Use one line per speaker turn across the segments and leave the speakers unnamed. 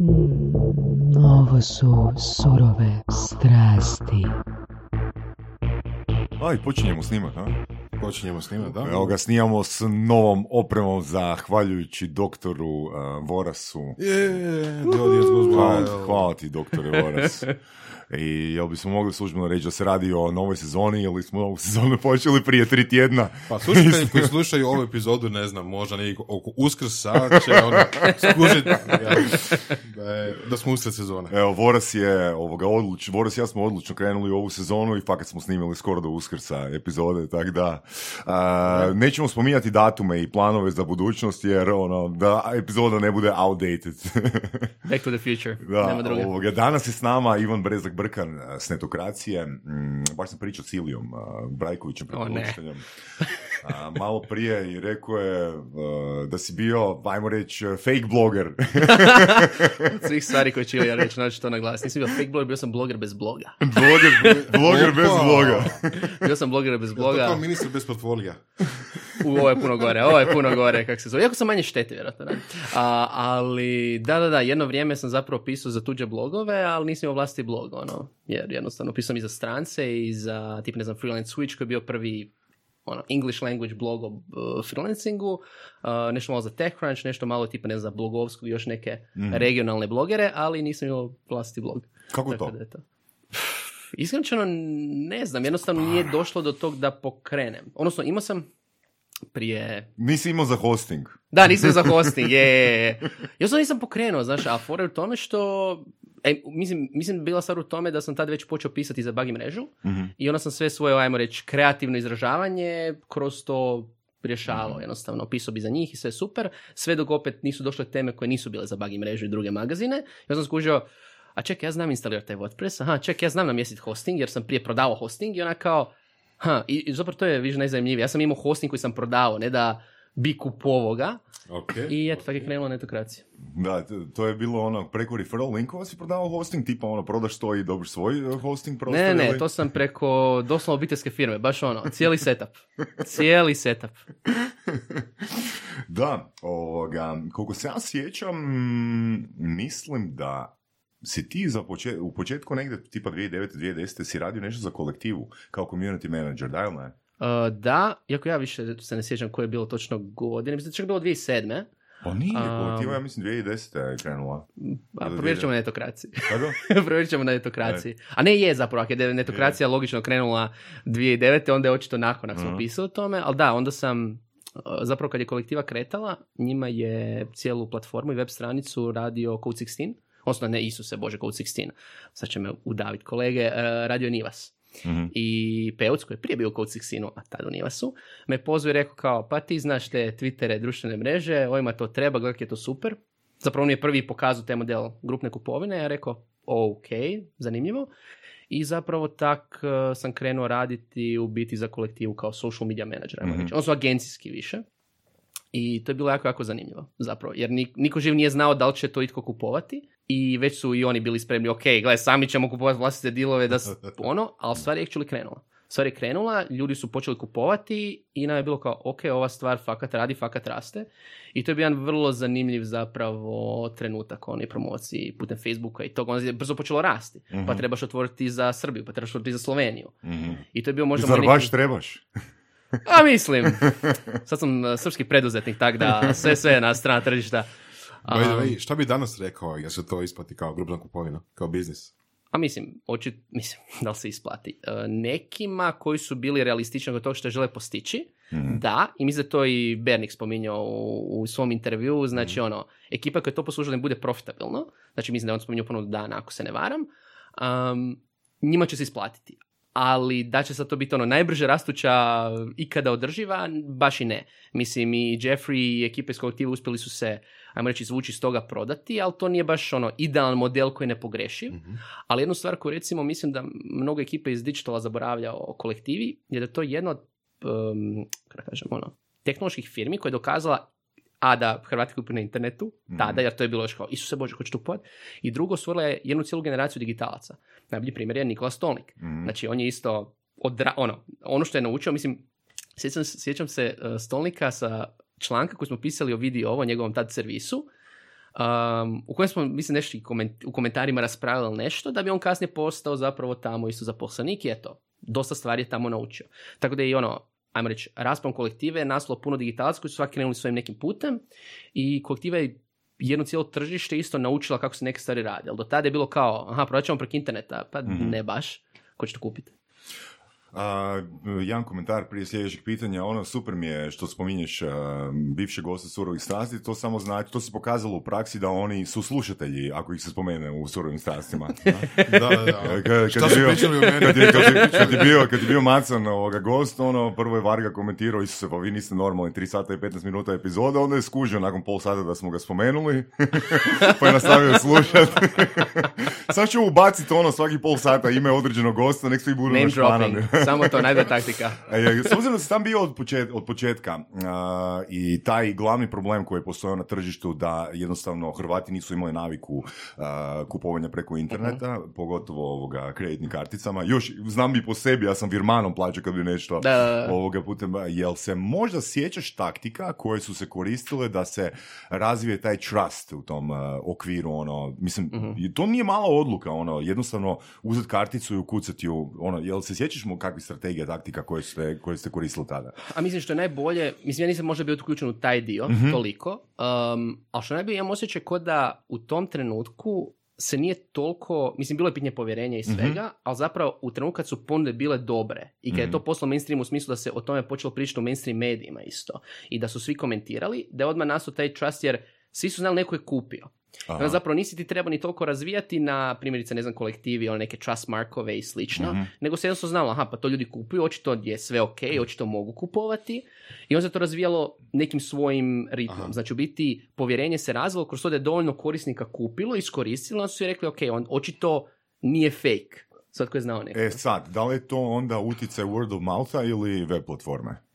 Mm, ovo su surove strasti.
Aj, počinjemo snimat, a?
Počinjemo snimati, da?
Evo ga, snimamo s novom opremom zahvaljujući doktoru uh, Vorasu.
Je, audience goes
Hvala, hvala ti, doktore Voras. I jel bismo mogli službeno reći da se radi o novoj sezoni ili smo novu sezonu počeli prije tri tjedna?
Pa slušatelji koji slušaju ovu epizodu, ne znam, možda neki oko uskrsa će ono skužiti ja, da, je, da smo usred sezone.
Evo, Voras je ovoga odluč, Voras i ja smo odlučno krenuli u ovu sezonu i fakat smo snimili skoro do uskrsa epizode, tako da a, nećemo spominjati datume i planove za budućnost jer ono, da epizoda ne bude outdated.
Back to the future.
Da,
Nema druge.
ovoga, danas je s nama Ivan Brezak Brkan s netokracije. Mm, baš sam pričao s Ilijom Brajkovićem, preporučiteljem. A, malo prije i rekao je a, da si bio, ajmo reći, fake bloger.
Od svih stvari koje ću ja reći, znači to naglasiti. Nisam bio fake bloger, bio sam bloger bez bloga.
bloger, bloger bez bloga.
Bio sam bloger bez
To kao
bloga.
ministar bez portfolija.
U, ovo je puno gore, ovo je puno gore, kako se zove. Iako sam manje štete, vjerojatno. Ne? A, ali, da, da, da, jedno vrijeme sam zapravo pisao za tuđe blogove, ali nisam imao vlastiti blog, ono. Jer jednostavno pisao i za strance i za, tip, ne znam, Freelance Switch koji je bio prvi ono, English language blog o uh, freelancingu, uh, nešto malo za TechCrunch, nešto malo tipa, ne znam, blogovsku i još neke regionalne blogere, ali nisam imao vlastiti blog.
Kako
Tako
to?
da je to. Iskreno rečeno, ne znam, jednostavno nije došlo do tog da pokrenem. Odnosno, imao sam prije...
Nisi imao za hosting.
Da, nisam za hosting, je, je, je. Ja sam nisam pokrenuo, znaš, a fora je u tome što... E, mislim, mislim, bila stvar u tome da sam tad već počeo pisati za bug mrežu i onda sam sve svoje, ajmo reći, kreativno izražavanje kroz to rješavao jednostavno, pisao bi za njih i sve super, sve dok opet nisu došle teme koje nisu bile za bug mrežu i druge magazine. Ja sam skužio, a ček, ja znam instalirati taj WordPress, aha, ček, ja znam namjestiti hosting, jer sam prije prodavao hosting i ona kao, ha, i, i zapravo to je više najzanimljivije. Ja sam imao hosting koji sam prodavao, ne da bi kupovao ga,
Ok.
i eto, tako je krenula netokracija.
Da, to je bilo ono, preko referral linkova si prodavao hosting, tipa ono, prodaš to i dobiš svoj uh, hosting prostor.
Ne, ne,
ili?
to sam preko doslovno obiteljske firme, baš ono, cijeli setup. Cijeli setup.
Da, ovoga, koliko se ja sjećam, mislim da si ti za počet, u početku negdje, tipa 2009. 2010. si radio nešto za kolektivu, kao community manager, da ili ne?
Uh, da, iako ja više se ne sjećam koje je bilo točno godine, mislim da je čak bilo 2007.
Pa nije, kolektiva, ja mislim 2010. je krenula.
A
Ili
provjerit ćemo
2009.
na netokraciji.
Tako?
provjerit ćemo na netokraciji. A ne je zapravo, ako je netokracija logično krenula 2009. onda je očito nakon ako smo
Mhm.
pisali o tome, ali da, onda sam uh, zapravo kad je kolektiva kretala, njima je cijelu platformu i web stranicu radio Code 16, odnosno ne Isuse Bože Code 16, sad će me udaviti kolege, uh, radio Nivas.
Mhm.
I Peuc, koji je prije bio u Code 16, a tad u Nivasu, me pozvao i rekao kao, pa ti znaš te Twittere, društvene mreže, ovima to treba, gledaj je to super. Zapravo on je prvi pokazao taj model grupne kupovine, ja rekao, ok, zanimljivo. I zapravo tak uh, sam krenuo raditi u biti za kolektivu kao social media manager,
Mhm.
reći. Odnosno agencijski više. I to je bilo jako, jako zanimljivo zapravo, jer ni- niko živ nije znao da li će to itko kupovati i već su i oni bili spremni, ok, gledaj, sami ćemo kupovati vlastite dilove, da ono, ali stvar je actually krenula. Stvar je krenula, ljudi su počeli kupovati i nam je bilo kao, ok, ova stvar fakat radi, fakat raste. I to je bio jedan vrlo zanimljiv zapravo trenutak oni promociji putem Facebooka i toga. Onda je brzo počelo rasti. Pa trebaš otvoriti za Srbiju, pa trebaš otvoriti za Sloveniju.
Mhm.
I to je bio možda...
Zar baš
neki-
trebaš?
A mislim, sad sam uh, srpski preduzetnik, tak da sve sve na strana tržišta.
By the way, šta bi danas rekao, jel se to isplati kao grupna kupovina, kao biznis?
a mislim, očit, mislim, da li se isplati. E, nekima koji su bili realistični od toga što žele postići, da, i mislim da je to i Bernik spominjao u, u svom intervju, znači ono, ekipa koja to poslužila ne bude profitabilno, znači mislim da je on spominjao ponovno dana ako se ne varam, um, njima će se isplatiti. Ali da će sad to biti ono najbrže rastuća ikada održiva, baš i ne. Mislim i Jeffrey i ekipe iz kolektiva uspjeli su se, ajmo reći, izvući iz toga prodati, ali to nije baš ono idealan model koji je nepogrešiv. Ali jednu stvar koju recimo mislim da mnogo ekipe iz digitala zaboravlja o kolektivi je da je to jedno od, um, kažem, ono, tehnoloških firmi koja je dokazala a da Hrvati kupuju na internetu, tada, jer to je bilo još kao, Isuse Bože, hoću tu kupovat. I drugo, stvorila je jednu cijelu generaciju digitalaca. Najbolji primjer je Nikola Stolnik. Znači, on je isto, odra, ono, ono što je naučio, mislim, sjećam, sjećam se uh, Stolnika sa članka koji smo pisali o vidi ovo, njegovom tad servisu, um, u kojem smo, mislim, nešto koment- u komentarima raspravili nešto, da bi on kasnije postao zapravo tamo isto zaposlenik i eto, dosta stvari je tamo naučio. Tako da je i ono, ajmo reći, raspon kolektive je nastalo puno digitalaca koji su svaki krenuli svojim nekim putem i kolektiva je jedno cijelo tržište isto naučila kako se neke stvari rade. Ali do tada je bilo kao, aha, prodat ćemo preko interneta, pa ne baš, ko će to kupiti?
A, jedan komentar prije sljedećeg pitanja, ono super mi je što spominješ a, bivše goste surovih strasti, to samo znači, to se pokazalo u praksi da oni su slušatelji, ako ih se spomene u surovim strastima.
Da, da, da.
Kad, kad
Šta
je
su
bio-
pričali o meni?
Kad je, kad je- kad je bio, kad je bio Macan ovoga gost, ono, prvo je Varga komentirao, Isuse, pa vi niste normalni, 3 sata i 15 minuta epizoda, onda je skužio nakon pol sata da smo ga spomenuli, pa je nastavio slušati. Sad ću ubaciti ono svaki pol sata ime određenog gosta, nek svi budu našpanani.
Samo to, najbolja taktika.
E, S obzirom da si tam bio od, počet, od početka i taj glavni problem koji je postojao na tržištu da jednostavno Hrvati nisu imali naviku kupovanja preko interneta, pogotovo ovoga kreditnim karticama. Još znam i po sebi, ja sam virmanom plaćao kad bi nešto
Da,
ovoga putem. Jel se možda sjećaš taktika koje su se koristile da se razvije taj trust u tom okviru, ono, mislim, i to nije mala odluka, ono, jednostavno uzeti karticu i ukucati ju, ono, jel se sjećaš mu kakvih strategija, taktika koje ste, koje ste koristili tada?
A mislim što je najbolje, mislim ja nisam možda bio uključen u taj dio toliko, um, ali što je najbolje imam osjećaj kod da u tom trenutku se nije toliko, mislim bilo je pitanje povjerenja i svega, ali zapravo u trenutku kad su ponude bile dobre i kad je to poslao mainstream u smislu da se o tome počelo pričati u mainstream medijima isto i da su svi komentirali, da je odmah nastao taj trust jer svi su znali neko je kupio. I onda zapravo nisi ti trebao ni toliko razvijati na primjerice, ne znam, kolektivi, ono neke trust markove i slično, nego se jednostavno znalo, aha, pa to ljudi kupuju, očito je sve ok, očito mogu kupovati i onda se to razvijalo nekim svojim ritmom. Znači, u biti, povjerenje se razvilo kroz to da je dovoljno korisnika kupilo, iskoristilo, onda su i rekli, ok, on očito nije fake. Sad ko je znao neko.
E sad, da li je to onda utjecaj word of moutha ili web platforme?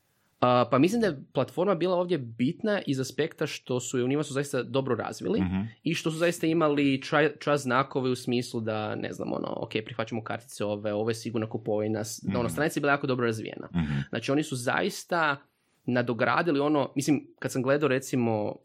Pa mislim da je platforma bila ovdje bitna iz aspekta što su je u njima su zaista dobro razvili i što su zaista imali trust znakove u smislu da, ne znam, ono, ok, prihvaćamo kartice ove, ovo je sigurno kupovina, da ono, stranica je bila jako dobro razvijena. Znači, oni su zaista nadogradili ono, mislim, kad sam gledao recimo um,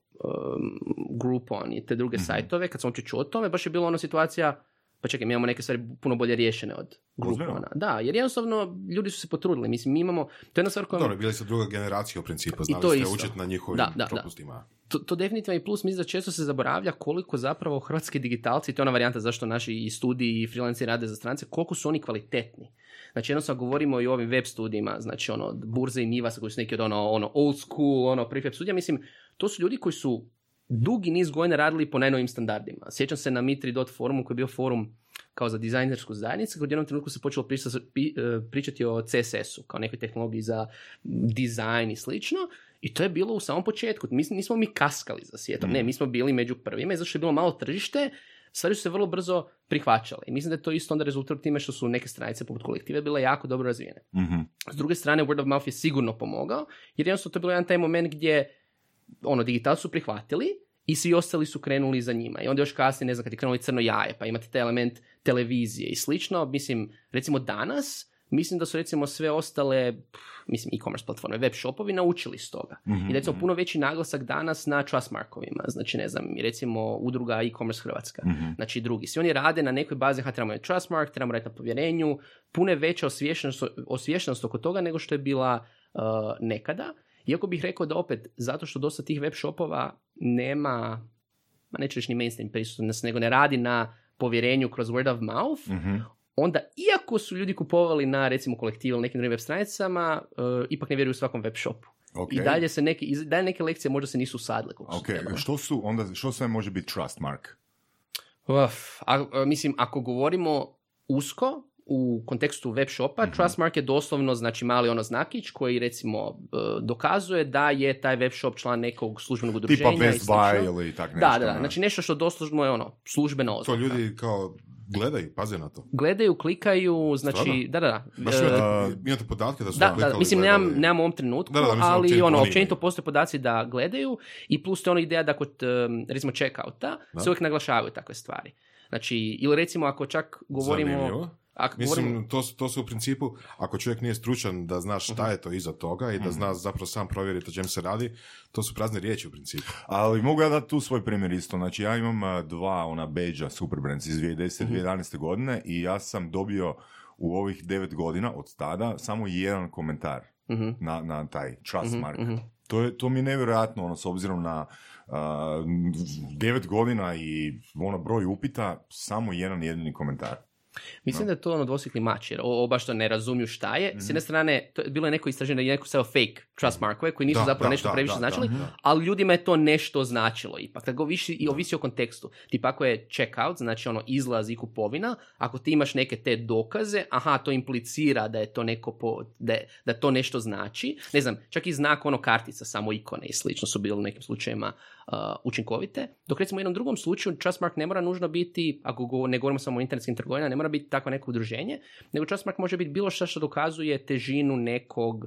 Groupon i te druge sajtove, kad sam uopće čuo o tome, baš je bila ona situacija, pa čekaj, mi imamo neke stvari puno bolje riješene od? Groupona. Da, jer jednostavno ljudi su se potrudili. Mislim, mi imamo, to je jedna stvar koja...
Dobro, bili su druga generacija u principu, znali
to
ste
isto.
učiti na njihovim
Da, da, da.
propustima.
to, to definitivno i plus, mislim da često se zaboravlja koliko zapravo hrvatski digitalci, to je ona varijanta zašto naši i studiji i freelanci rade za strance, koliko su oni kvalitetni. Znači jednostavno govorimo i o ovim web studijima, znači ono Burze i Nivas koji su neki od ono, ono old school, ono prefab studija, mislim, to su ljudi koji su dugi niz godina radili po najnovim standardima. Sjećam se na Mitri.dot forumu koji je bio forum kao za dizajnersku zajednicu, u jednom trenutku se počelo e, pričati o CSS-u, kao nekoj tehnologiji za dizajn i slično, i to je bilo u samom početku. Mi nismo mi kaskali za svijetom, ne, mi smo bili među prvima i zašto je bilo malo tržište, stvari su se vrlo brzo prihvaćale. I mislim da je to isto onda rezultat time što su neke stranice poput kolektive bile jako dobro razvijene.
Mhm.
S druge strane, word of mouth je sigurno pomogao, jer jednostavno to je bilo jedan taj moment gdje ono, digitalci su prihvatili i svi ostali su krenuli za njima. I onda još kasnije, ne znam, kad je krenuli crno jaje, pa imate taj element televizije i slično. Mislim, recimo danas, mislim da su recimo sve ostale, mislim, e-commerce platforme, web shopovi naučili s toga. I recimo puno veći naglasak danas na trust markovima. Znači, ne znam, recimo udruga e-commerce Hrvatska. Znači, drugi. Svi oni rade na nekoj bazi, ha, trebamo je trust mark, trebamo raditi na povjerenju, puno je veća osviještenost, osviještenost oko toga nego što je bila uh, nekada. Iako bih rekao da opet, zato što dosta tih web shopova nema, ma neću reći ni mainstream prisutnost, nego ne radi na povjerenju kroz word of mouth,
Mhm.
onda iako su ljudi kupovali na recimo kolektivu ili nekim drugim web stranicama, uh, ipak ne vjeruju svakom web shopu.
Ok.
I dalje se neke, dalje neke lekcije možda se nisu usadile su
Ok,
trebale.
što su, onda, što sve može biti trust mark?
Uf, a, a, mislim, ako govorimo usko, u kontekstu web shopa,
Mhm.
Trustmark je doslovno znači mali ono znakić koji recimo e, dokazuje da je taj web shop član nekog službenog udruženja.
Tipa Best. Buy ili tak nešto.
Da, da, da,
ne?
znači nešto što doslovno je ono službena
To
oznaka.
ljudi kao gledaju, paze na to.
Gledaju, klikaju, znači,
Stvarno?
da, da, da.
Baš
E,
imate, imate podatke da su
da, da,
klikali,
mislim, nemam,
gledali?
nemam u ovom trenutku,
Da, da, mislim,
ali
općenito
ono, općenito postoje podaci da gledaju i plus to je ona ideja da kod, um, recimo, checkouta se uvijek naglašavaju takve stvari. Znači, ili recimo ako čak govorimo...
Zanimljivo.
Ako
Mislim,
govorimo-
to, to su u principu, ako čovjek nije stručan da zna šta
Mhm.
je to iza toga i da zna zapravo sam provjeriti o čem se radi, to su prazne riječi u principu.
Ali mogu ja dati tu svoj primjer isto. Znači ja imam dva ona beđa Superbrands iz 2010.
Mhm.
2011. godine i ja sam dobio u ovih devet godina od tada samo jedan komentar
Mhm.
na, na taj trust
Mhm,
mark.
mhm.
To, je, to mi je nevjerojatno, ono, s obzirom na a, devet godina i ono broj upita, samo jedan jedini komentar.
Mislim da je to ono dvosjekli mač, jer o- oba što ne razumiju šta je.
Mhm.
S jedne strane, to je bilo je neko istraženje da je neko stavio fake trust markove koji nisu
Da,
zapravo
da,
nešto
da,
previše
da,
značili,
da, da.
ali ljudima je to nešto značilo ipak. Tako ovisi, i ovisi o kontekstu. Tipa ako je checkout, znači ono izlaz i kupovina, ako ti imaš neke te dokaze, aha, to implicira da je to neko po, da, je- da to nešto znači. Ne znam, čak i znak ono kartica, samo ikone i slično su bili u nekim slučajevima uh, učinkovite. Dok recimo u jednom drugom slučaju Trustmark ne mora nužno biti, ako go, ne govorimo samo o internetskim trgovinama, ne mora biti tako neko udruženje, nego Trustmark može biti bilo što što dokazuje težinu nekog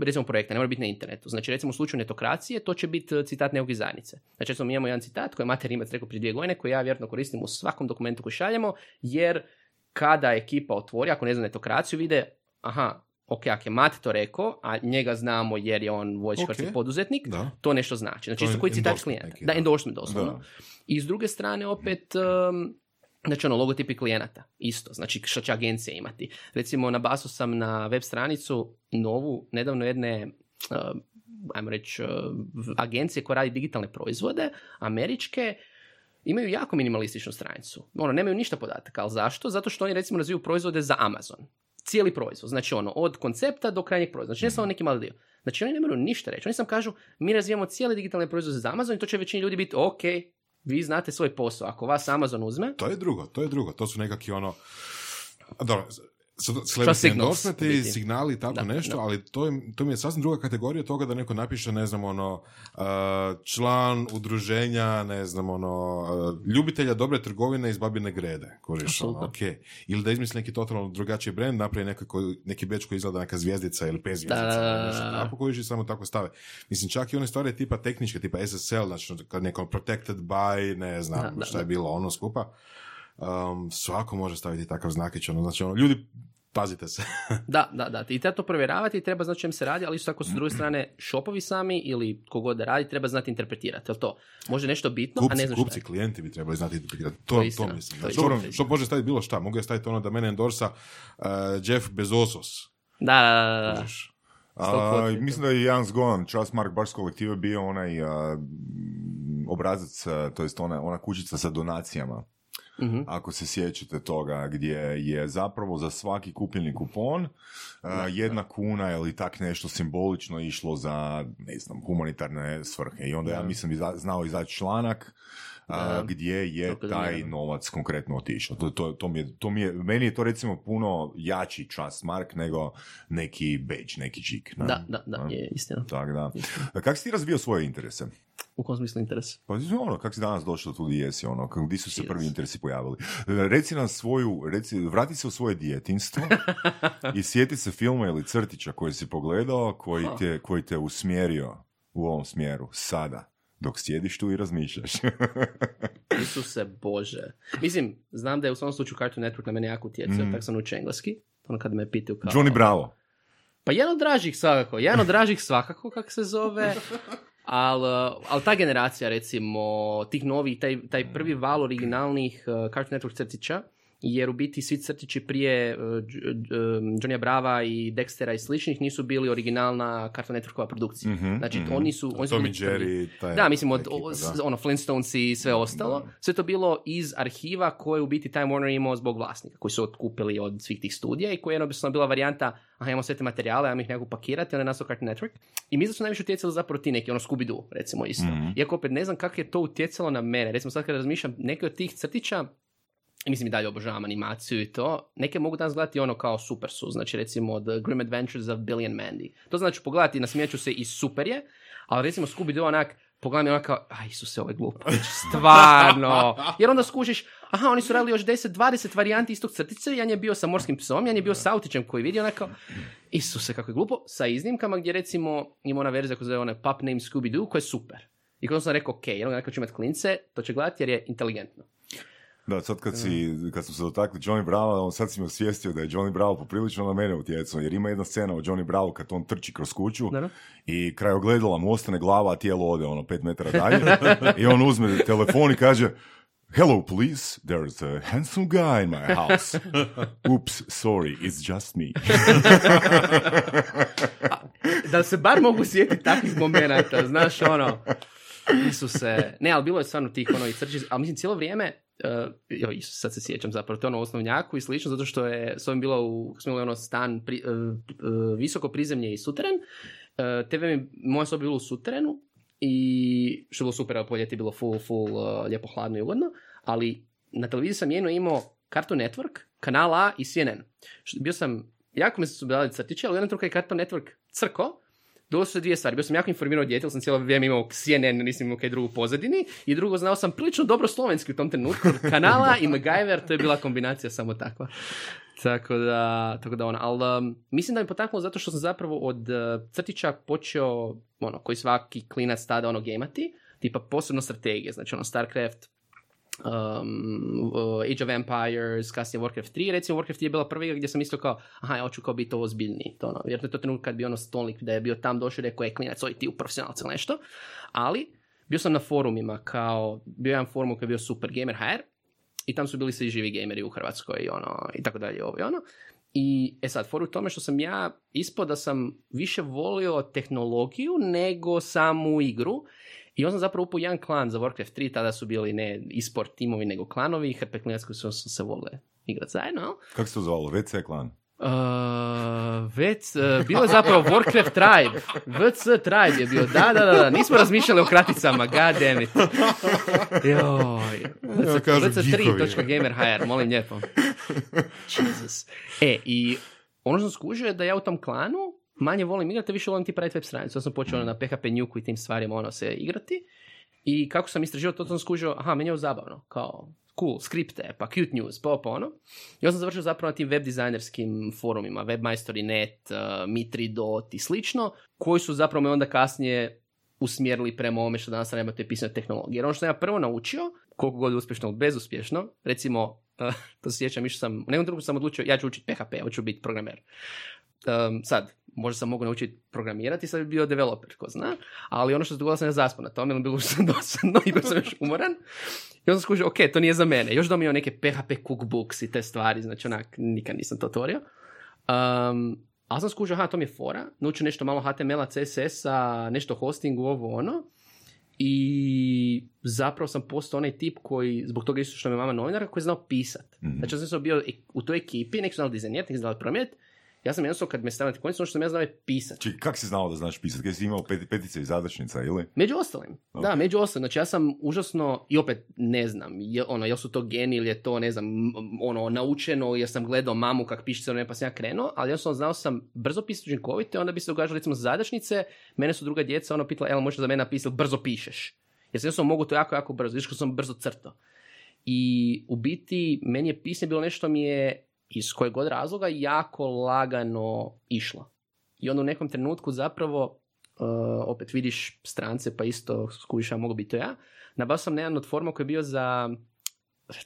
recimo projekta, ne mora biti na internetu. Znači recimo u slučaju netokracije to će biti eh, citat nekog iz zajednice. Znači recimo mi imamo jedan citat koji je Mater Rimac rekao prije dvije godine, koji ja vjerojatno koristim u svakom dokumentu koji šaljemo, jer kada ekipa otvori, ako ne zna netokraciju, vide, aha, ok, ako je Mat to rekao, a njega znamo jer je on vojčkarski
Ok.
poduzetnik,
Da.
to nešto znači. Znači isto koji citat klijenta. da. endorsement doslovno.
Da.
I s druge strane opet, um, znači ono, logotipi klijenata, isto, znači što će agencije imati. Recimo, nabaso sam na web stranicu novu, nedavno jedne, uh, ajmo reći, uh, agencije koja radi digitalne proizvode, američke, imaju jako minimalističnu stranicu. Ono, nemaju ništa podataka, ali zašto? Zato što oni recimo razviju proizvode za Amazon. Cijeli proizvod, znači ono, od koncepta do krajnjeg proizvoda. Znači ne samo neki mali dio. Znači oni ne moraju ništa reći. Oni sam kažu, mi razvijamo cijele digitalne proizvode za Amazon i to će većini ljudi biti, ok, vi znate svoj posao. Ako vas Amazon uzme,
To je drugo, to je drugo. To su nekakvi ono... Dobro, celebrity endorsementi, signali i tako
Da,
nešto,
da.
ali to, je, to mi je sasvim druga kategorija toga da neko napiše, ne znam, ono, uh, član udruženja, ne znam, ono, uh, ljubitelja dobre trgovine iz Babine Grede, kuriš, ono,
Apsolutno.
ok. Ili da izmisli neki totalno drugačiji brand, napravi neki, koji- neki beč koji izgleda neka zvijezdica ili pet zvijezdica, tako, kuriš i samo tako stave. Mislim, čak i one stvari tipa tehničke, tipa SSL, znači kad neko protected by, ne znam,
Da, da,
šta je bilo ono skupa. Um, svako može staviti takav znakić, ono, znači ono, ljudi, pazite se.
da, da, da. I treba to provjeravati i treba znati o čem se radi, ali isto tako s druge strane šopovi sami ili kogod da radi treba znati interpretirati. Jel to? Može nešto bitno, a ne
kupci,
šta
kupci,
je.
klijenti bi trebali znati interpretirati.
To
To,
je
to, mislim.
to je
Znači,
istina.
što može staviti bilo šta. Mogu ja staviti ono da mene endorsa uh, Jeff Bezosos.
Da, da, da, da.
A,
100%.
mislim da je jedan zgodan Trustmark baš s kolektive bio onaj a, obrazac, a, to jest ona, ona kućica sa donacijama.
Mhm.
Ako se sjećate toga, gdje je zapravo za svaki kupljeni kupon a, jedna kuna ili tak nešto simbolično išlo za, ne znam, humanitarne svrhe. I onda ja mislim znao izaći članak
Da.
gdje je taj novac konkretno otišao. To, to, to, mi je, to mi je, meni je to recimo puno jači Trustmark nego neki badge, neki čik. ne?
Da, da, da, je istina.
Tak da. Kako si ti razvio svoje interese?
U kom smislu interes?
Pa ono, kako si danas došao tu gdje jesi, ono, gdje su se prvi interesi pojavili? Reci nam svoju, reci, vrati se u svoje djetinstvo i sjeti se filma ili crtića koji si pogledao, koji te, koji te usmjerio u ovom smjeru, sada, dok sjediš tu i razmišljaš.
Isuse Bože. Mislim, znam da je u svom slučaju Cartoon Network na mene jako utjecao,
Mhm.
tako sam učio engleski. Ono kad me pitaju kao...
Johnny Bravo.
Pa jedan od dražih svakako, jedan od dražih svakako, kako se zove. Ali al ta generacija, recimo, tih novih, taj, taj prvi val originalnih uh, Cartoon Network crtića, jer u biti svi crtići prije uh, Dž- Dž- um, Johnnya Brava i Dextera i sličnih nisu bili originalna Cartoon Networkova produkcija.
Mhm,
Znači,
mhm.
oni su... Oni su
Tom
bili
i
prvi.
Jerry, taj
Da, mislim, od,
ekipa, da.
ono, Flintstones i sve ostalo. Sve to bilo iz arhiva koje u biti Time Warner imao zbog vlasnika, koji su otkupili od svih tih studija i koja je jednostavno bila varijanta, aha, imamo sve te materijale, ajmo ih nekako pakirati, onda je nastao Cartoon Network. I mislim da su najviše utjecali zapravo ti neki, ono Scooby-Doo, recimo isto.
Mhm.
Iako opet ne znam kako je to utjecalo na mene. Recimo sad kad razmišljam, neke od tih crtića, mislim i dalje obožavam animaciju i to, neke mogu danas gledati ono kao super su, znači recimo The Grim Adventures of Billy and Mandy. To znači pogledati, nasmijeću se i super je, ali recimo Scooby-Doo onak, pogledam i onak kao, aj Isuse, ovo je glupo. Znači, stvarno. Jer onda skužiš, aha, oni su radili još 10-20 varijanti istog crtice, jedan je bio sa morskim psom, jedan je bio sa autićem koji vidi onako, Isuse, kako je glupo, sa iznimkama gdje recimo ima ona verzija koja zove one Pup Name Scooby-Doo, koja je super. I kada sam rekao, ok, jednog nekako ću imati klince, to će gledati jer je inteligentno.
Da, sad kad, si, kad smo se dotakli Johnny Brava, on sad si mi osvijestio da je Johnny Bravo poprilično na mene utjecao, jer ima jedna scena o Johnny Bravo kad on trči kroz kuću
Dobro.
i kraj ogledala mu ostane glava, a tijelo ode ono pet metara dalje i on uzme telefon i kaže Hello police, there's a handsome guy in my house. Oops, sorry, it's just me.
da se bar mogu sjetiti takvih momenata, znaš, ono, Isuse, ne, ali bilo je stvarno tih ono i crči, ali mislim cijelo vrijeme, uh, sad se sjećam zapravo, to je ono osnovnjaku i slično, zato što je s ovim bilo u, smo ono stan, pri, uh, visoko prizemlje i suteren, uh, TV mi, moja soba bila u suterenu i što je bilo super, po ljeti je bilo full, full, lijepo hladno i ugodno, ali na televiziji sam jedno imao Cartoon Network, kanal A i CNN. Bio sam, jako mi se su dali crtići, ali jednom trenutku je Cartoon Network crko, Došlo su dvije stvari. Bio sam jako informirao dijete, jer sam cijelo vrijeme imao CNN, nisam imao kaj drugu pozadini. I drugo, znao sam prilično dobro slovenski u tom trenutku. Kanala i MacGyver, to je bila kombinacija samo takva. Tako da, tako da ono, ali um, mislim da me potaknulo zato što sam zapravo od uh, crtića počeo, ono, koji svaki klinac tada ono gemati, tipa posebno strategije, znači ono StarCraft, um, Age of Empires, kasnije Warcraft 3, recimo Warcraft 3 je bila prva igra gdje sam mislio kao, aha, ja hoću kao biti ovo ozbiljniji, to ono, jer to trenutak kad bi ono stolnik da je bio tam došao i rekao, je klinac, oj ti u profesionalci ili nešto, ali bio sam na forumima kao, bio je jedan forum koji je bio Super Gamer HR i tam su bili svi živi gameri u Hrvatskoj i ono, i tako dalje, ovo i ono. I, e sad, for u tome što sam ja ispod da sam više volio tehnologiju nego samu igru. I on sam zapravo upao jedan klan za Warcraft 3, tada su bili ne e-sport timovi, nego klanovi, koji su, su se vole igrati zajedno.
Kako se to zvalo? VC klan?
Uh, već, uh, bilo je zapravo Warcraft Tribe. VC Tribe je bio, da, da, da, da, nismo razmišljali o kraticama, god damn it. Joj.
Ja kažem
VC3.gamerhr, molim lijepo. Jesus. E, i ono što sam skužio je da ja u tom klanu manje volim igrati, više volim ti praviti web stranicu. Ja sam počeo na PHP Nuku i tim stvarima ono se igrati. I kako sam istraživao, to sam skužio, aha, meni je zabavno, kao cool, skripte, pa cute news, pa pa ono. I onda sam završio zapravo na tim web dizajnerskim forumima, webmajstori.net, uh, mi3dot i slično, koji su zapravo me onda kasnije usmjerili prema ovome što danas radimo te pisane tehnologije. Jer ono što sam ja prvo naučio, koliko god uspješno ili bezuspješno, recimo, uh, to se sjećam, išao sam, u nekom trenutku sam odlučio, ja ću učiti PHP, hoću biti programer. Um, sad, možda sam mogu naučiti programirati, sad bi bio developer, ko zna, ali ono što se dogodilo sam ja zaspao na tome, je bilo sam dosadno i bio sam još umoran. I onda sam skužio, ok, to nije za mene. Još domio neke PHP cookbooks i te stvari, znači onak, nikad nisam to otvorio. Um, ali sam skužio, aha, to mi je fora, naučio nešto malo HTML-a, CSS-a, nešto hostingu, ovo ono. I zapravo sam postao onaj tip koji, zbog toga isto što me mama novinara, koji je znao pisat.
Mhm.
Znači, ja sam bio u toj ekipi, neki su znali dizajnirati, neki su znali promijeniti. Ja sam jednostavno, kad me stavljate konjicu, ono što sam ja znao je pisat.
Čekaj, kak si znao da znaš pisati? Kaj si imao pet, petice i zadačnica, ili?
Među ostalim.
Ok.
Da, među ostalim. Znači ja sam užasno, i opet ne znam, je, ono, jel su to geni ili je to, ne znam, ono, naučeno, jer sam gledao mamu kak piše ne, pa sam ja krenuo, ali jednostavno znao sam brzo pisati učinkovito, onda bi se događalo recimo zadačnice, mene su druga djeca ono pitala, jel možeš za mene napisati, brzo pišeš. Jer sam jednostavno mogu to jako, jako brzo, kako sam brzo crto. I u biti, meni je pisanje bilo nešto mi je iz kojeg god razloga jako lagano išlo. I onda u nekom trenutku zapravo uh, opet vidiš strance, pa isto skuviš, ja mogu biti to ja. Nabavio sam na jedan od forma koji je bio za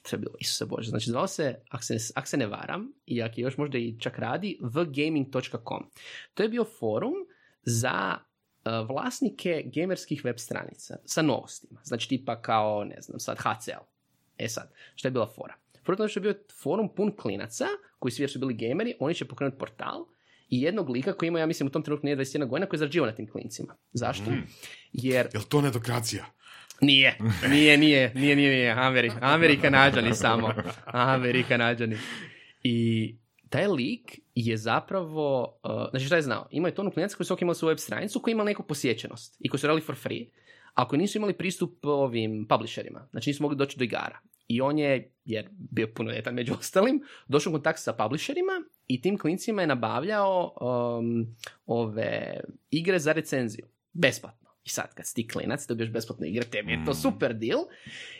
to je bilo, Isuse Bože, znači zvao se, ako se, ak se ne varam, i ako još možda i čak radi, thegaming.com. To je bio forum za uh, vlasnike gamerskih web stranica sa novostima. Znači tipa kao, ne znam, sad HCL. E sad, šta je bila fora? Je to što je bio forum pun klinaca, koji svi su bili gameri, oni će pokrenuti portal i jednog lika koji ima, ja mislim, u tom trenutku nije 21 godina, koji je zarađivao na tim klincima. Zašto? Jer
Jel to nedokracija?
nije, nije, nije, nije, nije, nije, Ameri, Amerikanađani samo, Amerikanađani. I taj lik je zapravo, uh, znači šta je znao, imao je tonu klinaca koji su imali svoju web stranicu koji ima neku posjećenost i koji su radili for free, a koji nisu imali pristup ovim publisherima, znači nisu mogli doći do igara. I on je, jer bio puno ljetan među ostalim, došao u kontakt sa publisherima i tim klincima je nabavljao um, ove igre za recenziju. Besplatno. I sad, kad si ti klinac, dobiješ besplatne igre, tebi je to super deal.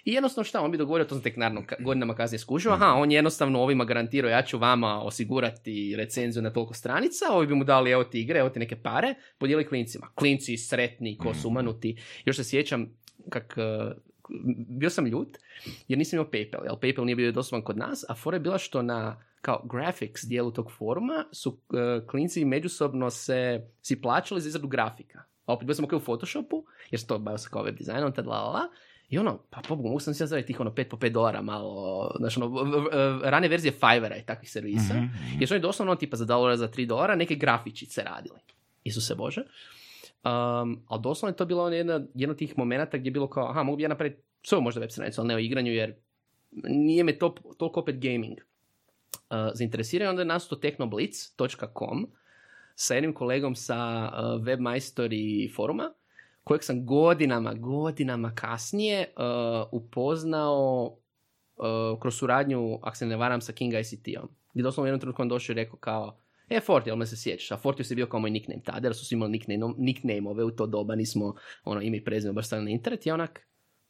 I jednostavno šta, on bi dogovorio, to sam tek naravno godinama kasnije skužio, aha, on je jednostavno ovima garantirao, ja ću vama osigurati recenziju na toliko stranica, ovi bi mu dali, evo ti igre, evo ti neke pare, podijeli klincima. Klinci sretni, ko su umanuti. Još se sjećam kak bio sam ljut jer nisam imao PayPal, jer PayPal nije bio dostupan kod nas, a fora je bila što na kao graphics dijelu tog foruma su uh, klinci međusobno se si plaćali za izradu grafika. A opet bio sam ok u Photoshopu, jer sam to bavio se kao web dizajnom, tad la, la, la. I ono, pa pobogu, mogu sam se staviti tih ono 5 po 5 dolara malo, znači ono, rane verzije Fivera i takvih servisa.
Mhm.
Jer su oni doslovno ono, tipa za dolara, za 3 dolara neke grafičice radili. Isuse Bože. Um, ali doslovno je to bilo jedna, jedno od tih momenata gdje je bilo kao, aha, mogu bi ja napraviti svoju možda web stranicu, ali ne o igranju, jer nije me to, toliko opet gaming. Uh, zainteresirao onda je nastao technoblitz.com sa jednim kolegom sa uh, webmajstori foruma, kojeg sam godinama, godinama kasnije uh, upoznao uh, kroz suradnju, ako se ne varam, sa King ICT-om. Gdje doslovno u jednom trenutku on došao i rekao kao, e, Forti, jel me se sjećaš? A Forti je bio kao moj nickname tada, jer su svi imali nickname, nickname-ove u to doba, nismo ono, ime i prezime baš na internet i onak,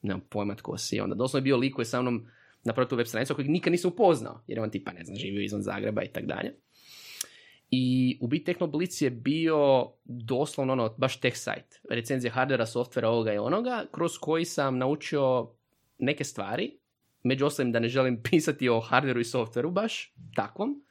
nemam pojma tko si. Onda doslovno je bio lik koji je sa mnom napravio tu web stranicu kojeg nikad nisam upoznao, jer je on tipa, ne znam, živio izvan Zagreba i tak dalje. I u biti Technoblitz je bio doslovno ono, baš tech site, recenzije hardvera, softvera, ovoga i onoga, kroz koji sam naučio neke stvari, među ostalim da ne želim pisati o hardveru i softveru baš, takvom,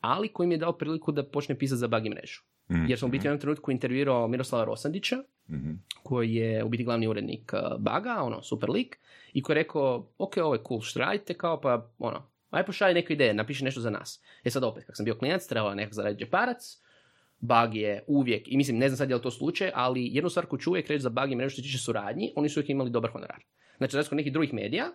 ali koji mi je dao priliku da počnem pisati za bug mrežu. Jer sam u biti u jednom trenutku intervjuirao Miroslava Rosandića,
Mhm.
koji je u biti glavni urednik uh, Baga, ono, super lik, i koji je rekao, ok, ovo je cool, što radite, kao pa, ono, aj pošalji neku ideju, napiši nešto za nas. E sad opet, kak sam bio klinac, trebao je nekak zaraditi džeparac, Bug je uvijek, i mislim, ne znam sad je li to slučaj, ali jednu stvar koju ću uvijek reći za Bug i mrežu što tiče suradnji, oni su uvijek imali dobar honorar. Znači, razliku nekih drugih medija,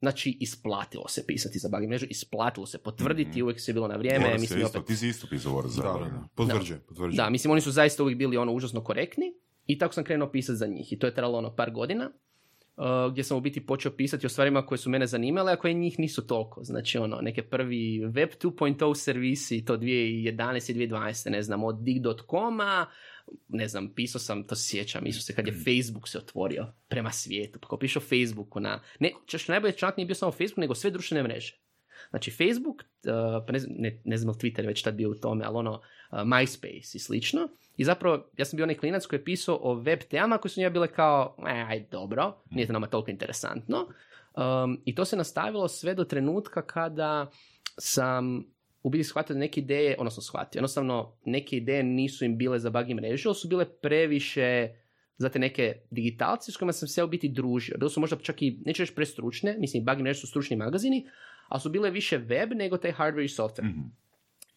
znači, isplatilo se pisati za Bug i mrežu, isplatilo se potvrditi, uvijek se bilo na vrijeme,
se
mislim,
isto,
opet,
ti si isto pisao za
Da, potvrđujem, potvrđujem.
da, mislim, oni su zaista uvijek bili ono užasno korektni i tako sam krenuo pisati za njih. I to je trajalo ono par godina, uh, gdje sam u biti počeo pisati o stvarima koje su mene zanimale, a koje njih nisu toliko. Znači, ono, neke prvi web 2.0 servisi, to 2011. i 2012. ne znam, od dig.com-a, ne znam, pisao sam, to se sjećam, Isuse, kad je Facebook se otvorio prema svijetu, pa kao pišao Facebooku na, ne, čak najbolje čak nije bio samo Facebook, nego sve društvene mreže. Znači Facebook, uh, pa ne, znam- ne, ne znam Twitter već tad bio u tome, ali ono, uh, MySpace i slično. I zapravo, ja sam bio onaj klinac koji je pisao o web temama koje su njega bile kao, e, aj, dobro, nije to nama toliko interesantno. Um, I to se nastavilo sve do trenutka kada sam u biti shvatio da neke ideje, odnosno shvatio, jednostavno neke ideje nisu im bile za bug mrežu, ali su bile previše za te neke digitalci s kojima sam se u biti družio. Bile su možda čak i, neću reći prestručne, mislim, bug mreže su stručni magazini, ali su bile više web nego taj hardware i software.
Mhm.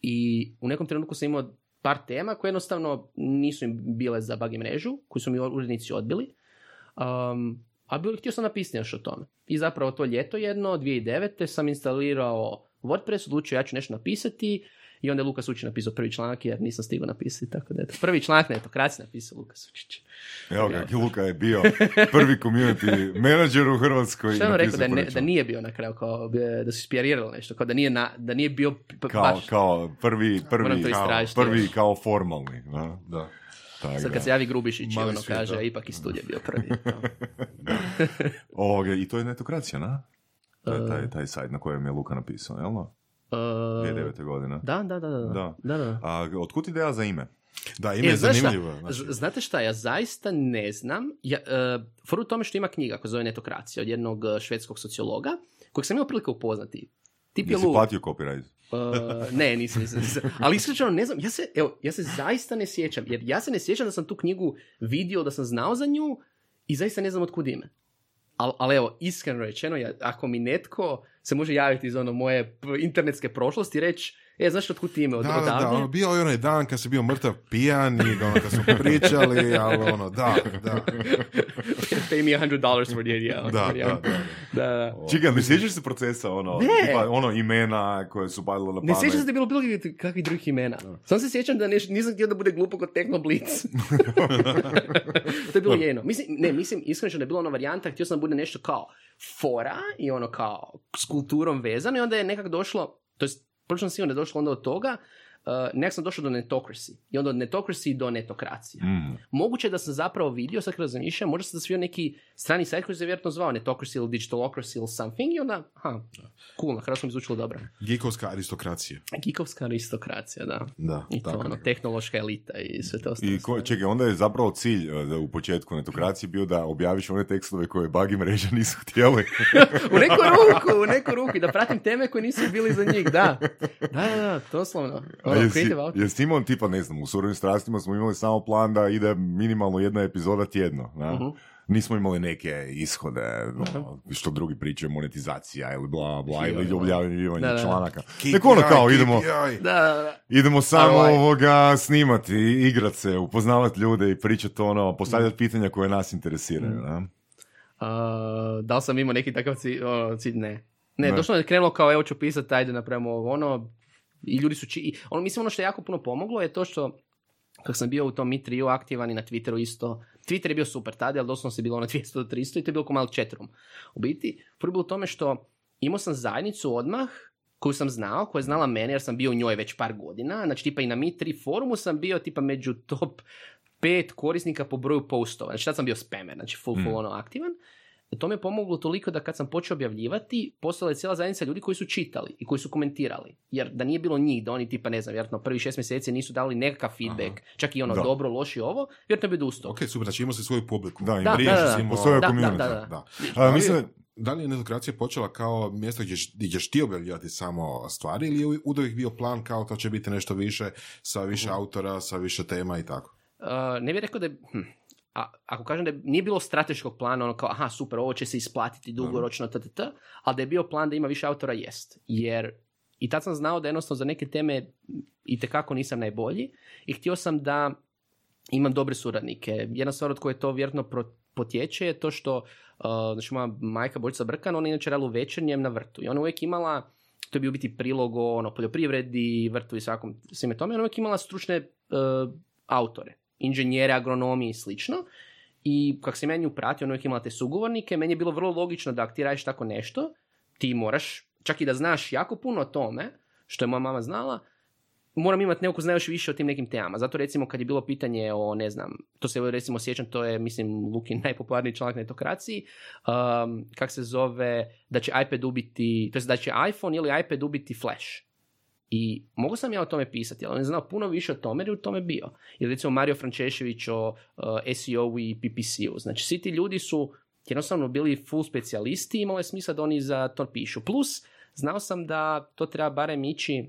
I u nekom trenutku sam imao par tema koje jednostavno nisu im bile za bug mrežu, koju su mi urednici odbili. Um, a bilo, htio sam napisati još o tome. I zapravo to ljeto jedno, 2009. sam instalirao WordPress, odlučio ja ću nešto napisati i onda je Lukas Učić napisao prvi članak jer nisam stigao napisati, tako da eto. Prvi članak na etokraciji napisao Lukas Učić.
Evo ga, Luka je bio prvi community menadžer u Hrvatskoj.
Što je rekao da, ne, da nije bio na kraju, kao da su spijarirali nešto, kao da nije, na, da nije bio p-
kao,
baš.
kao prvi, prvi, kao, prvi kao formalni. Da?
Da.
Tak
Sad
da.
kad se javi Grubišić i ono
svijet,
kaže, ipak i studija bio prvi.
Ovoga, I to je netokracija, na? To
E.
je taj, taj sajt na kojem je Luka napisao, jel no?
Uh,
2009. godine.
da, da, da, da.
Da.
da, da.
A otkud ideja za ime?
Da, ime je
E, znaš šta?
zanimljivo. Znači,
Z- Znate šta, ja zaista ne znam. Ja, uh, for u tome što ima knjiga koja zove Netokracija od jednog švedskog sociologa, kojeg sam imao prilike upoznati. Tip je
Jesi
lud.
platio copyright?
Uh, ne, nisam, nisam, nisam. Ali iskreno ne znam, ja se, evo, ja se zaista ne sjećam, jer ja se ne sjećam da sam tu knjigu vidio, da sam znao za nju i zaista ne znam otkud ime. Ali al evo, iskreno rečeno, ja, ako mi netko se može javiti iz ono moje internetske prošlosti i reći, e, znaš otkud ti ime od,
da, da, da,
odavde?
ono, bio je onaj dan kad si bio mrtav pijan i ono, kad smo pričali, ali ono, da, da,
Pay me $100 for the idea.
da, da, da.
da, da.
Čekaj, ne sjećaš se procesa, ono, tipa, ono imena koje su padale na pamet?
Ne sjećam se da je bilo bilo kakvih drugih imena. Sam se sjećam da neš, nisam htio da bude glupo kod Techno Blitz. to je bilo jedno. Mislim, ne, mislim, iskreno da je bila ona varijanta, htio sam da bude nešto kao fora i ono kao s kulturom vezano i onda je nekak došlo, to jest, sam sigurno je došlo onda od toga, nekak sam došao do netocracy. I onda od netocracy do netokracije.
Mm.
Moguće da sam zapravo vidio, sad kad razmišljam, možda sam svio neki strani sajt koji se vjerojatno zvao netocracy ili digitalocracy ili something i onda, aha, cool, na hrvatskom mi zvučilo dobro.
Geekovska aristokracija.
Geekovska aristokracija, da.
Da,
I to
tako
ono, tehnološka elita i sve to ostalo.
I ko, čekaj, onda je zapravo cilj e, da u početku netokracije bio da objaviš one tekstove koje bagi mreže nisu htjeli.
u neku ruku, u neku ruku, i da pratim teme koje nisu bili za njih, da. Da, da, da, doslovno. Ono,
jesi, jesi imao tipa, ne znam, u surovim strastima smo imali samo plan da ide minimalno jedna epizoda tjedno. Da?
Mhm.
Nismo imali neke ishode, ono, što drugi pričaju, monetizacija ili bla bla, ili objavljivanje članaka. Nek ono kao idemo.
Da, da, da.
idemo samo ovoga snimati, igrat se, upoznavati ljude i pričati ono, postavljati pitanja koje nas interesiraju.
Mm.
Da?
A, da li sam imao neki takav cilj? O, cilj? Ne. Ne,
Ne.
došlo je krenulo kao evo ću pisati, ajde napravimo ovo, ono, i ljudi su či... Ono, mislim, ono što je jako puno pomoglo je to što kako sam bio u tom Mi Trio aktivan i na Twitteru isto. Twitter je bio super tada, ali doslovno se bilo na 200 do 300 i to je bilo kao malog četrum. U biti, prvo bilo u tome što imao sam zajednicu odmah koju sam znao, koja je znala mene jer sam bio u njoj već par godina. Znači, tipa i na Mi 3 forumu sam bio tipa među top pet korisnika po broju postova. Znači, tad sam bio spamer, znači full, full ono aktivan. To mi je pomoglo toliko da kad sam počeo objavljivati, postala je cijela zajednica ljudi koji su čitali i koji su komentirali. Jer da nije bilo njih, da oni tipa, ne znam, vjerojatno prvi šest mjeseci nisu dali nekakav feedback, čak i ono
Da.
dobro, loši ovo, vjerojatno bi odustao.
Ok, super, znači imao si svoju publiku.
Da,
Da, da, da,
si
da.
imao-
Postoje
Da,
community.
da, da.
Da.
A, mislim,
da, li, je netokracija počela kao mjesto gdje, gdje ćeš ti objavljivati samo stvari ili je uvijek bio plan kao to će biti nešto više sa više
Mhm.
autora, sa više tema i tako?
Uh, ne bih rekao da je, hm, a, ako kažem da je, nije bilo strateškog plana, ono kao, aha, super, ovo će se isplatiti dugoročno, t, ali da je bio plan da ima više autora, jest. Jer i tad sam znao da jednostavno za neke teme i tekako nisam najbolji i htio sam da imam dobre suradnike. Jedna stvar od koje to vjerojatno potječe je to što, uh, znači moja majka Božica Brkan, ona je inače radila u večernjem na vrtu i ona je uvijek imala, to je bio biti prilog o ono, poljoprivredi, vrtu i svakom svime tome, ona je uvijek imala stručne uh, autore, inženjere, agronomije i slično. I kako sam ja nju pratio, ona je uvijek imala te sugovornike, meni je bilo vrlo logično da ako ti radiš tako nešto, ti moraš, čak i da znaš jako puno o tome, što je moja mama znala, moram imati neko ko zna više o tim nekim temama. Zato recimo kad je bilo pitanje o, ne znam, to se recimo sjećam, to je mislim Lukin najpopularniji članak na etokraciji, um, kak se zove, da će iPad ubiti, to jest da će iPhone ili iPad ubiti Flash. I mogu sam ja o tome pisati, ali on je znao puno više o tome jer je u tome bio. Ili recimo Mario Frančešević o uh, SEO i PPC-u. Znači svi ti ljudi su jednostavno bili full specijalisti i imalo je smisla da oni za to pišu. Plus, znao sam da to treba barem ići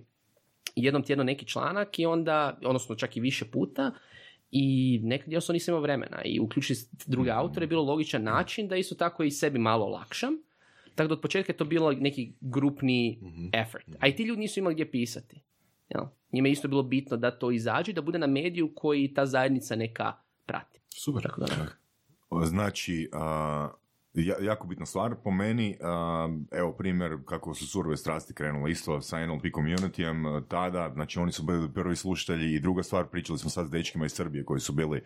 jednom tjedno neki članak i onda, odnosno čak i više puta, i nekad jednostavno nisam imao vremena i uključiti druge autore je bilo logičan način da isto tako i sebi malo olakšam. Tako da od početka je to bilo neki grupni effort. A i ti ljudi nisu imali gdje pisati. Jel? Njima je isto bilo bitno da to izađe da bude na mediju koji ta zajednica neka prati.
Super.
Tako da,
Znači, a, ja- jako bitna stvar. Po meni, evo primjer kako su surove strasti krenule. Isto sa NLP communityjem a, tada, znači oni su bili prvi slušatelji. I druga stvar, pričali smo sad s dečkima iz Srbije koji su bili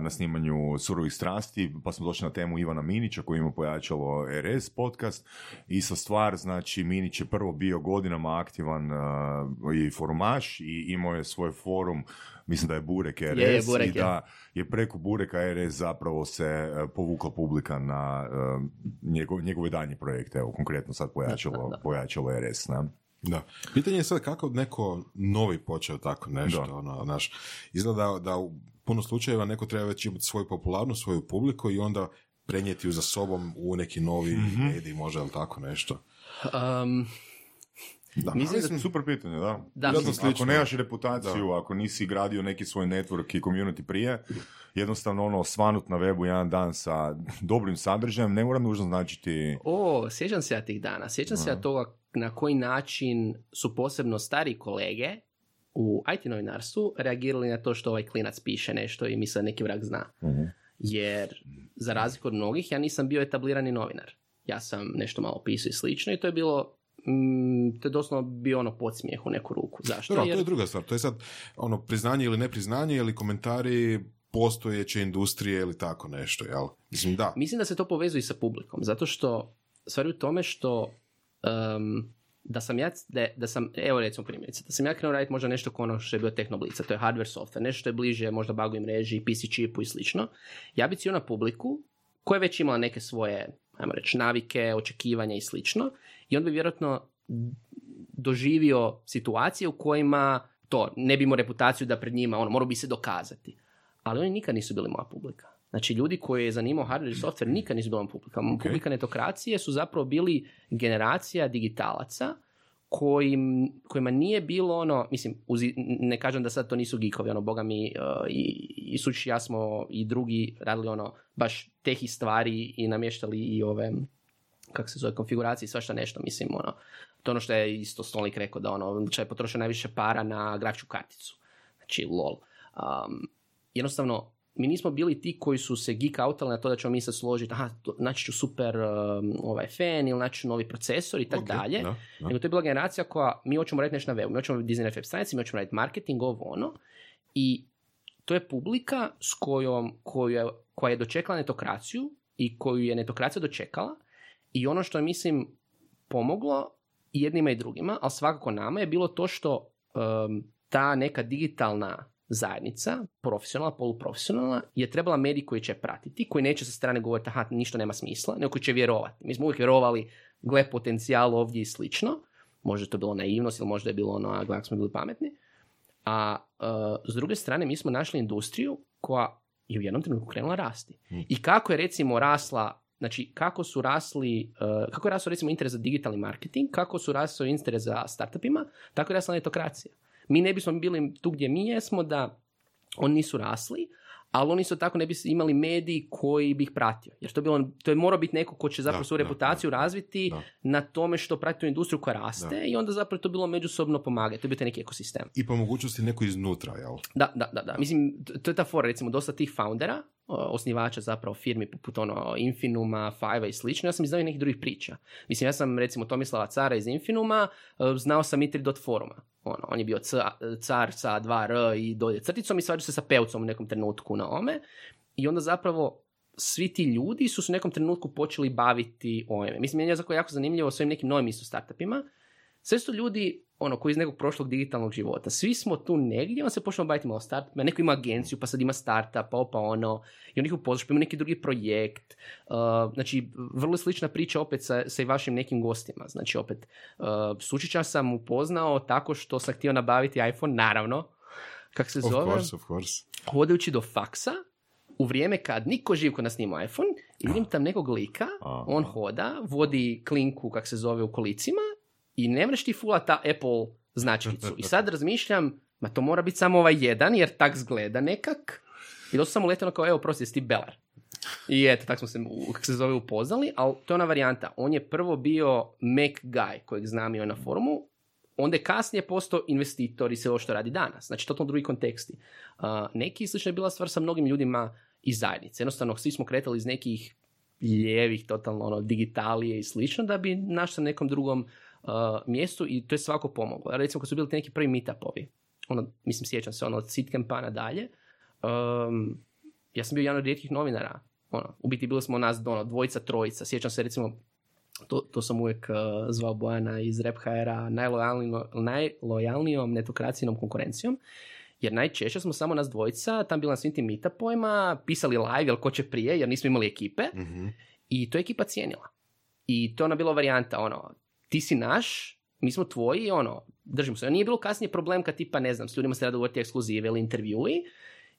na snimanju surovih strasti, pa smo došli na temu Ivana Minića koji ima pojačalo RS podcast, ista stvar, znači Minić je prvo bio godinama aktivan i forumaš i imao je svoj forum mislim da je Burek RS
Je, je, Burek
i da je preko Bureka RS zapravo se e, povukla publika na e, njegov, njegove daljnje projekte, evo konkretno sad pojačalo,
Da, da.
pojačalo RS. Ne?
Da. Pitanje je sad kako neko novi počeo tako nešto,
Da.
ono, znaš, izgleda da u puno slučajeva neko treba već imati svoju popularnost, svoju publiku i onda prenijeti ju za sobom u neki novi
Mhm.
medij, može li tako nešto?
um,
Da.
Mislim da-
Mislim, super pitanje, da.
Da.
Mislim, ako nemaš reputaciju, ako nisi gradio neki svoj network i community prije, jednostavno ono svanut na webu jedan dan sa dobrim sadržajem ne mora nužno značiti
O, sjećam se ja tih dana. Sjećam se ja toga na koji način su posebno stari kolege u IT novinarstvu reagirali na to što ovaj klinac piše nešto i misle da neki vrag zna. Jer, za razliku od mnogih, ja nisam bio etablirani novinar. Ja sam nešto malo pisao i slično i to je bilo mm, to je doslovno bio ono podsmijeh u neku ruku. Zašto?
Dobro,
Jer-
to je druga stvar. To je sad ono priznanje ili nepriznanje ili komentari postojeće industrije ili tako nešto, jel? Mislim, da.
Mislim da se to povezuje i sa publikom, zato što stvar je u tome što em, da sam ja, da, da sam, evo recimo primjerice, da sam ja krenuo raditi možda nešto kao ono što je bio Tehnoblica, to je hardware software, nešto što je bliže možda bagovoj mreži, PC čipu i slično, ja bi cijel na publiku koja je već imala neke svoje, ajmo reći, navike, očekivanja i slično, i on bi vjerojatno doživio situacije u kojima to, ne bi imao reputaciju da pred njima, ono, morao bi se dokazati. Ali oni nikad nisu bili moja publika. Znači, ljudi koji je zanimao hardware i software nikad nisu bili moja publika.
Ok.
Publika netokracije su zapravo bili generacija digitalaca kojim, kojima nije bilo ono, mislim, uzi- ne kažem da sad to nisu geekovi, ono, boga mi, uh, i, i Suči ja smo i drugi radili ono, baš tehi stvari i namještali i ove, kako se zove, konfiguracije i svašta nešto, mislim, ono, to ono što je isto Stolnik rekao, da ono, će potrošio najviše para na grafičku karticu. Znači, lol. Um, jednostavno, mi nismo bili ti koji su se geek outali na to da ćemo mi sad složiti, aha, to, naći ću super um, ovaj fan ili naći ću novi procesor i tako
Ok,
dalje.
da, da.
Nego to je bila generacija koja, mi hoćemo raditi nešto na webu, mi hoćemo dizajnirati web stranice, mi hoćemo raditi marketing, ovo ono. I to je publika s kojom, koju je, koja je dočekala netokraciju i koju je netokracija dočekala i ono što je, mislim, pomoglo jednima i drugima, ali svakako nama je bilo to što um, ta neka digitalna zajednica, profesionalna, poluprofesionalna, je trebala medij koji će pratiti, koji neće sa strane govoriti, aha, ništa nema smisla, nego koji će vjerovati. Mi smo uvijek vjerovali, gle potencijal ovdje i slično, možda je to bilo naivnost ili možda je bilo ono, gle, smo bili pametni, a uh, s druge strane mi smo našli industriju koja je u jednom trenutku krenula rasti. I kako je recimo rasla, znači kako su rasli, uh, kako je rasao recimo interes za digitalni marketing, kako su rasao interes za startupima, tako je rasla netokracija. Mi ne bismo bili tu gdje mi jesmo da oni nisu rasli, ali oni su tako ne bi imali medij koji bi ih pratio. Jer to je, bilo, to je morao biti neko ko će zapravo
Da,
svoju
da,
reputaciju
da.
razviti
Da.
na tome što prati tu industriju koja raste
Da.
i onda zapravo to bilo međusobno pomagati. To je bio neki ekosistem.
I po mogućnosti neko iznutra, jel?
Da, da, da, da. Mislim, to je ta fora, recimo, dosta tih foundera, osnivača zapravo firmi poput ono Infinuma, Five i slično, ja sam izdao i nekih drugih priča. Mislim, ja sam recimo Tomislava Cara iz Infinuma, e, znao sam i 3 foruma. Ono, on je bio ca- car sa 2R i dolje crticom i svađao se sa pevcom u nekom trenutku na ome. I onda zapravo svi ti ljudi su se u nekom trenutku počeli baviti ovime. Mislim, meni je jako zanimljivo s ovim nekim novim isto startupima. Sve su ljudi ono, koji iz nekog prošlog digitalnog života. Svi smo tu negdje, on se počnemo baviti malo startupima. Neko ima agenciju, pa sad ima startup, pa opa ono. I on ih upoznaš, pa ima neki drugi projekt. Uh, znači, vrlo slična priča opet sa, sa i vašim nekim gostima. Znači, opet, uh, Sučića sam upoznao tako što sam htio nabaviti iPhone, naravno. Kak se
Of
zove?
course, of course.
hodajući do faksa u vrijeme kad niko živ kod nas nima iPhone vidim tam nekog lika, on hoda, vodi klinku, kak se zove, u kolicima i ne mreš ti fula ta Apple značkicu. I sad razmišljam, ma to mora biti samo ovaj jedan, jer tak zgleda nekak. I dosta sam uletano kao, evo, prosti, jesi ti Belar. I eto, tako smo se, u- kak se zove, upoznali, ali to je ona varijanta. On je prvo bio Mac guy, kojeg znam i na forumu, onda je kasnije postao investitor i sve ovo što radi danas. Znači, totalno drugi konteksti. Uh, neki slično je bila stvar sa mnogim ljudima iz zajednice. Jednostavno, svi smo kretali iz nekih lijevih, totalno ono, digitalije i slično, da bi našli se na nekom drugom mjestu i to je svako pomoglo. Recimo, kad su bili ti neki prvi meetupovi, ono, mislim, sjećam se, ono, od Sitcampa nadalje, um, ja sam bio jedan od rijetkih novinara. Ono, u biti bili smo nas ono, dvojica, trojica. Sjećam se recimo, to, to sam uvijek uh, zvao Bojana iz Rap HR-a najlojalnijom, najlojalnijom netokracijnom konkurencijom. Jer najčešće smo samo nas dvojica, tam bila na svim tim meetupovima, pisali live, jel ko će prije, jer nismo imali ekipe.
Mhm.
I to je ekipa cijenila. I to je ona bila varijanta, ono, ti si naš, mi smo tvoji, ono, držimo se. Nije bilo kasnije problem kad tipa, ne znam, s ljudima se rado govoriti ekskluzive ili intervjui,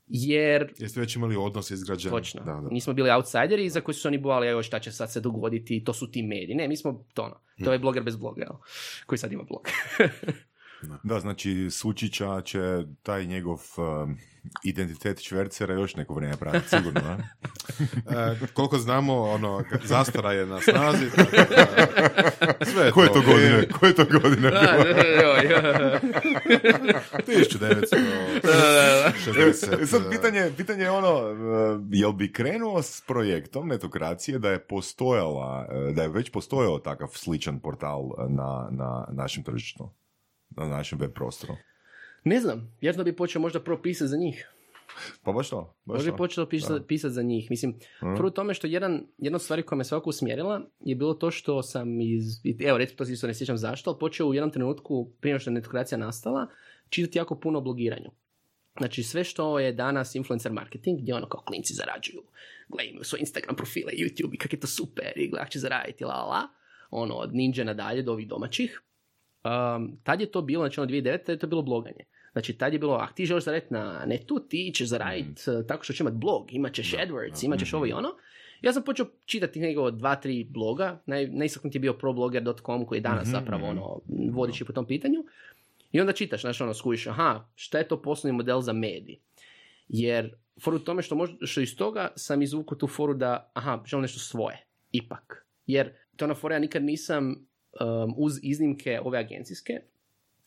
jer
Jeste već imali odnos izgrađen?
Točno.
Da, da.
Nismo bili outsideri za koji su se oni bojali, evo šta će sad se dogoditi, to su ti mediji. Ne, mi smo to ono, to je bloger bez bloga, jel? koji sad ima blog.
Da, znači Sučića će taj njegov um, identitet švercera još neko vrijeme pratiti, sigurno, a?
E, koliko znamo, ono, zastara je na snazi. tako da, Sve je
Koje to
okej.
godine? Koje to godine? E,
1960.
sad pitanje, pitanje je ono, jel bi krenuo s projektom netokracije da je postojala, da je već postojao takav sličan portal na, na našem tržištu, na našem web prostoru?
ne znam, vjerojatno bi počeo možda prvo pisati za njih.
Pa baš to. Baš
Možda
to.
bi počelo pisati, pisati za njih. Mislim,
Mhm.
prvo tome što jedan, jedna od stvari koja me svakako usmjerila je bilo to što sam iz, evo recimo to isto ne sjećam zašto, ali počeo u jednom trenutku, prije što je netokracija nastala, čitati jako puno o blogiranju. Znači sve što je danas influencer marketing, gdje ono kao klinci zarađuju, gledaj imaju svoje Instagram profile, YouTube i kak je to super i gledaj će zaraditi, la la la, ono od ninja nadalje do ovih domaćih. Um, tad je to bilo, znači ono 2009. tad je to bilo bloganje. Znači tad je bilo, a ti želiš zaraditi na netu, ti ćeš zaraditi uh, tako što ćeš imat blog, imat ćeš AdWords, imat ćeš ovo i ono. Ja sam počeo čitati nego dva, tri bloga, Naj, najistaknutiji je bio problogger.com koji je danas
Mhm,
zapravo
mhm.
ono, vodeći po tom pitanju. I onda čitaš, znaš, ono, skužiš, aha, šta je to poslovni model za medij? Jer, foru tome što, možda, što iz toga sam izvukao tu foru da, aha, želim nešto svoje, ipak. Jer, to je ona fora, ja nikad nisam, um, uz iznimke ove agencijske,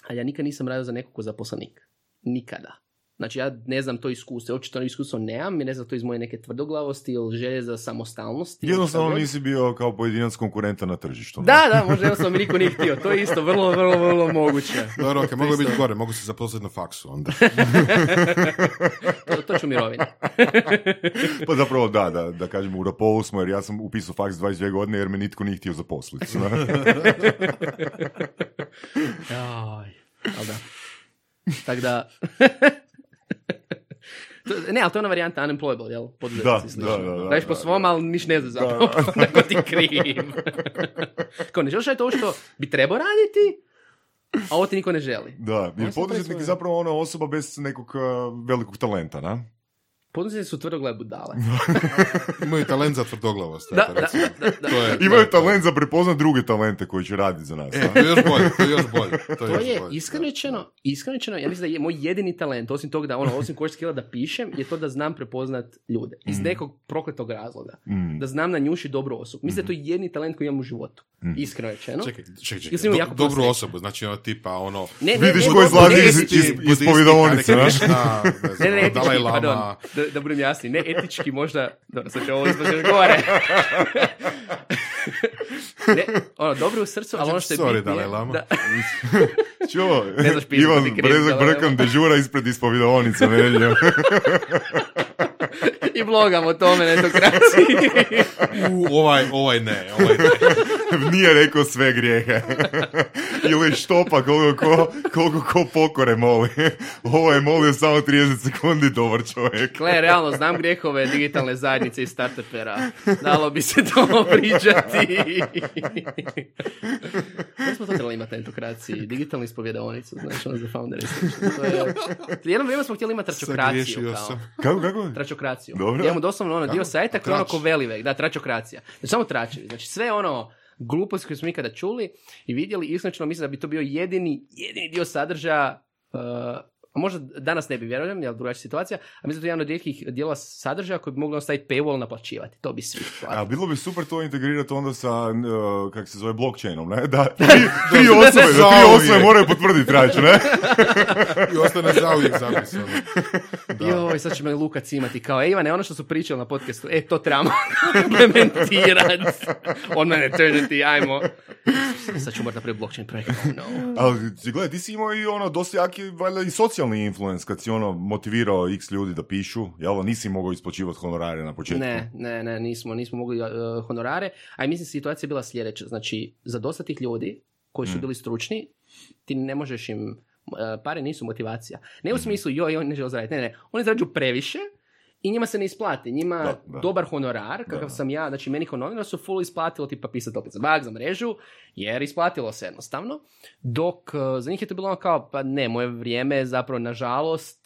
ali ja nikad nisam radio za nekog ko zaposlenik. Nikada. Znači ja ne znam to iskustvo, uopće to iskustvo nemam, i ne znam to iz moje neke tvrdoglavosti ili želje za samostalnost.
Jednostavno
god.
nisi bio kao pojedinac konkurenta na tržištu. ne?
Da, da, možda jednostavno mi niko nije htio. To je isto vrlo, vrlo, vrlo moguće.
Dobro, ok, moglo biti gore, mogu se zaposliti na faksu onda.
To, to ću u mirovini.
Pa zapravo da, da, da kažem u Rapolu smo, jer ja sam upisao faks 22 godine jer me nitko nije htio zaposliti.
ali da. Tako da... To- ne, ali to je ona varijanta unemployable, jel? Poduzetnici
Da, da, da, da,
Radiš po
da,
svom,
da.
ali niš ne znaš zapravo. Neko ti kriv. Kao ne želiš ovo što bi trebao raditi, a ovo ti niko ne želi.
Da, jer
sam
poduzetnik je zapravo ona osoba bez nekog uh, velikog talenta, na?
Poduzetnici su tvrdoglave budale.
Imaju talent za tvrdoglavost.
Da, da, da, da.
To je,
Imaju
da, je-
talent za prepoznat druge talente koji će raditi za nas.
E, to je još bolje, to je još bolje. To,
To je
bolje,
iskreno rečeno, iskreno rečeno, ja mislim da je moj jedini talent, osim toga da, ono, osim core skilla da pišem, je to da znam prepoznat ljude. Iz nekog prokletog razloga.
Mm.
Da znam na njuši dobru osobu. Mislim da je to jedini talent koji imam u životu. Iskreno rečeno.
da. Čekaj, čekaj, čekaj. Do-
jako
dobru
sreće.
osobu, znači ono tipa ono...
Ne, ne,
Vidiš
ne,
ko
ne,
izlazi
ne,
iz,
budisti,
iz, iz
ne
Ne, ne, da, da budem jasni, ne etički možda, dobro, sad će ovo još gore. ne, ono, dobro u srcu, ali ono što je
Sorry,
bitnije...
Dalai Lama.
Da,
Čuo,
Ne
Ivan Brezak Brkan dežura ispred ispovjedovalnice nedjeljom.
I blogam o tome, netokraciji.
U, ovaj, ovaj ne, ovaj ne.
Nije rekao sve grijehe. Ili štopa koliko ko, koliko ko pokore moli. Ovo je molio samo 30 sekundi, dobar čovjek.
Gle, realno, znam grijehove digitalne zajednice i startupera. Dalo bi se to pričati. Da smo to trebali imati na etokraciji, digitalnu ispovjedaonicu, znači ono za. To je... Jedno vrijeme smo htjeli imati tračokraciju. Kao.
sam.
Kako, kako?
Tračokraciju.
Dobro.
Imamo doslovno ono dio sajta koji ono ko velivek, da, tračokracija. Znači samo tračevi. Znači sve ono gluposti koje smo ikada čuli i vidjeli, iskreno mislim da bi to bio jedini, jedini dio sadržaja uh, možda danas ne bi vjerujem, jer drugačija situacija, a mislim da je jedan od rijetkih dijela sadržaja koji bi mogli staviti paywall naplaćivati. To bi svi.
A bilo bi super to integrirati onda sa, uh, kak se zove, blockchainom, ne? Da, tri, tri osobe, da tri osobe moraju potvrditi račun, ne?
I ostane zauvijek zapisano. Da.
Joj, sad će me Luka cimati kao, e Ivane, ono što su pričali na podcastu, e, to trebamo implementirati. On mene eternity, ajmo. Sad ću morati napraviti blockchain projekt, oh no.
Ali, ti gledaj, ti si imao i ono, dosta jaki, valjda i socijalni influence, kad si ono motivirao x ljudi da pišu, jel? Nisi mogao isplaćivati honorare na početku.
Ne, ne, ne, nismo, nismo mogli uh, honorare, a i mislim situacija je bila sljedeća. Znači, za dosta tih ljudi koji su bili stručni, ti ne možeš im, uh, pare nisu motivacija. Ne u smislu, joj, oni ne žele zaraditi, ne, ne, oni zarađuju previše i njima se ne isplati. Njima
Da, da.
dobar honorar, kakav sam ja, znači meni kao novinar su full isplatilo tipa pisati opet za bag, za mrežu, jer isplatilo se jednostavno. Dok uh, za njih je to bilo ono kao, pa ne, moje vrijeme je zapravo, nažalost,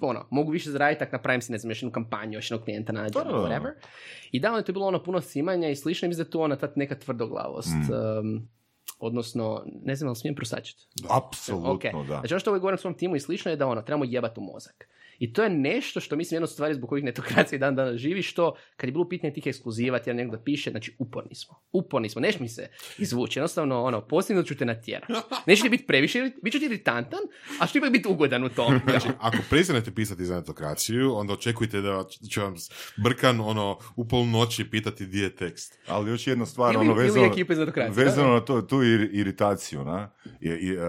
ono, mogu više zaraditi ako napravim si, ne znam, još jednu kampanju, još jednog klijenta nađem,
Da, da, da.
whatever. I da, ono je to bilo ono puno simanja i slično, mislim da je tu ona ta neka tvrdoglavost.
Mm.
Um, odnosno, ne znam, ali smijem prosačiti.
Apsolutno,
Ok.
da.
Znači ono što uvijek govorim svom timu i slično je da ono, trebamo jebat u mozak. I to je nešto što mislim jedna od stvari zbog kojih netokracija dan danas živi, što kad je bilo pitanje tih ekskluziva, nekog da piše, znači uporni smo. Uporni smo, neš mi se izvući, jednostavno ono, postignut ću te natjerati. Neće ti biti previše, bit ću ti iritantan, a što ipak biti ugodan u tom.
Znači, ako prestanete pisati za netokraciju, onda očekujte da će vam Brkan ono, u pol noći pitati di je tekst.
Ali još jedna stvar,
Ili-
ono vezano, vezano na to, tu ir- iritaciju, na, je, i, uh,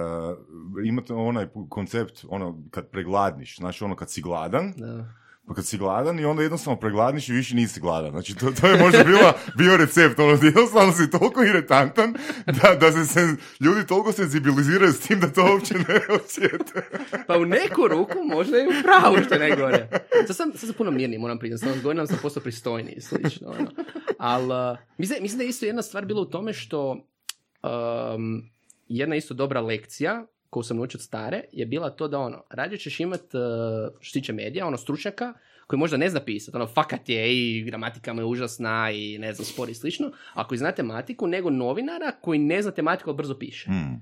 imate onaj koncept, ono, kad pregladniš, znači ono kad si gladan,
Da.
Pa kad si gladan i onda jednostavno pregladniš i više nisi gladan. Znači, to, to je možda bila, bio recept. Ono, jednostavno si toliko iretantan da, da se, se ljudi toliko senzibiliziraju s tim da to uopće ne osjete.
Pa u neku ruku možda i u pravu što je najgore. Sad sam, sad sam puno mirniji, moram priznati. Sam godinama sam postao pristojniji i slično. Ono. Ali uh, mislim, mislim da je isto jedna stvar bila u tome što um, jedna isto dobra lekcija koju sam naučio od stare je bila to da ono, rađe ćeš imat uh, što tiče medija, ono stručnjaka koji možda ne zna pisati, ono fakat je i gramatika mu je užasna i ne znam, spori i slično, ako zna tematiku, nego novinara koji ne zna tematiku, ali brzo piše.
Hmm.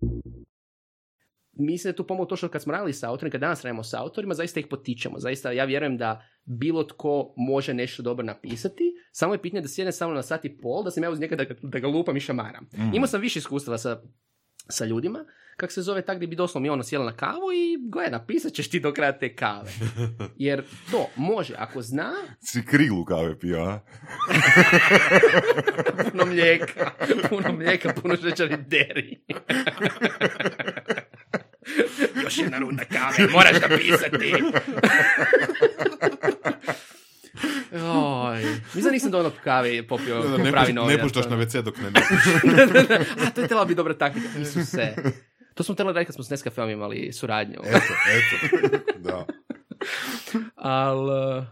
Mislim da je tu pomoglo to što kad smo radili sa autorima, kad danas radimo sa autorima, zaista ih potičemo. Zaista ja vjerujem da bilo tko može nešto dobro napisati, samo je pitanje da sjedne samo na sat i pol, da sam ja uz njega da, da ga lupam i šamaram. Imao sam više iskustava sa, sa ljudima, kak se zove tak gdje bi doslovno mi ono sjela na kavu i gle, napisat ćeš ti do kraja te kave. Jer to može, ako zna,
Si kriglu kave pio, a?
puno mlijeka, puno mlijeka, puno šećeri deri. Još jedna runda kave, moraš napisati. Oj, mislim da nisam dovoljno kave popio
Da, ne,
pravi
puš- ne puštaš na WC dok ne napiš.
A, to je trebala biti dobra taktika. Isuse. To smo trebali raditi kad smo s Nescafeom imali suradnju.
Eto, eto. Da.
Ali,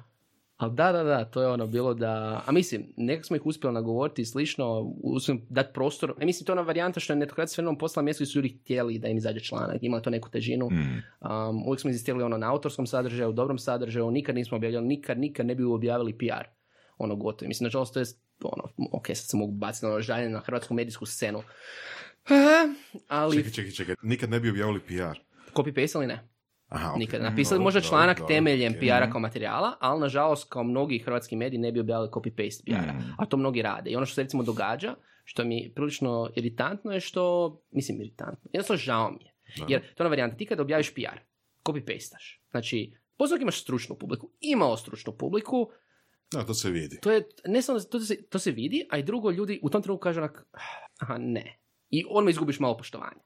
ali da, da, da, to je ono bilo da... A mislim, nekako smo ih uspjeli nagovoriti i slično, uspjeli dati prostor. E, mislim, to je ona varijanta što je netokracija s vremenom poslala mjesto su ljudi htjeli da im izađe članak, imala to neku težinu.
Mm.
Um, uvijek smo inzistirali ono na autorskom sadržaju, dobrom sadržaju, nikad nismo objavljali, nikad, nikad ne bi objavili PR. Ono gotovo. Mislim, nažalost, to je ono, ok, sad se mogu baciti na ono žaljenje na hrvatsku medijsku scenu. Ali
Čekaj, čekaj, čekaj. Nikad ne bi objavili PR.
copy-paste ne?
Aha, ok.
Nikad. Napisali
Dobro,
možda članak temeljem
ok.
PR-a kao materijala, ali nažalost kao mnogi hrvatski mediji ne bi objavili copy-paste PR-a.
Mm.
A to mnogi rade. I ono što se recimo događa, što mi je prilično iritantno je što, mislim iritantno, jednostavno žao mi je.
Da.
Jer to je ona varijanta, ti kada objaviš PR, copy-pastaš. Znači, pozdrav imaš stručnu publiku, imao stručnu publiku,
Da, to se vidi.
to je, ne samo, to se, to se vidi, a i drugo ljudi u tom trenutku kažu onak, aha, ne. I odmah izgubiš malo poštovanja.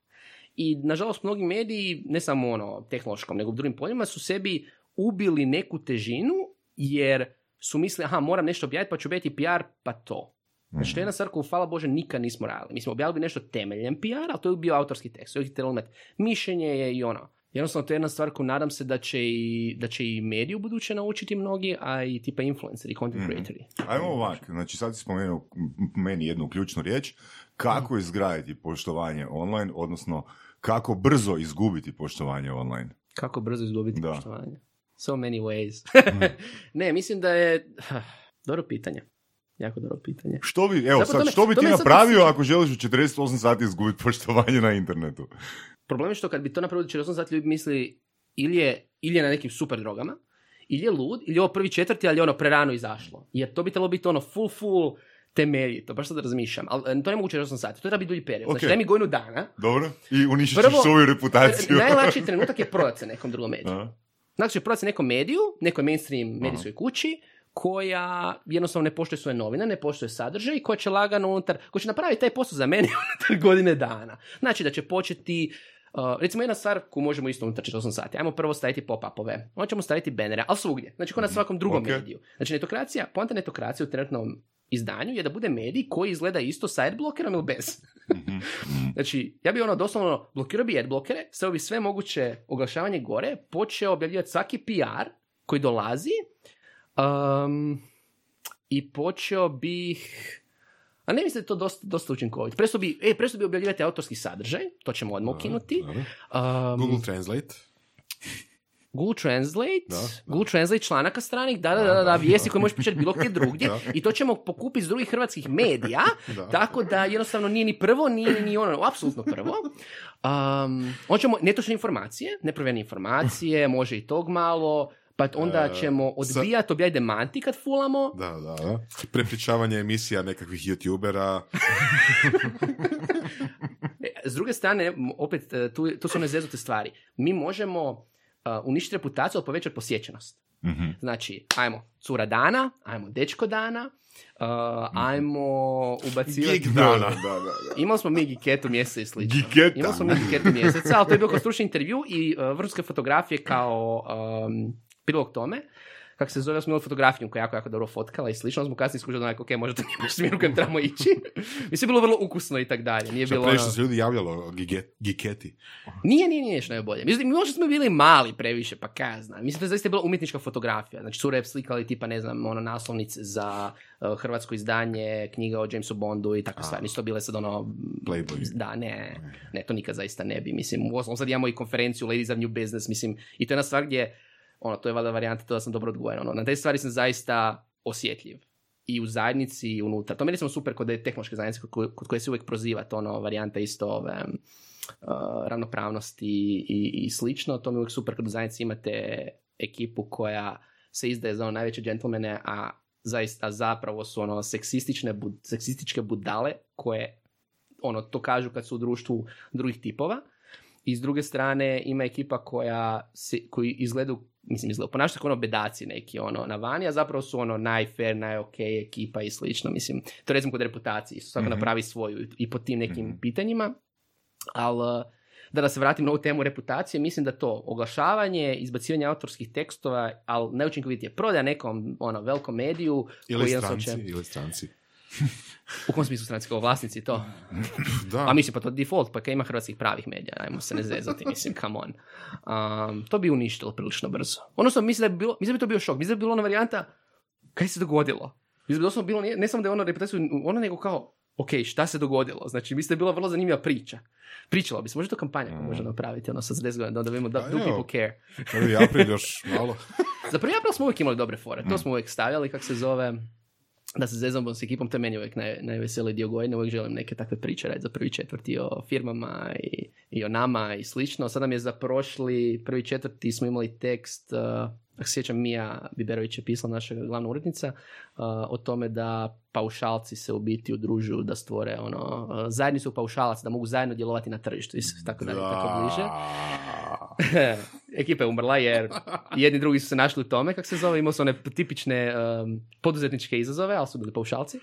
I nažalost mnogi mediji, ne samo ono tehnološkom, nego u drugim poljima, su sebi ubili neku težinu jer su mislili, aha, moram nešto objaviti, pa ću objaviti PR, pa to. Znači, to je jedna stvar koju, hvala Bože, nikad nismo radili. Mi smo objavili nešto temeljem PR, ali to je bio autorski tekst. Uvijek je trebalo imati mišljenje je i ono. Jednostavno, to je jedna stvar koju nadam se da će i, da će i mediji u buduće naučiti mnogi, a i tipa influenceri, content
Mhm.
creatori.
Ajmo ovak, znači sad si spomenuo meni jednu ključnu riječ, kako izgraditi poštovanje online, odnosno kako brzo izgubiti poštovanje online.
Kako brzo izgubiti
Da.
poštovanje? So many ways. ne, mislim da je... Dobro pitanje. Jako dobro pitanje.
Što bi, evo
Zapravo,
sad, što bi ti
sad
napravio
posjeća-
ako želiš u 48 sati izgubiti poštovanje na internetu?
Problem je što kad bi to napravili 48 sati ljudi bi mislili ili je, ili je na nekim super drogama, ili je lud, ili je ovo prvi četvrti, ali je ono prerano izašlo. Jer to bi trebalo biti ono full, full temeljito. Baš sad razmišljam. Ali e, to ne mogu 48 sati. To treba biti dulji period. Znači daj mi godinu dana.
Dobro? I uništit ćeš
Prvo-
svoju reputaciju.
Najlakši trenutak je prodati se nekom drugom mediju.
A?
Znači, prodati se nekom mediju, nekoj mainstream medijskoj kući, koja jednostavno ne poštuje svoje novine, ne poštuje sadržaj i koja će lagano unutar, koja će napraviti taj posao za mene unutar godine dana. Znači da će početi Uh, recimo jedna stvar koju možemo isto unutar 48 sati. Ajmo prvo staviti pop-upove. Onda ćemo staviti bannere, ali svugdje. Znači kao na svakom drugom
Ok.
mediju. Znači netokracija, poanta netokracije u trenutnom izdanju je da bude medij koji izgleda isto sa adblockerom ili bez.
Mhm.
Znači, ja bi ono doslovno blokirao bi adblockere, stavio bi sve moguće oglašavanje gore, počeo objavljivati svaki PR koji dolazi um, i počeo bih... A ne mislim da je to dosta, dosta učinkovito. Presto bi, e, presto bi objavljivati autorski sadržaj, to ćemo odmah ukinuti. Um,
Google Translate.
Google Translate,
Da, da.
Google Translate članaka stranih, da, da, da, da, da, vijesti koje možeš pričati bilo gdje drugdje
Da.
i to ćemo pokupiti s drugih hrvatskih medija,
Da.
tako da jednostavno nije ni prvo, nije ni ono, apsolutno prvo. Um, hoćemo netočne informacije, neprovjerene informacije, može i tog malo, pa onda
E,
ćemo
sa-
odbijati, objaviti demanti kad fulamo.
Da, da, da. Prepričavanje emisija nekakvih youtubera.
E, S druge strane, opet, e, tu, tu su one zezute stvari. Mi možemo uh, uništiti reputaciju, ali povećati posjećenost.
Mhm.
Znači, ajmo cura dana, ajmo dečko dana, uh, ajmo ubacivati...
Gig dana.
Da, da, da, da.
Imali smo mi Giketu mjeseca i slično.
Giketa.
Imali smo mi Giketu mjeseca, ali to je bio kao stručni intervju i uh, vrhunske fotografije kao um, prilog tome. Kako se zove, ja smo imali fotografiju koja je jako, jako dobro fotkala i slično. Smo kasnije skužili da onak, ok, možda to nije baš smjer u kojem trebamo ići. Mislim, bilo vrlo ukusno i tak dalje. Nije bilo
previše
ono-
se ljudi javljalo gige- giketi.
Nije, nije, nije što najbolje. Mislim, možda smo bili mali previše, pa kaj ja znam. Mislim, to je zaista bila umjetnička fotografija. Znači, cure je slikali tipa, ne znam, ono, naslovnice za uh, hrvatsko izdanje, knjiga o Jamesu Bondu i takve stvari. Nisu to bile sad ono...
Playboy.
Da, ne, ne, to nikad zaista ne bi. Mislim, uostalom sad imamo i konferenciju Ladies of New Business, mislim, i to je jedna stvar gdje, ono, to je valjda varijanta, to da sam dobro odgovoren. Ono, na te stvari sam zaista osjetljiv. I u zajednici i unutra. To meni recimo super kod tehnološke zajednice kod kod koje se uvijek proziva to ono varijanta isto ove uh, ravnopravnosti i, i slično. To mi je uvijek super kad u zajednici imate ekipu koja se izdaje za ono najveće džentlmene, a zaista zapravo su ono seksistične, bud- seksističke budale koje ono to kažu kad su u društvu drugih tipova. I s druge strane ima ekipa koja se, koji izgledaju, mislim izgledaju, ponašaju kao ono bedaci neki ono na vani, a zapravo su ono najfair, najok ekipa i slično. Mislim, to recimo kod reputacije, isto svako
Mhm.
napravi svoju i po tim nekim
Mhm.
pitanjima. Ali da da se vratim na ovu temu reputacije, mislim da to oglašavanje, izbacivanje autorskih tekstova, ali neučinkovitije prodaja nekom ono, velikom mediju
Ili stranci,
će-
ili stranci.
U kom smislu stranci kao vlasnici to?
Da.
A mislim, pa to default, pa kaj ima hrvatskih pravih medija, ajmo se ne zezati, mislim, come on. Um, to bi uništilo prilično brzo. Odnosno, mislim da bi, bilo, mislim da bi to bio šok, mislim da bi bilo ona varijanta, kaj se dogodilo? Mislim da bi doslovno bilo, ne, ne samo da je ono reputaciju, ono nego kao, ok, šta se dogodilo? Znači, mislim da je bila vrlo zanimljiva priča. Pričala bi se, možda to kampanja koja može napraviti, ono, sa 10 godina, da, vidimo da
Pa
do people care.
Prvi april još malo.
Za prvi april smo uvijek imali dobre fore, to smo uvijek stavljali, kako se zove, da se zezamo s ekipom, to je meni uvijek naj, najveseliji dio godine, uvijek želim neke takve priče raditi za prvi četvrti o firmama i, i o nama i slično. Sad nam je za prošli prvi četvrti smo imali tekst, uh, ako sjećam Mija Biberović je pisala, naša glavna urednica, uh, o tome da paušalci se u biti udružuju da stvore ono, uh, zajednicu paušalaca, da mogu zajedno djelovati na tržištu i tako dalje, tako bliže. Ekipa je umrla jer jedni drugi su se našli u tome, kako se zove, imao su one tipične um, poduzetničke izazove, ali su bili paušalci.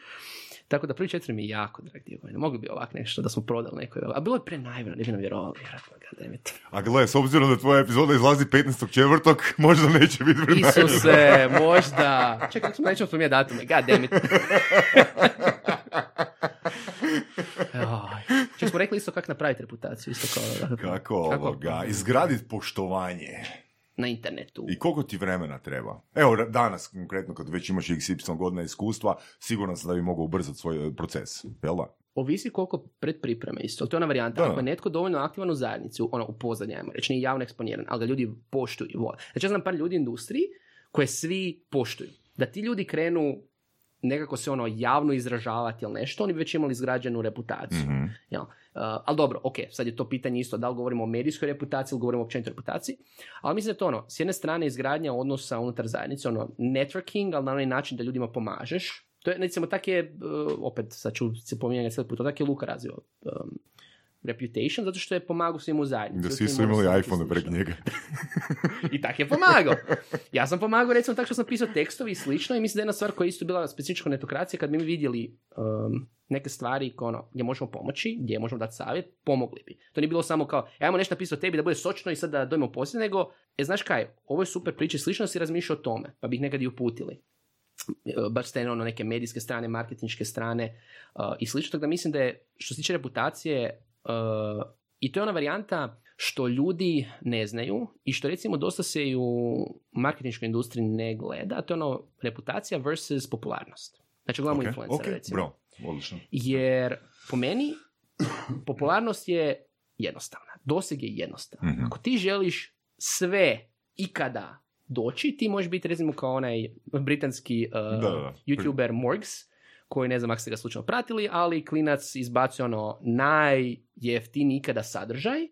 Tako da prvi četiri mi je jako drag dio godine. Mogli bi ovak nešto da smo prodali nekoj. A bilo je prenaivno, ne bi nam vjerovali.
A gle, s obzirom da tvoja epizoda izlazi 15. četvrtog, možda neće biti vremena.
Isuse, možda. Čekaj, nećemo spominjati datume. God damn it. Čak smo rekli isto kako napraviti reputaciju. Isto kao,
Kako ovoga, izgraditi poštovanje.
na internetu.
I koliko ti vremena treba? Evo, danas konkretno, kad već imaš XY godina iskustva, siguran sam da bi mogao ubrzati svoj e, proces, jel da?
Ovisi koliko predpripreme isto. To je ona varijanta.
Da.
Ako je netko dovoljno aktivan u zajednici, ono u pozadnje, ajmo reći, nije javno eksponiran, ali ga ljudi poštuju vole. Znači ja znam par ljudi u industriji koje svi poštuju. Da ti ljudi krenu nekako se ono javno izražavati ili nešto, oni bi već imali izgrađenu reputaciju.
Mhm.
Jel? Uh, ali dobro, ok, sad je to pitanje isto da li govorimo o medijskoj reputaciji ili govorimo o reputaciji, ali mislim da to ono, s jedne strane izgradnja odnosa unutar zajednice, ono, networking, ali na onaj način da ljudima pomažeš. To je, recimo, tak je, uh, opet, sad ću se pominjati cijeli put, tak je Luka razvio um, reputation, zato što je pomagao svim u zajednici.
Da svi su imali iPhone
slično.
njega.
I tak je pomagao. Ja sam pomagao recimo tako što sam pisao tekstovi i slično i mislim da je jedna stvar koja je isto bila specifična netokracija kad bi mi vidjeli um, neke stvari ko ono, gdje možemo pomoći, gdje možemo dati savjet, pomogli bi. To nije bilo samo kao, e, ajmo nešto napisati o tebi da bude sočno i sad da dojmo poslije, nego, e, znaš kaj, ovo je super priča slično si razmišljao o tome, pa bi ih nekad i uputili. E, Baš ste ono neke medijske strane, marketinške strane uh, i slično, tako da mislim da je, što se tiče reputacije, i to je ona varijanta što ljudi ne znaju i što recimo dosta se i u marketinškoj industriji ne gleda, a to je ono reputacija versus popularnost. Znači gledamo
Ok,
influencera
ok,
recimo.
bro, odlično.
Jer po meni popularnost je jednostavna. Doseg je jednostavan.
Mhm.
Ako ti želiš sve ikada doći, ti možeš biti recimo kao onaj britanski uh,
Da, da, da.
youtuber Morgs, koji ne znam ako ste ga slučajno pratili, ali klinac izbacuje ono najjeftiniji ikada sadržaj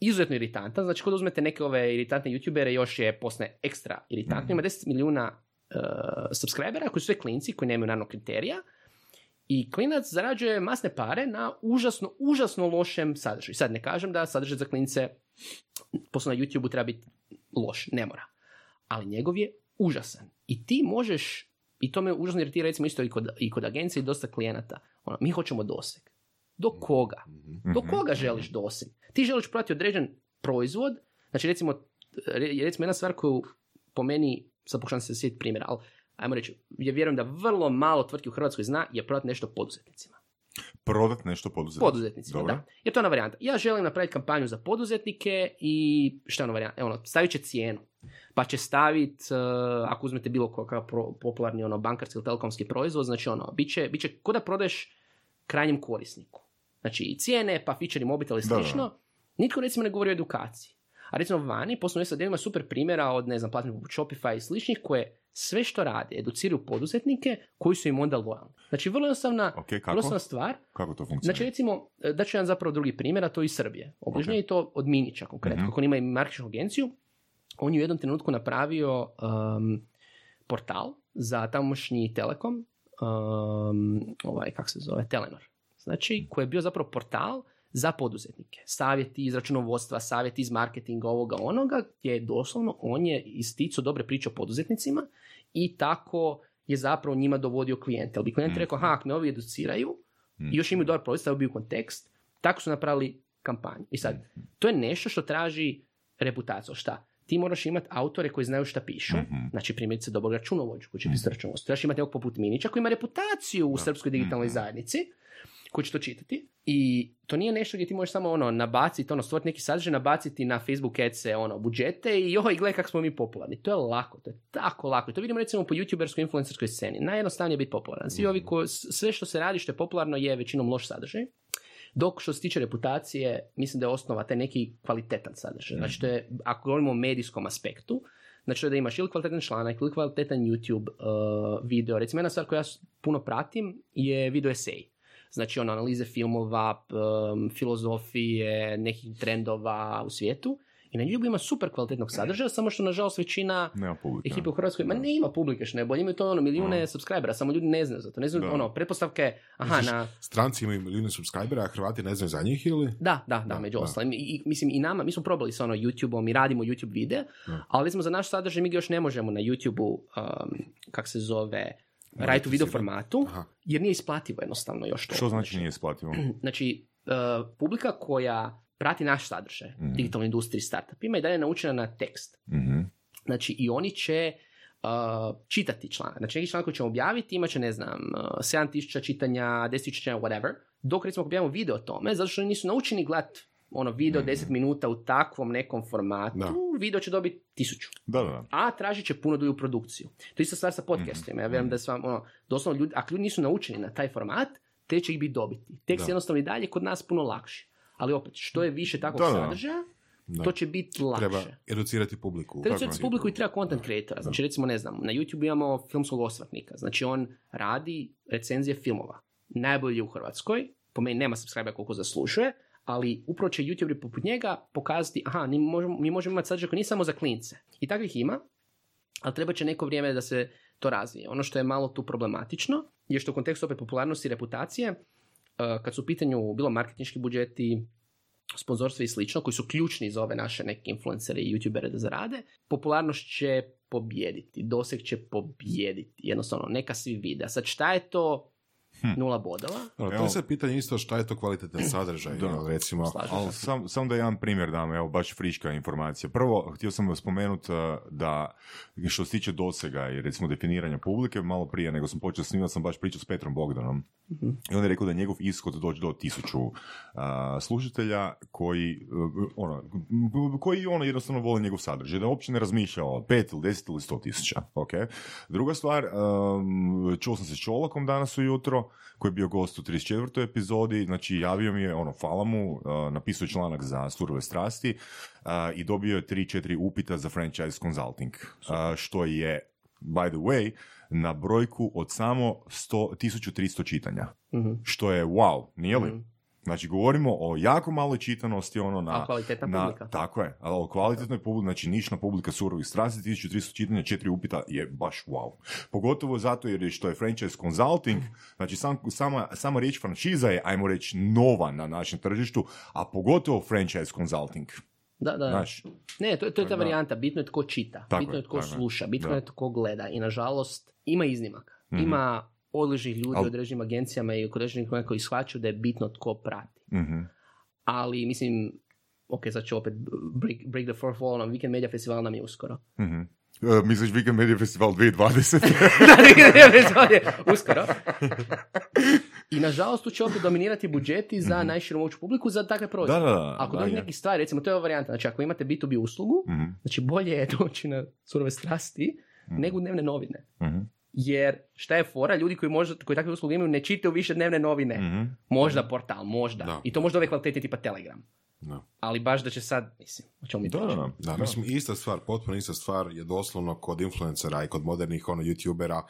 izuzetno iritantan, znači kod uzmete neke ove iritantne youtubere, još je posne ekstra iritantno, ima 10 milijuna uh, subscribera koji su sve klinci, koji nemaju naravno kriterija, i klinac zarađuje masne pare na užasno, užasno lošem sadržaju. Sad ne kažem da sadržaj za klince posebno na YouTube treba biti loš, ne mora. Ali njegov je užasan. I ti možeš, i to me užasno iritira recimo isto i kod, i kod agencije i dosta klijenata. Ono, mi hoćemo doseg. Do koga? Do koga želiš doseg? Ti želiš prodati određen proizvod, znači recimo, recimo jedna stvar koju po meni, sad pokušam se sjetiti primjera, ali ajmo reći, ja vjerujem da vrlo malo tvrtki u Hrvatskoj zna je prodati nešto poduzetnicima.
Prodat nešto poduzetnicima.
Poduzetnicima, da. Jer to je ona varijanta. Ja želim napraviti kampanju za poduzetnike i šta je ona varijanta? Evo, ono, stavit će cijenu. Pa će staviti, ako uzmete bilo kakav popularni ono, bankarski ili telekomski proizvod, znači ono, bit će, bit će ko da prodeš krajnjem korisniku. Znači i cijene, pa feature i mobitel i slično. Nitko recimo ne govori o edukaciji. A recimo vani, poslovno SAD ima super primjera od, ne znam, platnih Shopify i sličnih koje sve što rade, educiraju poduzetnike koji su im onda lojalni. Znači, vrlo jednostavna,
okay,
vrlo jednostavna stvar.
Kako to funkcionira?
Znači, recimo, da ću jedan zapravo drugi primjer, a to iz Srbije. Obližnje okay. je to od Minića konkretno. Mm-hmm. Kako on ima i marketinšku agenciju, on je u jednom trenutku napravio um, portal za tamošnji Telekom, um, ovaj, kako se zove, Telenor. Znači, koji je bio zapravo portal za poduzetnike. Savjeti iz računovodstva, savjeti iz marketinga, ovoga, onoga, gdje je doslovno on je isticao dobre priče o poduzetnicima i tako je zapravo njima dovodio klijente. Ali bi klijent mm. rekao, ha, ako me ovi educiraju mm. još imaju dobar proizvod, stavio bi u kontekst, tako su napravili kampanju. I sad, mm. to je nešto što traži reputaciju. Šta? Ti moraš imati autore koji znaju šta pišu, mm-hmm. znači primjerice dobrog računovođu koji će pisati mm-hmm. računovodstvo. Trebaš imati nekog poput Minića koji ima reputaciju u srpskoj digitalnoj mm-hmm. zajednici, koji će to čitati. I to nije nešto gdje ti možeš samo ono nabaciti, ono stvoriti neki sadržaj, nabaciti na Facebook adse ono budžete i joj gle kako smo mi popularni. To je lako, to je tako lako. I to vidimo recimo po youtuberskoj influencerskoj sceni. Najjednostavnije je biti popularan. Svi ovi ko, sve što se radi što je popularno je većinom loš sadržaj. Dok što se tiče reputacije, mislim da je osnova taj neki kvalitetan sadržaj. Znači to je, ako govorimo o medijskom aspektu, znači da imaš ili kvalitetan članak ili kvalitetan YouTube uh, video. Recimo jedna stvar koju ja puno pratim je video esej znači ono, analize filmova, um, filozofije, nekih trendova u svijetu. I na YouTube ima super kvalitetnog sadržaja, samo što nažalost većina ekipe u Hrvatskoj, ma ne ima publike što ne imaju to ono milijune no. subscribera, samo ljudi ne znaju za to. Ne znaju, ono, pretpostavke, aha, na...
Stranci imaju milijune subscribera, a Hrvati ne znaju za njih ili?
Da, da, da, među ostalim. I, mislim, i nama, mi smo probali sa ono YouTube-om i radimo YouTube videa, ali smo za naš sadržaj mi ga još ne možemo na YouTube-u, um, kak se zove, raditi u video formatu, Aha. jer nije isplativo jednostavno još to.
Što znači nije isplativo?
Znači, uh, publika koja prati naš sadržaj, mm-hmm. digitalnoj industriji, startupima i dalje naučena na tekst. Mm-hmm. Znači, i oni će uh, čitati članak. Znači, neki članak koji ćemo objaviti imat će, ne znam, uh, 7000 čitanja, 10.000 čitanja, whatever. Dok, recimo, objavimo video o tome, zato što nisu naučeni gledati ono video mm. 10 minuta u takvom nekom formatu, da. video će dobiti tisuću.
Da, da.
A tražit će puno dulju produkciju. To je isto stvar sa podcastima. Ja vjerujem mm. da je ono, doslovno ljudi, ako ljudi nisu naučeni na taj format, te će ih biti dobiti. Tekst je jednostavno i dalje kod nas puno lakši. Ali opet, što je više takvog da, sadržaja, da. to će biti lakše.
Treba educirati publiku.
Treba educirati publiku i treba content creatora. Znači, recimo, ne znam, na YouTube imamo filmskog osvrtnika. Znači, on radi recenzije filmova. Najbolji u Hrvatskoj. Po meni nema subscribe koliko zaslužuje ali upravo će YouTube poput njega pokazati, aha, mi možemo, mi možemo imati sadržaj koji nije samo za klince. I takvih ima, ali treba će neko vrijeme da se to razvije. Ono što je malo tu problematično je što u kontekstu opet popularnosti i reputacije, uh, kad su u pitanju bilo marketinški budžeti, sponzorstva i slično, koji su ključni za ove naše neke influencere i youtubere da zarade, popularnost će pobijediti, doseg će pobijediti, jednostavno, neka svi vide. A sad šta je to. Nula bodova.
to je sad pitanje isto šta je to kvalitetan sadržaj. Da. recimo.
Ali sam, sam da jedan primjer dam, evo baš friška informacija. Prvo, htio sam spomenuti uh, da što se tiče dosega i recimo definiranja publike, malo prije nego sam počeo snimati, sam baš pričao s Petrom Bogdanom. uh I on je rekao da je njegov ishod doći do tisuću uh, slušatelja koji, uh, ono, koji ono jednostavno vole njegov sadržaj. Da uopće ne razmišlja o pet ili deset ili sto tisuća. Okay? Druga stvar, um, čuo sam se s Čolakom danas ujutro, koji je bio gost u 34. epizodi, znači javio mi je, ono, hvala mu, uh, napisao članak za surove strasti uh, i dobio je 3-4 upita za franchise consulting, uh, što je, by the way, na brojku od samo 100, 1300 čitanja. Mhm. Što je wow, nije li? Mhm. Znači, govorimo o jako maloj čitanosti, ono na...
A kvalitetna
na,
publika.
Tako je, ali o kvalitetnoj publici, znači nišna publika surovih strasti, 1300 čitanja, četiri upita je baš wow. Pogotovo zato jer je što je franchise consulting, znači sam, sama, sama riječ franšiza je, ajmo reći, nova na našem tržištu, a pogotovo franchise consulting.
Da, da.
Znaš,
Ne, to, je- to je ta
Da.
varijanta. Bitno je tko čita,
Tako
bitno je tko sluša, bitno
Da.
je tko gleda. I nažalost, ima iznimaka.
Mhm.
Ima odličnih ljudi u određenim agencijama i određenih koji koji shvaćaju da je bitno tko prati.
mhm.
Ali, mislim, ok, sad ću opet break, break the fourth wall, nam Weekend Media Festival nam je uskoro.
Mhm. E, misliš Weekend Media Festival 2020?
da, Weekend Media Festival je uskoro. I nažalost tu će opet dominirati budžeti za najširu moguću publiku za takve proizvode.
Mhm. da, da, da.
Ako dođe neki stvari, recimo to je ova varijanta, znači ako imate B2B uslugu,
Mhm,
znači bolje je doći na surove strasti nego u dnevne novine. Jer šta je fora, ljudi koji, možda, koji takve usluge imaju ne čitaju više dnevne novine.
mhm.
Možda portal, možda.
Da.
I to možda ove kvalitete tipa Telegram.
Da.
Ali baš da će sad, mislim, o čemu mi
Da, da, da.
Da, mislim, ista stvar, potpuno ista stvar je doslovno kod influencera i kod modernih ono, youtubera.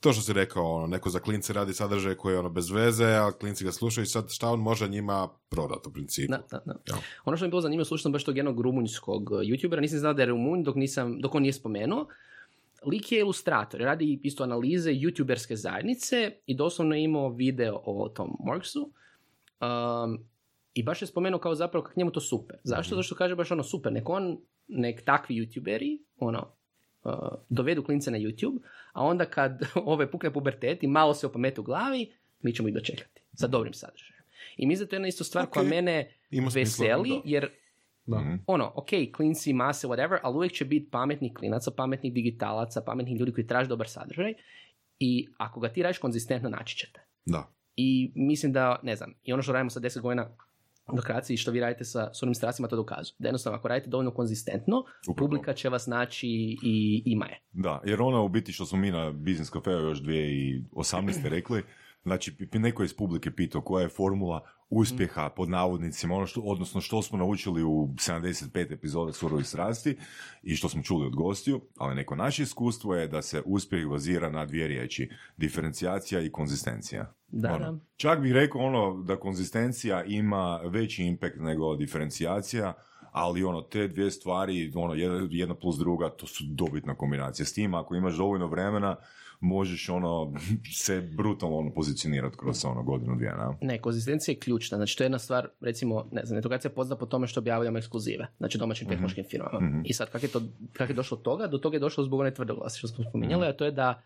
To što si rekao, ono, neko za klince radi sadržaj koji je ono bez veze, a klinci ga slušaju i sad šta on može njima prodati u principu.
Da, da, da.
Ja.
Ono što mi je bilo zanimljivo, slušao sam baš tog jednog rumunjskog uh, youtubera, nisam znao da je rumunj dok, nisam, dok on nije spomenuo. Lik je ilustrator, radi isto analize youtuberske zajednice i doslovno je imao video o tom Marksu. Um, I baš je spomenuo kao zapravo kako njemu to super. Zašto? Zato što kaže baš ono super, nek on, nek takvi youtuberi, ono, uh, dovedu klince na YouTube, a onda kad ove pukne pubertet i malo se opamete u glavi, mi ćemo ih dočekati sa dobrim sadržajem. I mislim da to je jedna isto stvar koja
Ok.
mene
Ima smisla,
veseli,
da.
jer
Da.
Mhm.
ono, ok, klinci, mase, whatever, ali uvijek će biti pametnih klinaca, pametnih digitalaca, pametnih ljudi koji traže dobar sadržaj i ako ga ti radiš konzistentno, naći ćete.
Da.
I mislim da, ne znam, i ono što radimo sa 10 godina i što vi radite sa surovim strastima to dokazuje. Da jednostavno ako radite dovoljno konzistentno,
Upravo.
publika će vas naći i ima je.
Da, jer ona u biti što smo mi na Business Cafe još 2018. rekli, znači neko je iz publike pitao koja je formula uspjeha pod navodnicima, ono što, odnosno što smo naučili u 75 epizoda Surovih strasti i što smo čuli od gostiju, ali neko naše iskustvo je da se uspjeh bazira na dvije riječi, diferencijacija i konzistencija.
Da,
Ono,
da.
Čak bih rekao ono da konzistencija ima veći impact nego diferencijacija, ali ono, te dvije stvari, ono, jedna, plus druga, to su dobitna kombinacija. S tim, ako imaš dovoljno vremena, možeš ono, se brutalno ono, pozicionirati kroz ono godinu, dvije, na?
Ne, konzistencija je ključna. Znači, to je jedna stvar, recimo, ne znam, netokacija je poznata po tome što objavljamo ekskluzive, znači domaćim tehnološkim firmama.
Mhm.
I sad, kako je, to, kak je došlo do toga? Do toga je došlo zbog one tvrdoglasi što smo spominjali, a to je da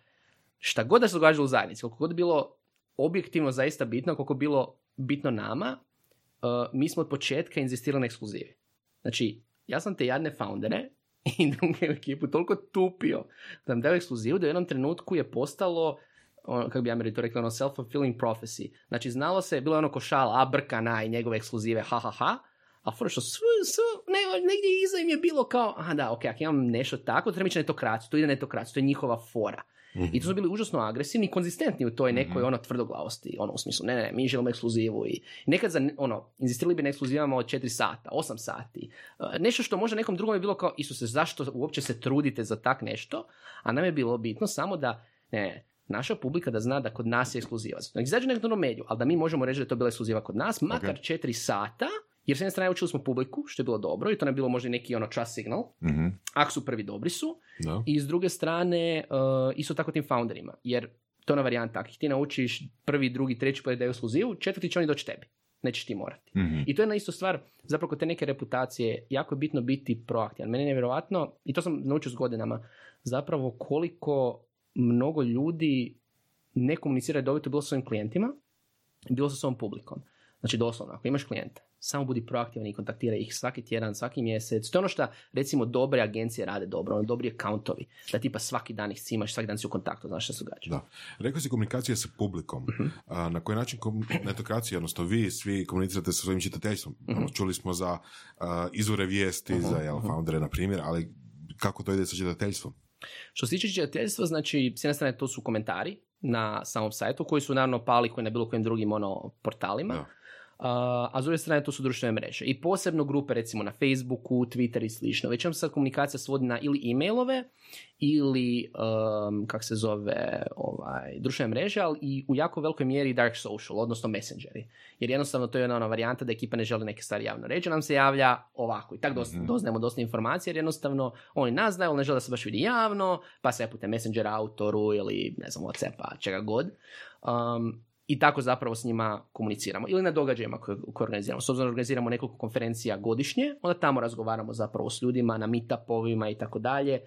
šta god da se događalo u zajednici, koliko god bilo objektivno zaista bitno, koliko bilo bitno nama, uh, mi smo od početka inzistirali na ekskluzivi. Znači, ja sam te jadne foundere i druge ekipu toliko tupio da nam daju ekskluzivu da u jednom trenutku je postalo ono, kako bi Ameri to rekli, ono self-fulfilling prophecy. Znači, znalo se, bilo je ono košala, a Brkana i njegove ekskluzive, ha, ha, ha, a fora što sve, sve, ne, negdje iza im je bilo kao, aha da, ok, ako imam nešto tako, treba ići netokraciju, to ide netokraciju, to je njihova fora. I tu su bili užasno agresivni i konzistentni u toj nekoj ono tvrdoglavosti, ono u smislu, ne, ne, ne, mi želimo ekskluzivu i nekad za, ono, inzistirali bi na ekskluzivama od 4 sata, 8 sati, Uh, nešto što možda nekom drugom je bilo kao, Isuse, zašto uopće se trudite za tak nešto, a nam je bilo bitno samo da, ne, naša publika da zna da kod nas je ekskluziva. Nek izađe nekako na mediju, ali da mi možemo reći da je to bila ekskluziva kod nas, makar
Ok.
4 sata, jer s jedne strane učili smo publiku, što je bilo dobro, i to nam je bilo možda neki ono trust signal,
Mhm.
ako su prvi dobri su,
Da.
i s druge strane, uh, isto tako tim founderima, jer to je ona varijanta, ako ti naučiš prvi, drugi, treći put da je ekskluzivu, četvrti će oni doći tebi. Nećeš ti morati.
Mhm.
I to je jedna isto stvar, zapravo kod te neke reputacije, jako je bitno biti proaktivan. Meni je nevjerojatno, i to sam naučio s godinama, zapravo koliko mnogo ljudi ne komunicira redovito bilo sa svojim klijentima, bilo sa svojom publikom. Znači doslovno, ako imaš klijente, samo budi proaktivan i kontaktiraj ih svaki tjedan, svaki mjesec. To je ono što recimo dobre agencije rade dobro, ono dobri accountovi, da tipa svaki dan ih cimaš, svaki dan si u kontaktu, znaš šta se događa.
Da. Rekao si komunikacija sa publikom. A, na koji način kom- netokracija, odnosno vi svi komunicirate sa svojim čitateljstvom? Ono, čuli smo za a, izvore vijesti, za jel, foundere, na primjer, ali kako to ide sa čitateljstvom?
Što se tiče čitateljstva, znači, s jedne strane to su komentari na samom sajtu, koji su naravno pali koji na bilo kojim drugim ono, portalima.
Da.
A s druge strane to su društvene mreže. I posebno grupe recimo na Facebooku, Twitter i slično. Već vam sad komunikacija svodi na ili e-mailove ili um, kak se zove ovaj, društvene mreže, ali i u jako velikoj mjeri dark social, odnosno messengeri. Jer jednostavno to je ona, ona varijanta da ekipa ne želi neke stvari javno reći, nam se javlja ovako. I tako dos, mm doznajemo dosta informacije jer jednostavno oni nas znaju, ali ne žele da se baš vidi javno, pa se putem messenger autoru ili ne znam, Whatsappa, čega god. Um, i tako zapravo s njima komuniciramo. Ili na događajima koje, koje organiziramo. S obzirom da organiziramo nekoliko konferencija godišnje, onda tamo razgovaramo zapravo s ljudima na meetupovima i tako dalje.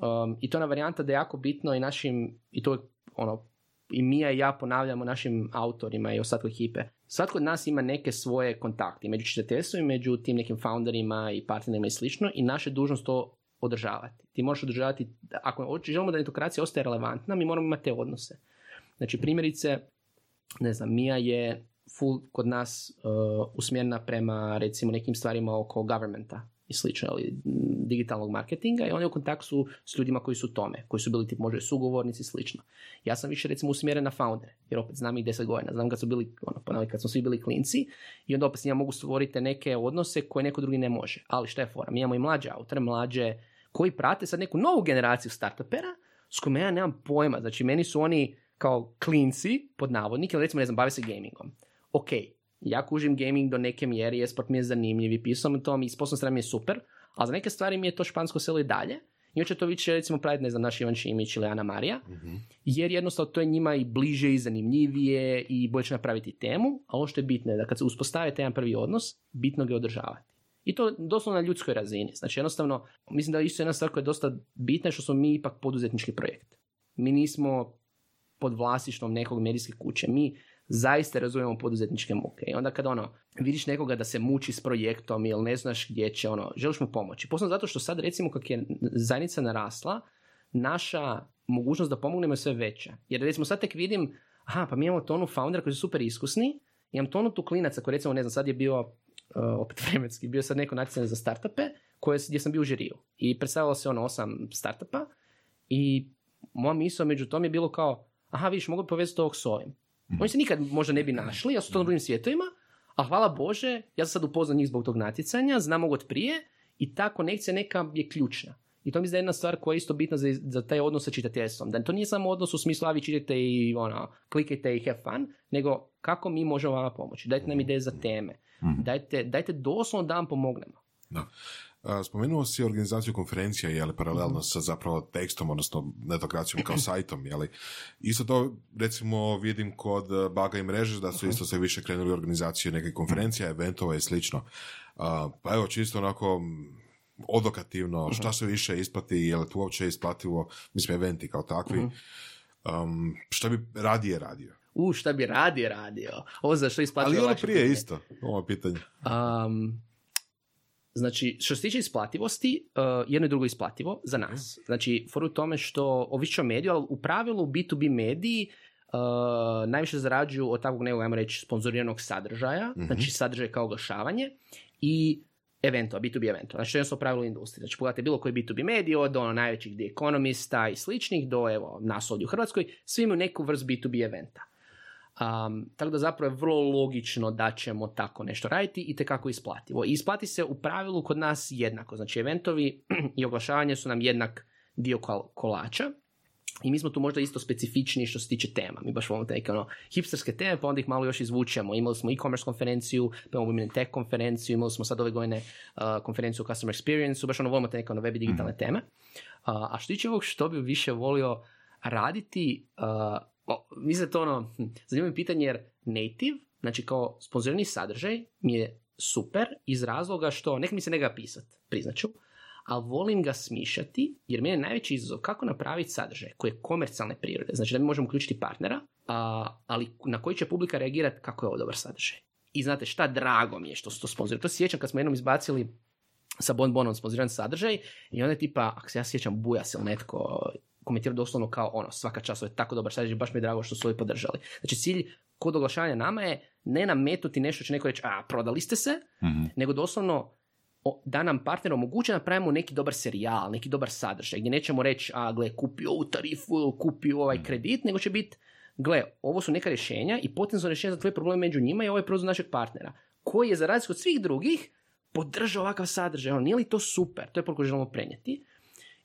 Um, I to je varijanta da je jako bitno i našim, i to je ono, i Mija i ja ponavljamo našim autorima i ostatku ekipe. Svatko od nas ima neke svoje kontakte među čitateljstvom i među tim nekim founderima i partnerima i slično i naša dužnost to održavati. Ti možeš održavati, ako želimo da netokracija ostaje relevantna, mi moramo imati te odnose. Znači, primjerice, ne znam, Mija je full kod nas uh, usmjerena prema recimo nekim stvarima oko governmenta i slično, ali digitalnog marketinga i on je u kontaktu s ljudima koji su tome, koji su bili tip možda sugovornici i slično. Ja sam više recimo usmjeren na foundere, jer opet znam ih deset godina, znam kad su bili, ono, kad smo svi bili klinci i onda opet s njima mogu stvoriti neke odnose koje neko drugi ne može. Ali šta je fora? Mi imamo i mlađe autore, mlađe koji prate sad neku novu generaciju startupera s kojima ja nemam pojma. Znači meni su oni kao klinci, pod navodnike, recimo ne znam, bave se gamingom. Ok, ja kužim gaming do neke mjere, esport mi je zanimljiv i pisao tom i s strane mi je super, ali za neke stvari mi je to špansko selo i dalje. I hoće to više recimo praviti, ne znam, naš Ivan Šimić ili Ana Marija, mm jer jednostavno to je njima i bliže i zanimljivije i bolje će napraviti temu, a ovo što je bitno je da kad se uspostave taj jedan prvi odnos, bitno ga je održavati. I to doslovno na ljudskoj razini. Znači jednostavno, mislim da isto jedna stvar koja je dosta bitna je što smo mi ipak poduzetnički projekt. Mi nismo pod vlasništvom nekog medijske kuće. Mi zaista razumijemo poduzetničke muke. I onda kada ono, vidiš nekoga da se muči s projektom ili ne znaš gdje će, ono, želiš mu pomoći. Posebno zato što sad recimo kak je zajednica narasla, naša mogućnost da pomognemo je sve veća. Jer recimo sad tek vidim, aha, pa mi imamo tonu foundera koji su super iskusni, imam tonu tu klinaca koji recimo, ne znam, sad je bio uh, opet vremenski, bio sad neko natjecanje za startupe koje, gdje sam bio u žiriju. I predstavilo se ono osam startupa i moja misla među tom je bilo kao, aha, vidiš, mogu povezati ovog s ovim. Mhm. Oni se nikad možda ne bi našli, ja su to na drugim svijetovima, a hvala Bože, ja sam sad upoznao njih zbog tog natjecanja, znam od prije i ta konekcija neka je ključna. I to mi je jedna stvar koja je isto bitna za, za taj odnos sa čitateljstvom. Da to nije samo odnos u smislu, a vi čitate i ono, klikajte i have fun, nego kako mi možemo vama pomoći. Dajte nam ideje za teme. Mhm. Dajte, dajte doslovno da vam pomognemo.
Da. Spomenuo si organizaciju konferencija, je li paralelno sa zapravo tekstom, odnosno netokracijom kao sajtom, je li? Isto to, recimo, vidim kod Baga i mreže, da su isto sve više krenuli u organizaciju neke konferencija, eventova i slično. Pa evo, čisto onako odokativno, šta se više isplati, je li tu uopće isplativo, mislim, eventi kao takvi. Um, šta bi radije radio?
U, šta bi radije radio? Ovo za što isplativo?
Ali ono prije isto, ovo pitanje.
Um, Znači, što se tiče isplativosti, uh, jedno i drugo isplativo za nas. Znači, for u tome što oviše o mediju, ali u pravilu B2B mediji uh, najviše zarađuju od takvog nekog, ajmo reći, sponzoriranog sadržaja, mm znači sadržaj kao oglašavanje i eventova, B2B eventova. Znači, to je jednostavno pravilo industrije. Znači, pogledajte bilo koji B2B medij, od ono najvećih The Economista i sličnih do, evo, nas ovdje u Hrvatskoj, svi imaju neku vrst B2B eventa. Um, tako da zapravo je vrlo logično da ćemo tako nešto raditi i tekako isplativo. I isplati se u pravilu kod nas jednako. Znači eventovi i oglašavanje su nam jednak dio kolača. I mi smo tu možda isto specifični što se tiče tema. Mi baš volimo te neke ono, hipsterske teme, pa onda ih malo još izvučemo. Imali smo e-commerce konferenciju, pa imamo Women Tech konferenciju, imali smo sad ove godine uh, konferenciju o Customer Experience, baš ono volimo te neke ono, web i digitalne mhm. teme. Uh, a što tiče ovog što bi više volio raditi, uh, o, mislim to ono, hm, zanimljivo pitanje jer native, znači kao sponzorni sadržaj mi je super iz razloga što, nek mi se ne ga pisat, priznaću, ali volim ga smišati jer meni je najveći izazov kako napraviti sadržaj koji je komercijalne prirode, znači da mi možemo uključiti partnera, a, ali na koji će publika reagirati kako je ovo dobar sadržaj. I znate šta, drago mi je što su to sponzori. To se sjećam kad smo jednom izbacili sa Bon Bonom sponzoriran sadržaj i onda je tipa, ako se ja sjećam, Bujas ili netko komentirao doslovno kao ono, svaka čast, ovo je tako dobar sadržaj, baš mi je drago što su ovi podržali. Znači cilj kod oglašavanja nama je ne nametnuti nešto će neko reći, a prodali ste se, mm nego doslovno da nam partner omoguće da napravimo neki dobar serijal, neki dobar sadržaj, gdje nećemo reći, a gle, kupio ovu tarifu, kupio ovaj mhm. kredit, nego će biti gle, ovo su neka rješenja i potencijalno rješenja za tvoje probleme među njima i ovo je proizvod našeg partnera, koji je za razliku od svih drugih podržao ovakav sadržaj. Ono, nije li to super? To je poruku želimo prenijeti.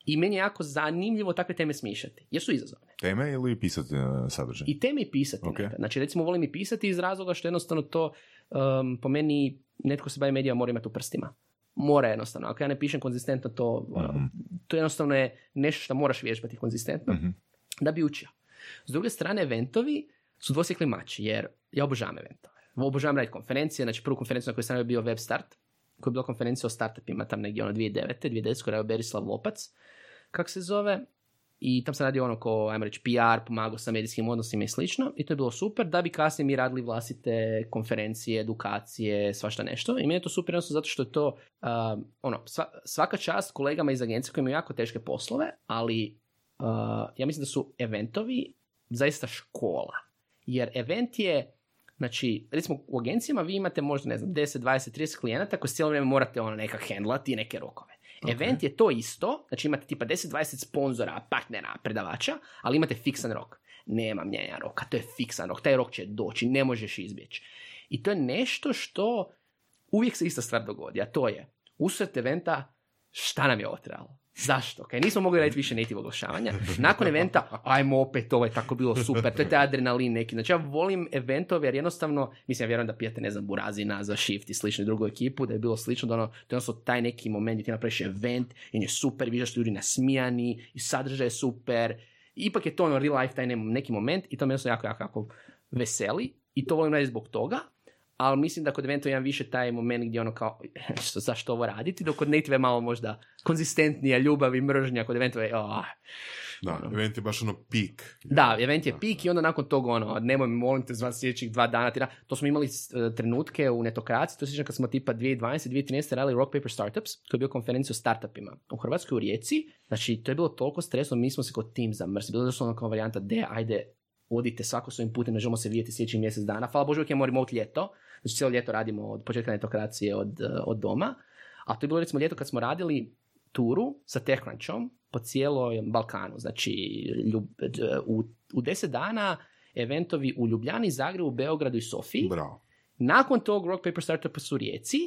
I meni je jako zanimljivo takve teme smišljati, jer su izazovne.
Teme ili pisati uh, sadržaj?
I teme i pisati.
Ok.
nekad. Znači, recimo, volim i pisati iz razloga što jednostavno to, um, po meni, netko se bavi medijima mora imati u prstima. Mora jednostavno. Ako ja ne pišem konzistentno, to,
Mhm.
to jednostavno je nešto što moraš vježbati konzistentno
Mhm.
da bi učio. S druge strane, eventovi su dvosjekli mač, jer ja obožavam eventove. Obožavam raditi konferencije, znači prvu konferenciju na kojoj sam je bio Web Start, koja je bila konferencija o startupima tam negdje ono 2009. 2010. koja je Berislav Lopac, kako se zove, i tam sam radio ono ko, ajmo reći, PR, pomagao sa medijskim odnosima i slično, i to je bilo super, da bi kasnije mi radili vlastite konferencije, edukacije, svašta nešto. I meni je to super jednostavno zato što je to, um, ono, sva- svaka čast kolegama iz agencije koji imaju jako teške poslove, ali uh, ja mislim da su eventovi zaista škola. Jer event je, znači, recimo u agencijama vi imate možda, ne znam, 10, 20, 30 klijenata koji cijelo vrijeme morate ono nekak handlati i neke rokove. Event je to isto, znači imate tipa 10-20 sponzora, partnera, predavača, ali imate fiksan rok. Nema mijenja roka, to je fiksan rok, taj rok će doći, ne možeš izbjeći. I to je nešto što uvijek se ista stvar dogodi, a to je usred eventa šta nam je ovo trebalo? Zašto? Kaj nismo mogli raditi više native oglašavanja. Nakon eventa, ajmo opet, ovo je tako bilo super, to je taj adrenalin neki. Znači ja volim eventove jer jednostavno, mislim ja vjerujem da pijete, ne znam, Burazina za Shift i sličnu drugu ekipu, da je bilo slično, da ono, to je jednostavno taj neki moment gdje ti napraviš event i on je super, vidiš ljudi nasmijani i sadržaj je super. Ipak je to ono real life taj ne- neki moment i to me jednostavno jako, jako, jako veseli i to volim raditi zbog toga ali mislim da kod eventa imam više taj moment gdje ono kao, što, zašto ovo raditi, dok kod native je malo možda konzistentnija ljubav i mržnja, kod eventova je, oh.
Da, event je baš ono pik.
Da, event je pik i onda nakon toga ono, nemoj me molim te zvan sljedećih dva dana. Tira. To smo imali e, trenutke u netokraciji, to sjećam kad smo tipa 2012. 2013. radili Rock Paper Startups, to je bio konferencija o startupima u Hrvatskoj u Rijeci. Znači, to je bilo toliko stresno, mi smo se kod tim zamrsili. Bilo je doslovno kao varijanta, de, ajde, odite svako svojim putem, ne želimo se vidjeti sljedećih mjesec dana. Hvala Bože, uvijek imamo remote ljeto. Znači, cijelo ljeto radimo od početka netokracije od, e, od doma. A to je bilo recimo ljeto kad smo radili turu sa TechCrunchom po cijelom Balkanu. Znači, ljub, u, u deset dana eventovi u Ljubljani, Zagrebu, Beogradu i Sofiji.
Bravo.
Nakon tog Rock Paper Startupa su Rijeci,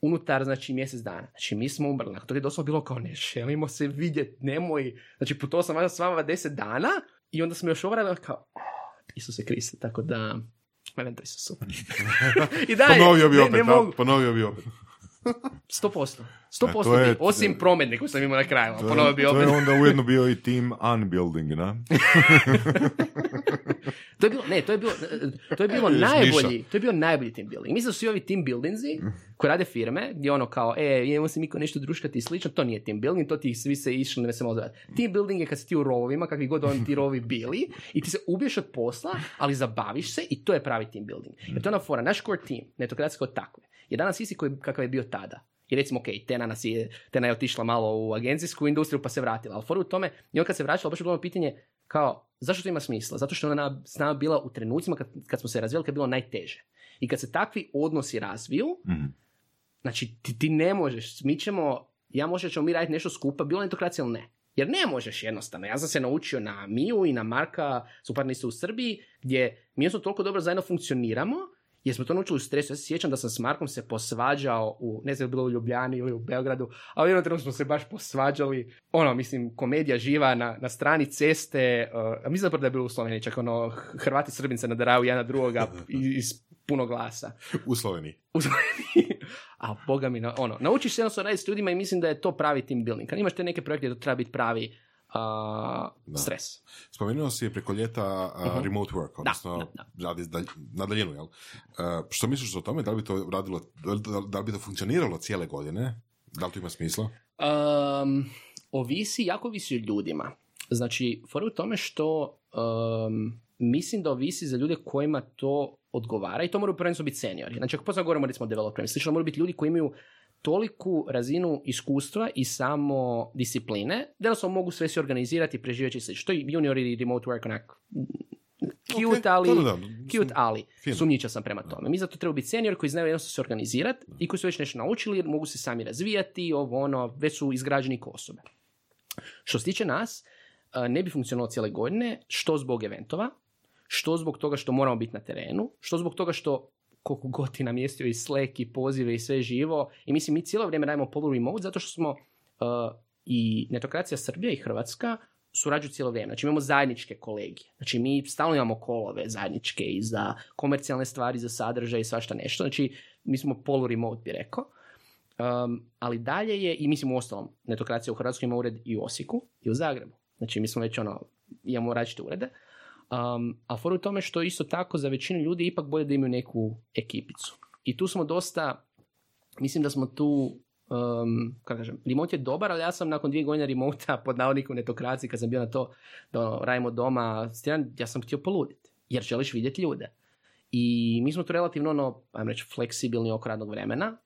unutar znači mjesec dana. Znači mi smo umrli. Nakon toga je doslovno bilo kao ne želimo se vidjeti, nemoj. Znači putovao sam valjda s vama deset dana i onda smo još radili kao "Ah, Isuse Kriste, tako da eventovi su super. I dalje,
Ponovio bi
ne-
opet,
ne
da,
mogu.
ponovio bi opet.
100%. 100%
to je-
bi, osim prometne koji sam imao na kraju.
To je-
Ponovno bi
to
opet.
je onda ujedno bio i team unbuilding, na?
To je bilo, ne, to je bilo, to je bilo najbolji, to je bio najbolji team building. Mislim da su svi ovi team buildingzi koji rade firme, gdje ono kao, e, idemo se mi nešto druškati i slično, to nije team building, to ti svi se išli, ne se malo zvati. Team building je kad si ti u rovovima, kakvi god oni ti rovi bili, i ti se ubiješ od posla, ali zabaviš se i to je pravi team building. Jer to je ona fora, naš core team, netokracija kao takve, je danas isti koji, kakav je bio tada. I recimo, ok, Tena, nas je, Tena je otišla malo u agencijsku industriju pa se vratila. Ali fora u tome, i on kad se vraćala, baš je bilo ono pitanje kao, zašto to ima smisla? Zato što je ona s nama bila u trenucima kad, kad smo se razvijali, kad je bilo najteže. I kad se takvi odnosi razviju,
Mhm.
znači ti, ti ne možeš, mi ćemo, ja možda ćemo mi raditi nešto skupa, bilo netokracija ili ne. Jer ne možeš jednostavno. Ja sam se naučio na Miju i na Marka, su partneri u Srbiji, gdje mi jednostavno toliko dobro zajedno funkcioniramo, jer smo to naučili u stresu. Ja se sjećam da sam s Markom se posvađao u, ne znam, bilo u Ljubljani ili u Beogradu, ali jednom trenutku smo se baš posvađali. Ono, mislim, komedija živa na, na strani ceste, uh, a mislim zapravo da je bilo u Sloveniji, čak ono, Hrvati Srbin se nadaraju jedan na drugoga iz, iz puno glasa.
U Sloveniji.
U Sloveniji. A boga mi, ono, naučiš se jednostavno raditi s ljudima i mislim da je to pravi team building. Kad imaš te neke projekte, to treba biti pravi a, stres.
Spomenuo si je preko ljeta a, remote work, odnosno
Mhm. da,
radi dalj- na daljinu, jel? E, što misliš o tome? Da li bi to radilo, da li, da li bi to funkcioniralo cijele godine? Da li to ima smisla?
Um, ovisi, jako ovisi o ljudima. Znači, fora je u tome što um, mislim da ovisi za ljude kojima to odgovara i to moraju prvenstveno biti seniori. Znači, ako posebno govorimo recimo o developerima, slično moraju biti ljudi koji imaju toliku razinu iskustva i samo discipline, da jednostavno mogu sve se organizirati i preživjeti i slično. To je junior i remote work onak cute,
Ok,
ali, cute, ali sumnjiča sam prema tome. Mi zato treba biti senior koji znaju jednostavno se organizirati i koji su već nešto naučili, mogu se sami razvijati, ovo ono, već su izgrađeni kao osobe. Što se tiče nas, a, ne bi funkcionalo cijele godine, što zbog eventova, što zbog toga što moramo biti na terenu, što zbog toga što koliko god ti namjestio i Slack i pozive i sve živo. I mislim, mi cijelo vrijeme radimo polu remote zato što smo uh, i netokracija Srbija i Hrvatska surađuju cijelo vrijeme. Znači imamo zajedničke kolegije. Znači mi stalno imamo kolove zajedničke i za komercijalne stvari, za sadržaj i svašta nešto. Znači mi smo polu remote bi rekao. Um, ali dalje je, i mislim u ostalom, netokracija u Hrvatskoj ima ured i u Osijeku i u Zagrebu. Znači mi smo već ono, imamo različite urede. Um, a for u tome što isto tako za većinu ljudi ipak bolje da imaju neku ekipicu. I tu smo dosta, mislim da smo tu um, kako kažem, remote je dobar, ali ja sam nakon dvije godine remota pod navodnikom netokraciji, kad sam bio na to da ono, radimo doma, ja sam htio poluditi, jer želiš vidjeti ljude. I mi smo tu relativno, ono, ajmo reći, fleksibilni oko radnog vremena,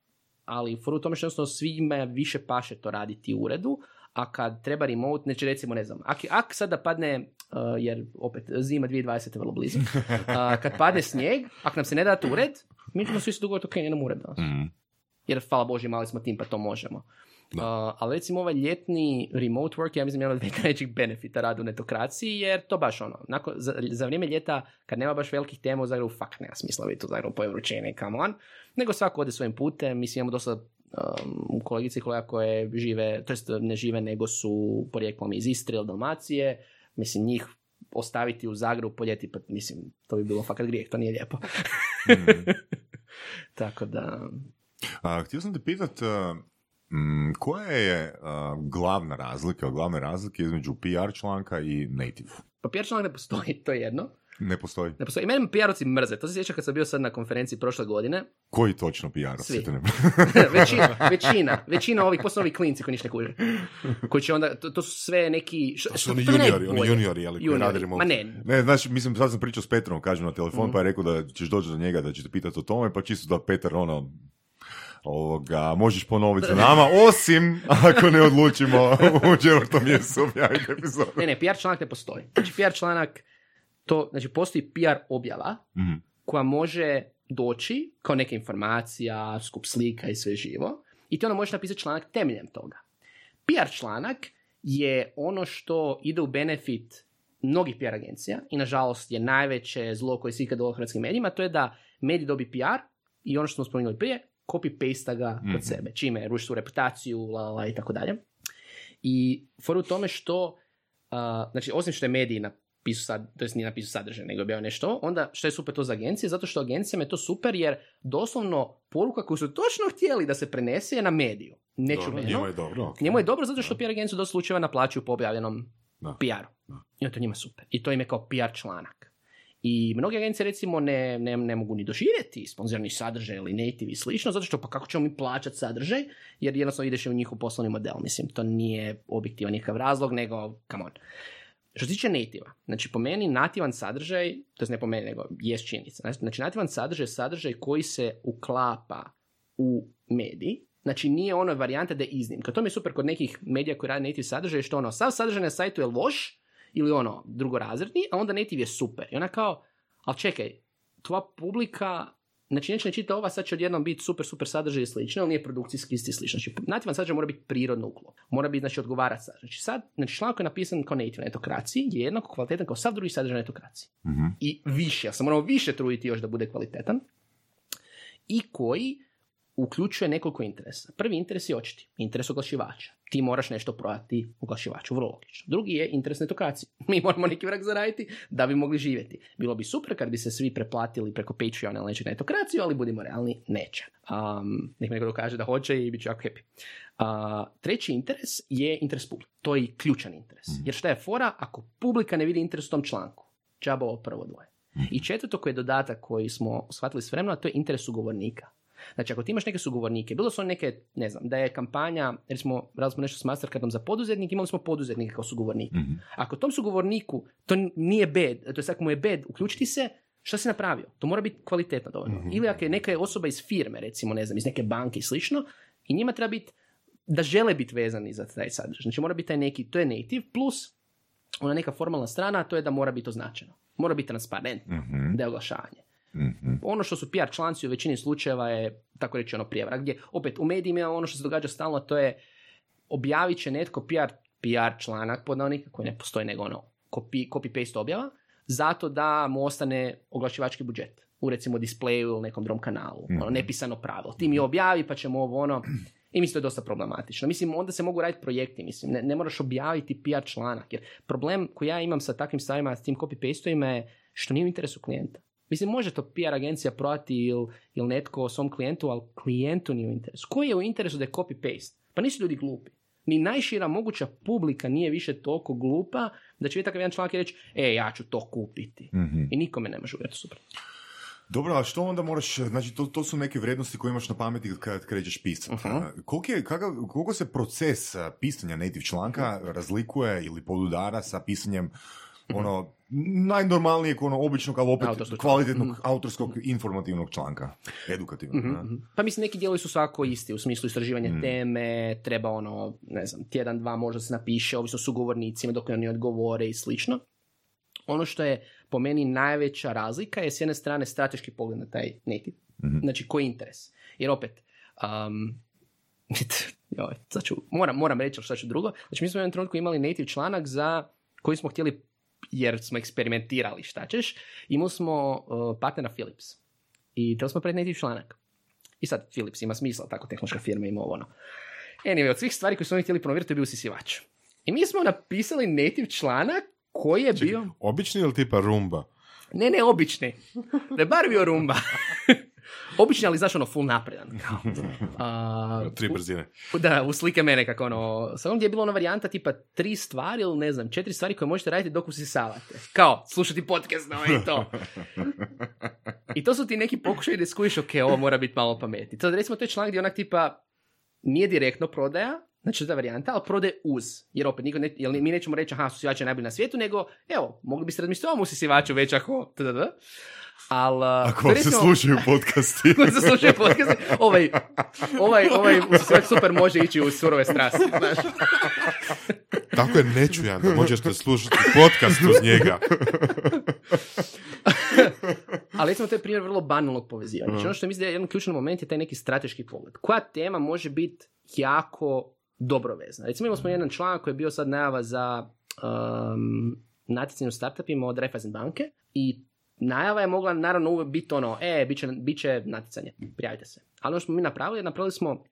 ali for u tome što jednostavno svima više paše to raditi u uredu, a kad treba remote, neće recimo, ne znam, ak, ak sada padne, uh, jer opet zima 2020 je vrlo blizu, uh, kad padne snijeg, ako nam se ne date ured, mi ćemo svi se dogovoriti, ok, nemam ured danas. Mm. Jer, hvala Bože, mali smo tim, pa to možemo. Uh, ali recimo ovaj ljetni remote work, ja mislim, je jedan od najvećih benefita radu u netokraciji, jer to baš ono, nakon, za, za, vrijeme ljeta, kad nema baš velikih tema u Zagrebu, fuck, nema smisla biti u Zagrebu po vrućine, come on, nego svako ode svojim putem, mislim, imamo dosta um, kolegice i kolega koje žive, to jest ne žive, nego su porijeklom iz Istre ili Dalmacije, mislim, njih ostaviti u Zagrebu po ljeti, pa mislim, to bi bilo fakat grijeh, to nije lijepo. mm. Tako da...
A, htio sam te pitat, mm, koja je glavna razlika, glavne razlike između PR članka i native?
Pa PR članak ne postoji, to je jedno.
Ne postoji.
Ne postoji. I mene PR-ovci mrze. To se sjeća kad sam bio sad na konferenciji prošle godine.
Koji točno PR-ovci?
Svi. većina, većina, većina ovih, posebno ovi klinci koji ništa ne kuže. Koji će onda, to, to su sve neki...
Što, to su oni juniori, oni juniori, ali rade
Ma ne.
Ne, znači, mislim, sad sam pričao s Petrom, kažem na telefon, mm. pa je rekao da ćeš doći do njega, da će te pitati o tome, pa čisto da Petar, ono, ovoga, možeš ponoviti za nama, osim ako ne odlučimo u četvrtom mjesecu objaviti epizodu.
Ne, ne, PR članak ne postoji. Znači, PR članak to, znači postoji PR objava mm koja može doći kao neka informacija, skup slika i sve živo i ti onda možeš napisati članak temeljem toga. PR članak je ono što ide u benefit mnogih PR agencija i nažalost je najveće zlo koje se ikad u hrvatskim medijima, to je da medij dobi PR i ono što smo spomenuli prije, copy-paste ga kod mm sebe, čime ruši su reputaciju, la, la, i tako dalje. I for u tome što, uh, znači osim što je medij na napisao sad, to jest nije napisao sadržaj, nego je nešto, onda što je super to za agencije? Zato što agencijama je to super jer doslovno poruka koju su točno htjeli da se prenese je na mediju. Neću
dobro, njemu je dobro.
Njemu je dobro zato što PR agenciju do slučajeva naplaćuju po objavljenom PR-u. I to njima super. I to im je kao PR članak. I mnoge agencije recimo ne, ne, ne mogu ni doživjeti sponzorni sadržaj ili native i slično, zato što pa kako ćemo mi plaćati sadržaj, jer jednostavno ideš u njihov poslovni model. Mislim, to nije objektivan nikakav razlog, nego, come on. Što se tiče nativa, znači po meni nativan sadržaj, to je ne po meni, nego jest činjenica. Znači nativan sadržaj je sadržaj koji se uklapa u mediji, znači nije ono varijanta da je iznimka. To mi je super kod nekih medija koji rade native sadržaj, što ono, sav sadržaj na sajtu je loš ili ono drugorazredni, a onda native je super. I ona kao, ali čekaj, tvoja publika Znači, neće ne čita ova, sad će odjednom biti super, super sadržaj i slično, ali nije produkcijski isti slično. Znači, nativan sadržaj mora biti prirodno uklop. Mora biti, znači, odgovara sadržaj. Znači, sad, znači, članak koji je napisan kao native na etokraciji je jednako kvalitetan kao sav drugi sadržaj na etokraciji. Mm-hmm. I više, ja sam morao više truditi još da bude kvalitetan. I koji uključuje nekoliko interesa. Prvi interes je očiti, interes oglašivača. Ti moraš nešto prodati oglašivaču, vrlo logično. Drugi je interes netokracije. Mi moramo neki vrak zaraditi da bi mogli živjeti. Bilo bi super kad bi se svi preplatili preko Patreona ili nečeg netokraciju, ali budimo realni, neće. Um, nek neko kaže da hoće i bit ću jako happy. Uh, treći interes je interes publika. To je ključan interes. Mm. Jer šta je fora? Ako publika ne vidi interes u tom članku, džaba ovo prvo dvoje. Mm. I četvrto koji je dodatak koji smo shvatili s vremena, to je interes ugovornika. Znači, ako ti imaš neke sugovornike, bilo su neke, ne znam, da je kampanja, jer smo, radili smo nešto s Mastercardom za poduzetnik, imali smo poduzetnike kao sugovornike. mm Ako tom sugovorniku to nije bed, to je ako mu je bed, uključiti se, šta si napravio? To mora biti kvalitetno dovoljno. mm Ili ako je neka osoba iz firme, recimo, ne znam, iz neke banke i slično, i njima treba biti da žele biti vezani za taj sadržaj. Znači mora biti taj neki, to je native, plus ona neka formalna strana, a to je da mora biti označeno. Mora biti transparentno, mm da je oglašavanje. Mm-hmm. Ono što su PR članci u većini slučajeva je, tako reći, ono prijevara. Gdje, opet, u medijima ono što se događa stalno, to je objavit će netko PR, PR članak pod koji ne postoji nego ono copy, copy-paste objava, zato da mu ostane oglašivački budžet u recimo displeju ili nekom drom kanalu. Ono, nepisano pravilo. Ti mi objavi pa ćemo ovo ono... I mislim to je dosta problematično. Mislim, onda se mogu raditi projekti, mislim, ne, ne moraš objaviti PR članak, jer problem koji ja imam sa takvim stvarima, s tim copy-pastovima je što nije u interesu klijenta. Mislim, može to PR agencija prodati ili il netko o svom klijentu, ali klijentu nije u interesu. Koji je u interesu da je copy-paste? Pa nisu ljudi glupi. Ni najšira moguća publika nije više toliko glupa da će vidjeti takav jedan članak i reći, e, ja ću to kupiti. I nikome ne može uvjeriti super.
Dobro, a što onda moraš, znači to, to su neke vrijednosti koje imaš na pameti kad krećeš pisati. Koliko, je, kakav, koliko se proces pisanja native članka razlikuje ili podudara sa pisanjem ono, najnormalnijeg, ono, običnog, ali opet
Autorskog
kvalitetnog autorskog informativnog članka, edukativnog. da.
Pa mislim, neki dijelovi su svako isti, u smislu istraživanja teme, treba ono, ne znam, tjedan, dva možda se napiše, ovisno su govornicima dok oni odgovore i slično. Ono što je po meni najveća razlika je s jedne strane strateški pogled na taj native. Znači, koji interes? Jer opet, um, joj, sad ću, moram, moram reći, ali šta ću drugo. Znači, mi smo u jednom trenutku imali native članak za koji smo htjeli, jer smo eksperimentirali, šta ćeš, imali smo uh, partnera Philips. I htjeli smo pred native članak. I sad Philips ima smisla, tako tehnološka firma ima ovo ono. Anyway, od svih stvari koje smo oni htjeli promovirati, to je bio usisivač. I mi smo napisali native članak koji je bio...
Obični ili tipa rumba?
Ne, ne, obični. Da je bar bio rumba. obični, ali znaš ono, full napredan. Kao. A,
Tri brzine.
u- da, u slike mene kako ono, samo gdje je bila ona varijanta tipa tri stvari ili ne znam, četiri stvari koje možete raditi dok usisavate. Kao, slušati podcast na i to. I to su ti neki pokušaj da skužiš, ok, ovo mora biti malo pametni. Sad recimo to je članak gdje onak tipa nije direktno prodaja, znači je varijanta, ali prodaje uz. Jer opet, niko ne, jer mi nećemo reći, aha, usisivač je najbolji na svijetu, nego, evo, mogli biste razmisliti o ovom usisivaču već ako, tdd. Ali,
Ako vam se slušaju podcasti.
koji se slušaju podcast, ovaj, ovaj, ovaj super može ići u surove strasti, znaš.
Tako je nečujan da možete slušati podcast uz njega.
Ali recimo to je primjer vrlo banalnog povezivanja. Znači ono što mislim da je jedan ključni moment je taj neki strateški pogled. Koja tema može biti jako dobro vezana? Recimo imali smo jedan članak koji je bio sad najava za um, natjecanje u startupima od Raiffeisen banke i najava je mogla naravno uvijek biti ono, e, bit će, bit će natjecanje, prijavite se. Ali ono što smo mi napravili, napravili smo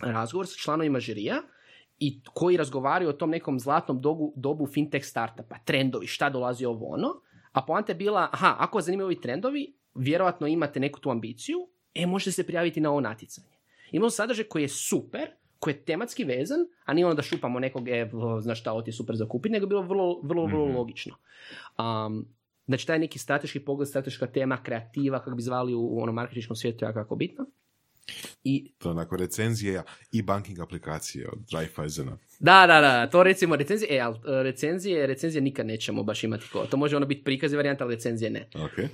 razgovor sa članovima žirija i koji razgovaraju o tom nekom zlatnom dobu, dobu fintech startupa, trendovi, šta dolazi ovo ono, a poanta je bila, aha, ako vas zanimaju ovi trendovi, vjerojatno imate neku tu ambiciju, e, možete se prijaviti na ovo natjecanje. Imamo sadržaj koji je super, koji je tematski vezan, a nije ono da šupamo nekog, e, znaš šta, ovo ti je super za kupiti, nego je bilo vrlo, vrlo, vrlo logično. Um, znači, taj neki strateški pogled, strateška tema, kreativa, kako bi zvali u, u onom marketinškom svijetu, jako, jako bitno. I
To je onako recenzije i banking aplikacije od Raiffeisena.
Da, da, da, to recimo recenzije, e, ali e, recenzije, recenzije nikad nećemo baš imati ko. To može ono biti prikaz i varijanta, ali recenzije ne.
Ok.
Uh,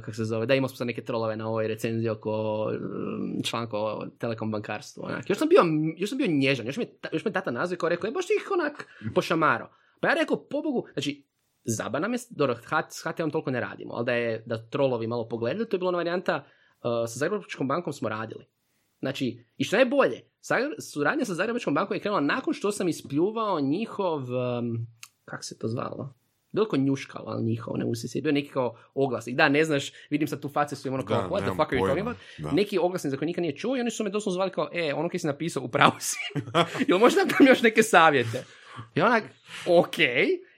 kako se zove, da imali smo sad neke trolove na ovoj recenziji oko um, članka o telekom bankarstvu. Onak. Još, sam bio, još sam bio nježan, još ta- još me tata nazvao kao rekao, je baš ih onak pošamaro. Pa ja rekao, pobogu, znači, zaba nam je, dobro, s HT-om toliko ne radimo, ali da je, da trolovi malo pogledaju, to je bila ona varijanta, uh, sa Zagrebačkom bankom smo radili. Znači, i što je bolje, suradnja sa Zagrebačkom bankom je krenula nakon što sam ispljuvao njihov, um, kak se to zvalo? Bilo ko njuškalo, ali njihov, ne usisi. Bio neki kao oglasnik. Da, ne znaš, vidim sad tu face su im ono kao,
Da,
what the fuck are you. Neki oglasnik za koji nikad nije čuo i oni su me doslovno zvali kao, e, ono koji si napisao, upravo si. Jel možda nam još neke savjete? I onak, ok.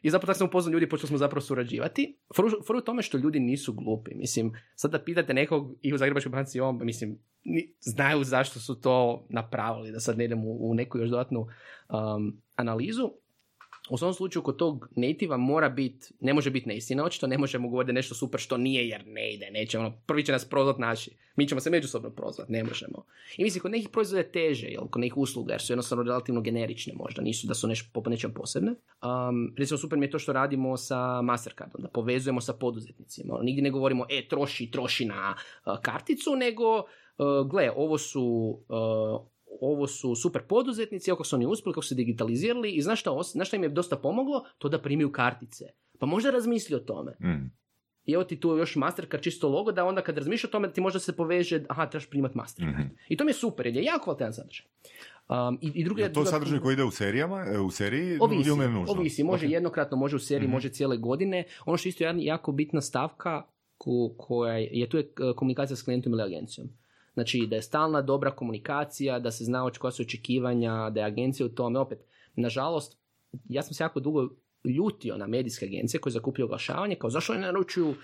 I zapravo tako smo upoznali ljudi, počeli smo zapravo surađivati. Foru u tome što ljudi nisu glupi. Mislim, sad da pitate nekog i u Zagrebačkoj banci ovom, mislim, ni- znaju zašto su to napravili, da sad ne idem u, u neku još dodatnu um, analizu. U svom slučaju kod tog nativa mora biti, ne može biti neistina, očito ne možemo govoriti nešto super što nije jer ne ide, neće ono, prvi će nas prozvat naši, mi ćemo se međusobno prozvat, ne možemo. I mislim, kod nekih proizvoda teže, jel, kod nekih usluga, jer su jednostavno relativno generične možda, nisu da su nešto poput nečem posebne. Um, recimo, super mi je to što radimo sa Mastercardom, da povezujemo sa poduzetnicima. Ono, nigdje ne govorimo, e, troši, troši na uh, karticu, nego, uh, gle, ovo su uh, ovo su super poduzetnici, kako su oni uspjeli, kako su se digitalizirali i znaš šta, os- znaš šta im je dosta pomoglo? To da primiju kartice. Pa možda razmisli o tome.
Mm.
I evo ti tu još Mastercard čisto logo da onda kad razmišljaš o tome ti možda se poveže, aha, trebaš primat Mastercard.
Mhm.
I to mi je super jer je jako kvalitetan sadržaj. Um, i, i druga,
Je to
druga-
sadržaj koji ide u serijama, e, u seriji
Ovisi,
ili ne nužno?
ovisi, može
Ok.
jednokratno, može u seriji,
Mhm.
može cijele godine. Ono što je isto jedna jako bitna stavka ko- koja je, je tu je e, komunikacija s klijentom ili agencijom. Znači da je stalna dobra komunikacija, da se zna koja su očekivanja, da je agencija u tome. Opet, nažalost, ja sam se jako dugo ljutio na medijske agencije koje zakupljaju oglašavanje, kao zašto oni naručuju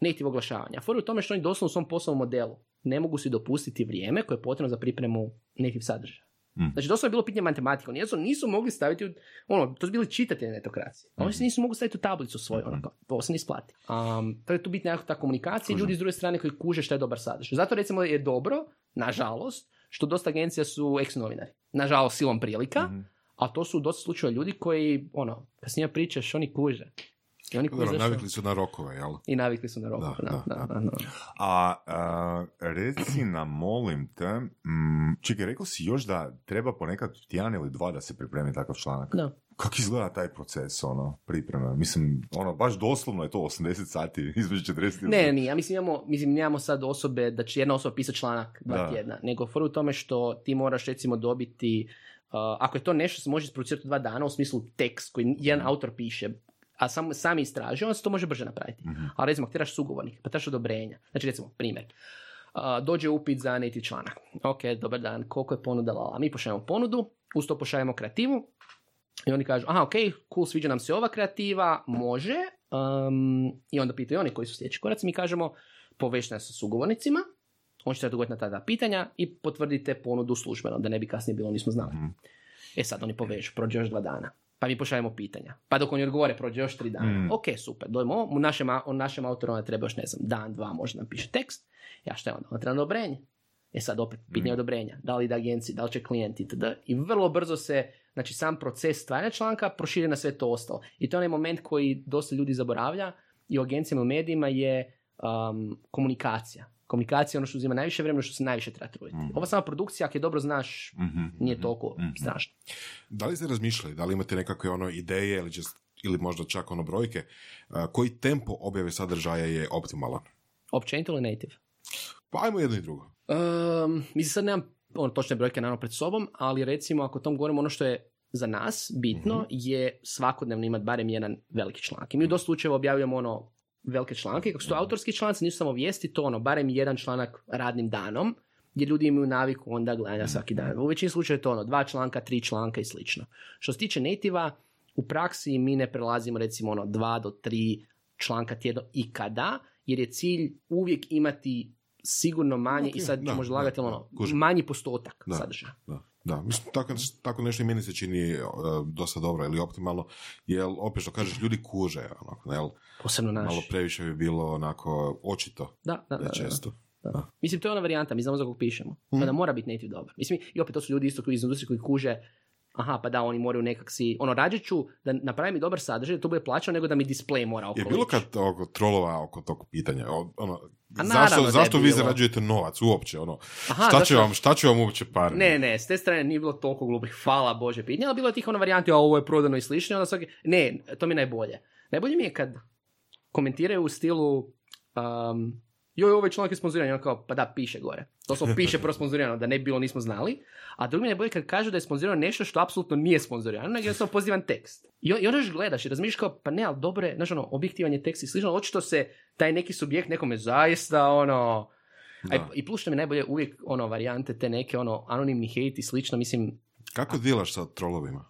native oglašavanja. Fora u tome što oni doslovno u svom poslovnom modelu ne mogu si dopustiti vrijeme koje je potrebno za pripremu native sadržaja.
Mm.
Znači, doslovno je bilo pitanje matematike. Oni jednostavno nisu mogli staviti, u, ono, to su bili čitatelji netokracije. A oni se nisu mogli staviti u tablicu svoju, ono, kao, ovo se ne isplati. Um, to je tu bitna jako ta komunikacija i ljudi s druge strane koji kuže šta je dobar sadržaj. Zato recimo je dobro, nažalost, što dosta agencija su ex-novinari. Nažalost, silom prilika,
Mhm.
a to su dosta slučajeva ljudi koji, ono, kad s njima pričaš, oni kuže. I oni
Dobro,
zašto-
navikli su na rokove, jel?
I navikli su na roku.
Da,
Da,
da,
da, da, da.
A, a, reci nam, molim te, mm, čekaj, rekao si još da treba ponekad tjedan ili dva da se pripremi takav članak.
Da.
Kako izgleda taj proces, ono, pripreme? Mislim, ono, baš doslovno je to 80 sati, između 40 i
Ne, nije. Ja mislim, imamo, mislim, nemamo sad osobe da će jedna osoba pisati članak dva
Da.
tjedna, nego fora u tome što ti moraš recimo dobiti, uh, ako je to nešto što se može isproducirati dva dana, u smislu tekst koji jedan autor piše, a sam, sami istražuje, onda se to može brže napraviti.
Mhm.
Ali recimo, ako trebaš sugovornik, pa trebaš odobrenja. Znači, recimo, primjer. Uh, dođe upit za neki članak. Ok, dobar dan, koliko je ponuda, la, la. mi pošaljemo ponudu, uz to pošaljemo kreativu, i oni kažu, aha, ok, cool, sviđa nam se ova kreativa, može. Um, I onda pitaju oni koji su sljedeći koraci. Mi kažemo, povežite nas sa sugovornicima, on će odgovoriti na ta dva pitanja i potvrdite ponudu službeno, da ne bi kasnije bilo nismo znali.
Mhm.
E sad oni povežu, prođe još dva dana. Pa mi pošaljemo pitanja. Pa dok oni odgovore, prođe još tri dana.
Mm.
Ok, super, dojmo. U našem, našem autoru onda treba još, ne znam, dan, dva, možda nam piše tekst. Ja šta je onda? Onda treba odobrenje. E sad opet, pitanje
Mm.
odobrenja. Da li da agenciji, da li će klijent itd. I vrlo brzo se, znači sam proces stvaranja članka proširi na sve to ostalo. I to je onaj moment koji dosta ljudi zaboravlja i u agencijama i u medijima je um, komunikacija. Komunikacija je ono što uzima najviše vremena, što se najviše treba truditi.
Mhm.
Ova sama produkcija, ako je dobro znaš,
Mhm,
nije toliko
mhm.
strašno.
Da li ste razmišljali, da li imate nekakve ono ideje ili, just, ili možda čak ono brojke, a, koji tempo objave sadržaja je optimalan?
Općenito ili native?
Pa ajmo jedno i drugo.
Um, mislim, sad nemam ono, točne brojke naravno pred sobom, ali recimo ako o tom govorimo ono što je za nas bitno
Mhm.
je svakodnevno imati barem jedan veliki članak. I mi u dosta slučajeva objavljamo ono velike članke, kako su to
Mhm.
autorski članci, nisu samo vijesti, to ono, barem jedan članak radnim danom, gdje ljudi imaju naviku onda
Mhm.
gledanja svaki dan. U većini slučajeva je to ono, dva članka, tri članka i slično. Što se tiče nativa, u praksi mi ne prelazimo recimo ono dva do tri članka tjedno i kada, jer je cilj uvijek imati sigurno manje
Ok,
i sad
da,
možda
da,
lagati ono, manji postotak sadržaja.
Da, da. Mislim, tako, tako nešto i meni se čini e, dosta dobro ili optimalno, jer opet što kažeš, ljudi kuže, onako, jel?
Posebno naš.
malo previše bi bilo onako očito,
Da, da, da,
da,
da,
često.
da. Mislim, to je ona varijanta, mi znamo za kog pišemo.
Mhm.
Pa da mora biti native dobar. Mislim, i opet to su ljudi isto koji iz industrije koji kuže aha, pa da, oni moraju nekak si, ono, rađe ću da napravim i dobar sadržaj, da to bude plaćano, nego da mi display mora okolo
Je bilo kad oko trolova oko tog pitanja? Ono,
A
zašto, zašto vi
bilo.
zarađujete novac uopće? Ono,
Aha,
šta, će vam, šta će vam uopće pare?
Ne, ne, s te strane nije bilo toliko glupih, hvala Bože pitanja, ali bilo je tih ono varijanti, a ovo je prodano i slično, onda svaki, ne, to mi je najbolje. Najbolje mi je kad komentiraju u stilu, um, joj, ovaj članak je sponzoriran, i on kao, pa da, piše gore. To smo piše prvo sponzorirano, da ne bi bilo nismo znali. A drugi mi je najbolje kad kažu da je sponzorirano nešto što apsolutno nije sponzorirano, nego je samo pozivan tekst. I, on- i onda još gledaš i razmišljaš kao, pa ne, ali dobro je, znaš ono, objektivan je tekst i slično, očito se taj neki subjekt nekome zaista, ono, a i, plus što mi je najbolje uvijek ono varijante te neke ono anonimni hejt i slično, mislim
Kako dilaš sa trolovima?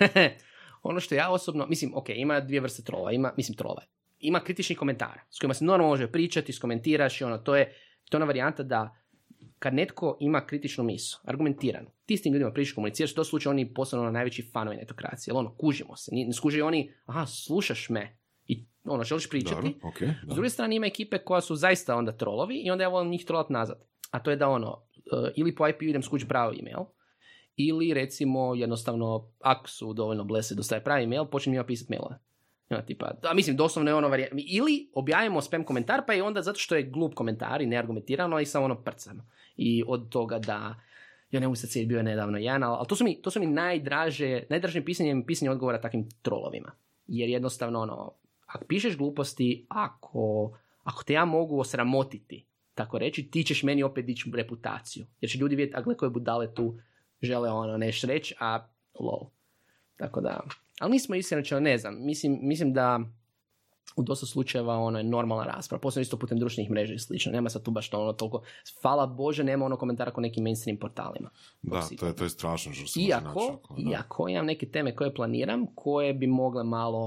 ono što ja osobno, mislim, ok, ima dvije vrste trolova, ima, mislim trolova, ima kritičnih komentara s kojima se normalno može pričati, skomentiraš i ono, to je, to je ona varijanta da kad netko ima kritičnu misu, argumentiranu, ti s tim ljudima pričaš, komuniciraš, to slučaj oni postanu ono najveći fanovi netokracije, jer ono, kužimo se, ne skuže oni, aha, slušaš me i ono, želiš pričati,
Dobro, ok.
S druge strane ima ekipe koja su zaista onda trolovi i onda ja volim njih trolat nazad. A to je da ono, e, ili po IP idem skući pravi email, ili recimo jednostavno, ako su dovoljno blese da staje pravi email, počnem njima pisati mailove. Ja, tipa, da, mislim, doslovno je ono varijanta. Ili objavimo spam komentar, pa i onda zato što je glup komentar i neargumentirano i samo ono prcamo. I od toga da, ja ne mogu se bio je nedavno jedan, ali ali to su mi, to su mi najdraže, najdraže pisanje mi je pisanje odgovora takvim trolovima. Jer jednostavno ono, ako pišeš gluposti, ako, ako te ja mogu osramotiti tako reći, ti ćeš meni opet dići reputaciju. Jer će ljudi vidjeti, a gle koje budale tu žele ono nešto reći, a low. Tako da, ali nismo iskreno, ne znam, mislim, mislim da u dosta slučajeva ono je normalna rasprava, posebno isto putem društvenih mreža i slično, nema sad tu baš to ono toliko, hvala Bože, nema ono komentara kao nekim mainstream portalima.
Da, to je, to je strašno što se
iako,
može naći, da.
iako imam neke teme koje planiram, koje bi mogle malo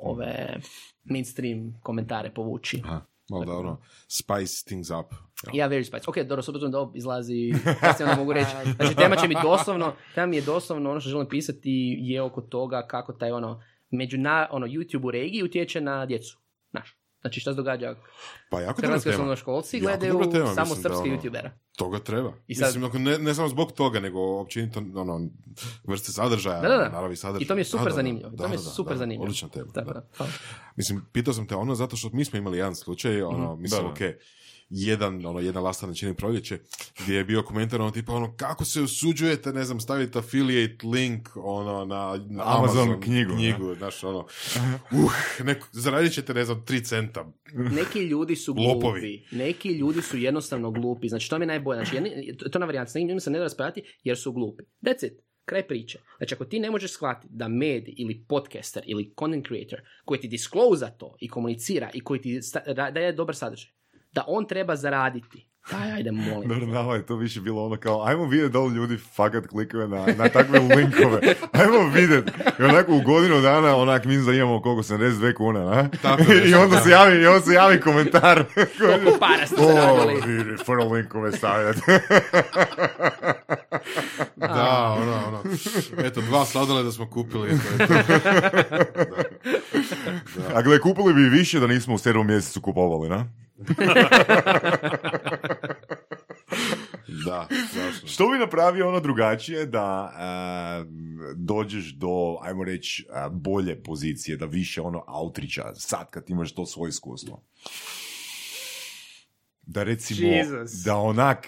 ove mainstream komentare povući.
Aha, malo da ono, spice things up. Ja.
Ja, very spice. Ok, dobro, s obzirom da ovo izlazi, kasnije onda mogu reći. Znači, tema će mi doslovno, tema mi je doslovno ono što želim pisati je oko toga kako taj ono, među na, ono, YouTube u regiji utječe na djecu. Znači šta se događa?
Pa jako
Hrvatski osnovnoškolci
Jako
gledaju
tema,
samo
mislim da,
srpske
ono,
youtubera.
Toga treba.
I sad-
Mislim, ako ne, ne samo zbog toga, nego općenito ono, vrste sadržaja,
Da, da, da.
naravi sadržaja.
I to mi je super
Da, da, da.
zanimljivo.
Da,
to mi je super
da.
zanimljivo.
Odlična tema. Da.
da.
Mislim, pitao sam te ono zato što mi smo imali jedan slučaj, ono, mislim,
Da, da.
Jedan, ono, jedna lasta na čini proljeće, gdje je bio komentar, ono, tipa, ono, kako se usuđujete, ne znam, staviti affiliate link, ono, na, na
Amazon knjigu,
knjigu znaš, ono, uh, neko, zaradit ćete, ne znam, 3 centa.
Neki ljudi su
Lopovi.
glupi. Neki ljudi su jednostavno glupi. Znači, to mi je najbolje. Znači, jedni, to, na varijant. S nekim ljudima se ne da raspravljati jer su glupi. That's it. Kraj priče. Znači, ako ti ne možeš shvatiti da medij ili podcaster ili content creator koji ti disclose to i komunicira i koji ti sta- daje dobar sadržaj, da on treba zaraditi. Daj, ajde, molim.
Dobro, nama je to više bilo ono kao, ajmo vidjeti da li ljudi fakat klikaju na, na takve linkove. Ajmo vidjeti. I onako u godinu dana, onak, mi da imamo koliko, 72 kuna, na?
Tako
I onda
da.
se javi, i onda se javi komentar.
Koliko para ste
o,
zaradili.
vidi, prvo linkove stavljati.
Da, ono, ono, eto, dva sladoleda smo kupili, to je to.
A gle, kupili bi više da nismo u sedmom mjesecu kupovali, na?
Da, strašno.
Što bi napravio ono drugačije da a, dođeš do, ajmo reći, a, bolje pozicije, da više ono autriča, sad kad imaš to svoje iskustvo? Da recimo,
Jesus.
da onak...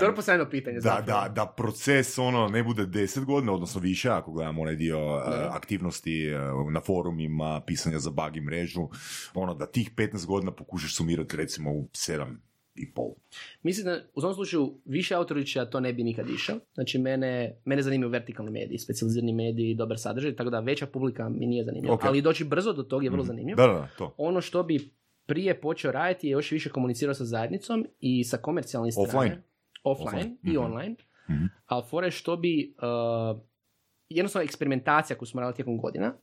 To je postavljeno pitanje.
da,
zapravo.
da, da proces ono ne bude 10 godina, odnosno više ako gledamo onaj dio a, aktivnosti a, na forumima, pisanja za bug i mrežu, ono da tih 15 godina pokušaš sumirati recimo u 7 i pol.
Mislim da u tom slučaju više autorića to ne bi nikad išao. Znači mene, mene zanimaju vertikalni mediji, specijalizirani mediji, dobar sadržaj, tako da veća publika mi nije zanimljiva.
Ok.
Ali doći brzo do toga je vrlo zanimljivo.
Da, da, da, to.
Ono što bi prije počeo raditi je još više komunicirao sa zajednicom i sa komercijalnim strane.
Offline.
Offline,
Offline.
i
Mhm.
online.
Mhm.
Ali fore što bi uh, jednostavno eksperimentacija koju smo radili tijekom godina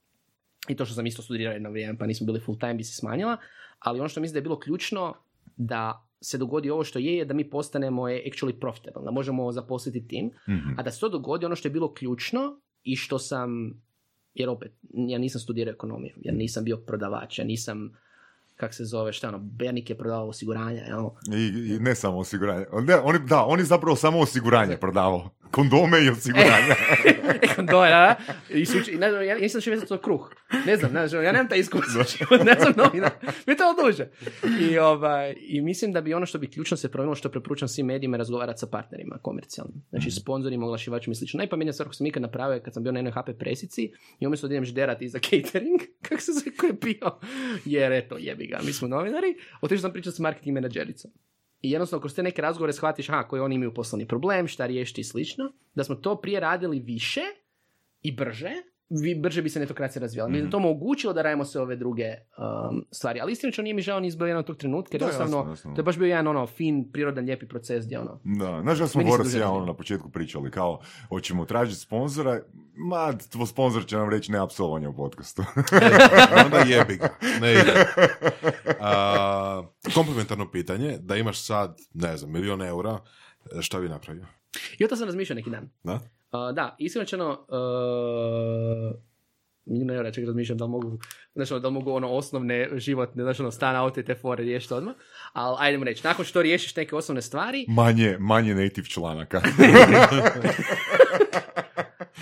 i to što sam isto studirao jedno vrijeme pa nismo bili full time bi se smanjila, ali ono što mislim da je bilo ključno da se dogodi ovo što je, je da mi postanemo actually profitable, da možemo zaposliti tim,
Mhm.
a da se to dogodi ono što je bilo ključno i što sam, jer opet, ja nisam studirao ekonomiju, ja nisam bio prodavač, ja nisam, kak se zove, šta ono, Bernik je prodavao osiguranja, jel?
I, I ne samo osiguranje. Ne, oni, da, oni zapravo samo osiguranje prodavao. Kondome i osiguranje.
E, do, da, I suči, ne znam, ja nisam to kruh. Ne znam, ne znam, ja nemam taj iskustvo. ne znam novina. Mi to duže. I, ovaj, I mislim da bi ono što bi ključno se promijenilo, što preporučam svim medijima, razgovarati sa partnerima komercijalnim. Znači, sponzorima, oglašivačima i slično. Najpametnija stvar koju sam ikad napravio kad sam bio na jednoj HP presici i umjesto da idem žderati za catering, kako se zove ko je bio, jer eto, jebi ga, mi smo novinari, otišao sam pričati s marketing menadžericom. I jednostavno kroz te neke razgovore shvatiš aha, koji oni imaju poslovni problem, šta riješiti i slično. Da smo to prije radili više i brže, vi, brže bi se netokracija razvijala. Mi je to omogućilo da radimo sve ove druge um, stvari. Ali iskreno nije mi žao ni zbog jednog tog trenutka, jer
Da,
jednostavno,
jasno, jasno.
to je baš bio jedan ono fin, prirodan, lijepi proces gdje ono...
Da, znaš da smo Boris ja ono na početku pričali, kao, hoćemo tražiti sponzora, ma, tvoj sponzor će nam reći ne apsolvanje u podcastu.
Onda jebi ga. Ne ide. A, komplementarno pitanje, da imaš sad, ne znam, milion eura, šta bi napravio?
I o to sam razmišljao neki dan.
Da?
Uh, da, iskreno rečeno, uh, eura čak razmišljam da li mogu, znači, da li mogu ono osnovne životne, znači ono stan, auto i te fore riješiti odmah. Ali ajdemo reći, nakon što riješiš neke osnovne stvari,
manje, manje native članaka.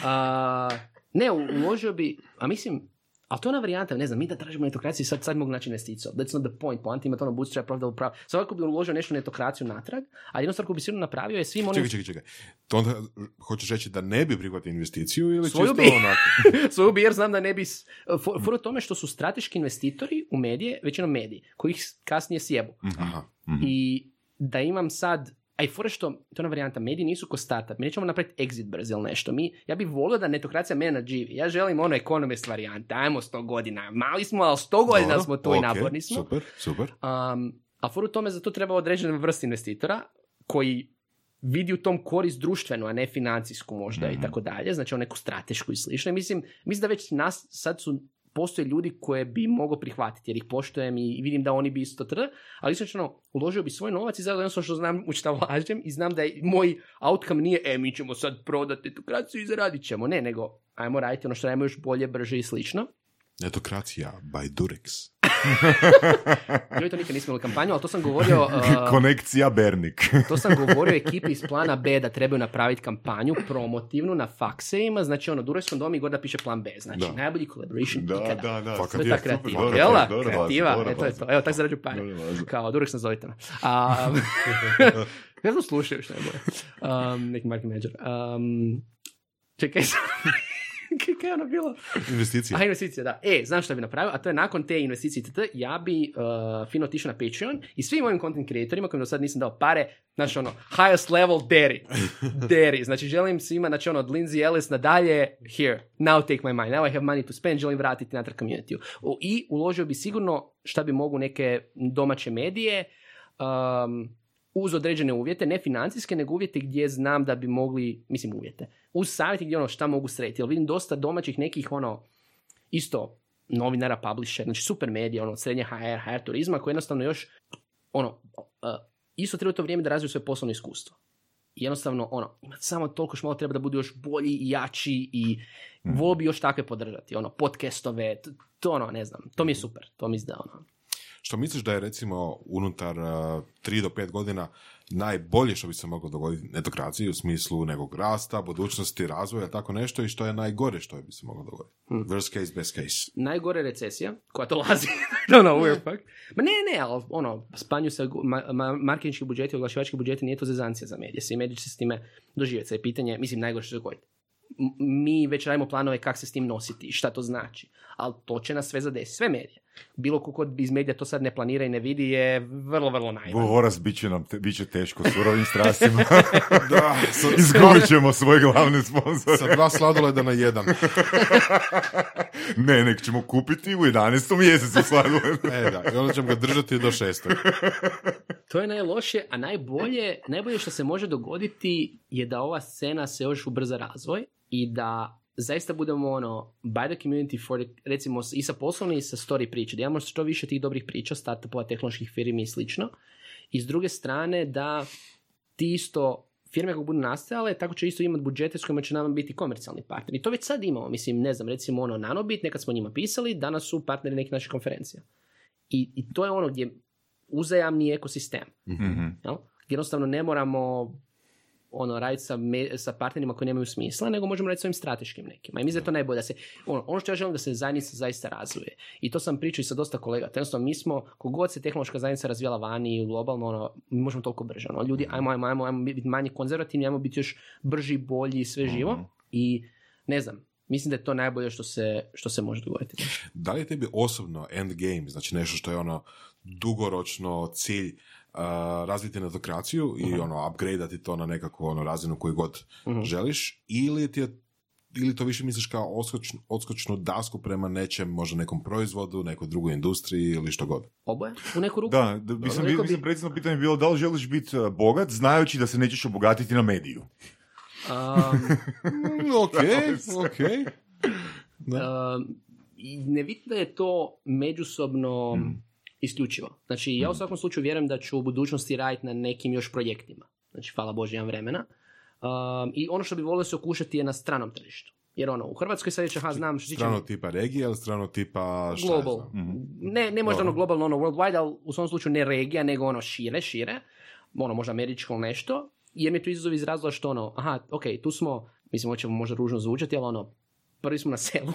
a, ne, uložio bi, a mislim, ali to je ona varijanta, ne znam, mi da tražimo netokraciju sad, sad mogu naći investiciju. That's not the point, point ima to ono bootstrap, profitable prav. Svakako bi uložio nešto netokraciju natrag, a jednu stvar koju bi sigurno napravio je svim onim
Čekaj, čekaj, čekaj. To onda hoćeš reći da ne bi prihvatio investiciju ili
Svoju
čisto
bi.
onako?
svoju bi jer znam da ne bi... s- for- tome što su strateški investitori u medije, većinom mediji, koji ih kasnije sjebu.
Aha.
Mhm.
I da imam sad, a i fora što, to je ona varijanta, mediji nisu ko startup, mi nećemo napraviti exit brz ili nešto. Mi, ja bih volio da netokracija mene nadživi. Ja želim ono economist varijante, ajmo 100 godina, mali smo, ali 100 godina
Dobro,
smo tu i
ok,
naporni smo.
Super, super.
Um, a for u tome za to treba određena vrsta investitora koji vidi u tom korist društvenu, a ne financijsku možda i tako dalje, znači on neku stratešku i slično. I mislim, mislim da već nas sad su postoje ljudi koje bi mogao prihvatiti jer ih poštujem i vidim da oni bi isto tr, ali iskreno uložio bi svoj novac i zato jednostavno što znam u šta ulažem i znam da je moj outcome nije e mi ćemo sad prodati tu kraciju i zaradit ćemo, ne, nego ajmo raditi ono što najmo još bolje, brže i slično.
Netokracija by Durex.
Joj, to nikad nismo imali kampanju, ali to sam govorio... uh,
Konekcija Bernik.
To sam govorio ekipi iz plana B da trebaju napraviti kampanju promotivnu na fakseima, znači ono, Dureskom domu i gore da piše plan B, znači
Da.
najbolji collaboration
da,
ikada.
da, da.
Fakat
To je ta kreativa,
dobro,
jel da?
dobro,
Kreativa,
dobro,
e, to je to. Evo, tako pare.
Dobro, dobro.
Kao, Dureks nazovite me. A, ja sam slušao što je bolje. Um, neki marketing manager. Um, čekaj, kaj je ono bilo?
Investicija.
A investicija, da. E, znam što bi napravio, a to je nakon te investicije, TT, ja bi uh, fino otišao na Patreon i svim mojim content creatorima kojim do sad nisam dao pare, znači ono, highest level dairy. dairy. Znači želim svima, znači ono, od Lindsay Ellis nadalje, here, now take my money, now I have money to spend, želim vratiti natrag community I uložio bi sigurno šta bi mogu neke domaće medije, um, uz određene uvjete, ne financijske, nego uvjete gdje znam da bi mogli, mislim uvjete, uz savjeti gdje ono šta mogu srediti. Jer vidim dosta domaćih nekih ono, isto novinara, publisher, znači super medija, ono, srednje HR, HR turizma, koji jednostavno još, ono, uh, isto treba to vrijeme da razviju svoje poslovno iskustvo. I jednostavno, ono, ima samo toliko što malo treba da budu još bolji i jači i volio bi još takve podržati, ono, podcastove, t- to ono, ne znam, to mi je super, to mi izda, ono.
Što misliš da je recimo unutar uh, 3 do 5 godina najbolje što bi se moglo dogoditi netokraciji u smislu nekog rasta, budućnosti, razvoja, tako nešto i što je najgore što bi se moglo dogoditi? Worst case, best case.
najgore recesija koja dolazi. Don't know where fuck. Ma ne, ne, ali ono, spanju se ma, ma, marketinški budžeti, oglašivački budžeti, nije to zezancija za medije. Svi mediji će se s time doživjeti. Je pitanje, mislim, najgore što se dogoditi. Mi već radimo planove kako se s tim nositi i šta to znači. Ali to će nas sve zadesiti, sve medije. Bilo ko kod iz medija to sad ne planira i ne vidi je vrlo, vrlo naivan.
Voras, bit će nam te, bit će teško s surovim strastima.
Da, sa,
Izgubit ćemo svoj glavni sponsor.
sa dva sladoleda na jedan.
ne, nek ćemo kupiti u 11. mjesecu sladoled.
E da, i onda ćemo ga držati do šestog.
To je najlošije, a najbolje, najbolje što se može dogoditi je da ova scena se još ubrza razvoj i da zaista budemo ono, by the community for the, recimo i sa poslovne i sa story priče, da imamo što više tih dobrih priča, startupova, tehnoloških firmi i slično. I s druge strane da ti isto firme kako budu nastajale, tako će isto imati budžete s kojima će nam biti komercijalni partneri. I to već sad imamo, mislim, ne znam, recimo ono Nanobit, nekad smo njima pisali, danas su partneri nekih naših konferencija. I, I to je ono gdje uzajamni ekosistem.
Mhm.
Jel? Jednostavno ne moramo ono, raditi sa, me- sa partnerima koji nemaju smisla, nego možemo raditi s ovim strateškim nekima. I mislim da je to najbolje da se, ono, ono što ja želim da se zajednica zaista razvije. I to sam pričao i sa dosta kolega. Jednostavno, mi smo, kogod se tehnološka zajednica razvijala vani i globalno, ono, mi možemo toliko brže. Ono, ljudi, ajmo, ajmo, ajmo, ajmo biti manje konzervativni, ajmo biti još brži, bolji sve živo. I ne znam, mislim da je to najbolje što se, što se može dogoditi.
Da li je tebi osobno endgame, znači nešto što je ono dugoročno cilj uh, razviti netokraciju i ono upgradeati to na nekakvu ono razinu koju god želiš ili ti je ili to više misliš kao odskočnu, odskočnu dasku prema nečem, možda nekom proizvodu, nekoj drugoj industriji ili što god.
Oboje? U neku ruku?
Da, da mislim,
bi-
mislim predsjedno pitanje je bilo da li želiš biti uh, bogat znajući da se nećeš obogatiti na mediju.
Um,
ok, ok.
Um, i ne vidim da je to međusobno isključivo. Znači, ja u svakom slučaju vjerujem da ću u budućnosti raditi na nekim još projektima. Znači, hvala Bože, imam vremena. Um, I ono što bi volio se okušati je na stranom tržištu. Jer ono, u Hrvatskoj sad aha, znam što
Strano tipa regije ili strano tipa šta
global.
znam.
Ne, ne možda ono globalno, ono worldwide, ali u svom slučaju ne regija, nego ono šire, šire. Ono, možda američko ili nešto. Jer mi je to izazov iz razloga što ono, aha, ok, tu smo, mislim, hoćemo možda ružno zvučati, ali ono, prvi smo na selu.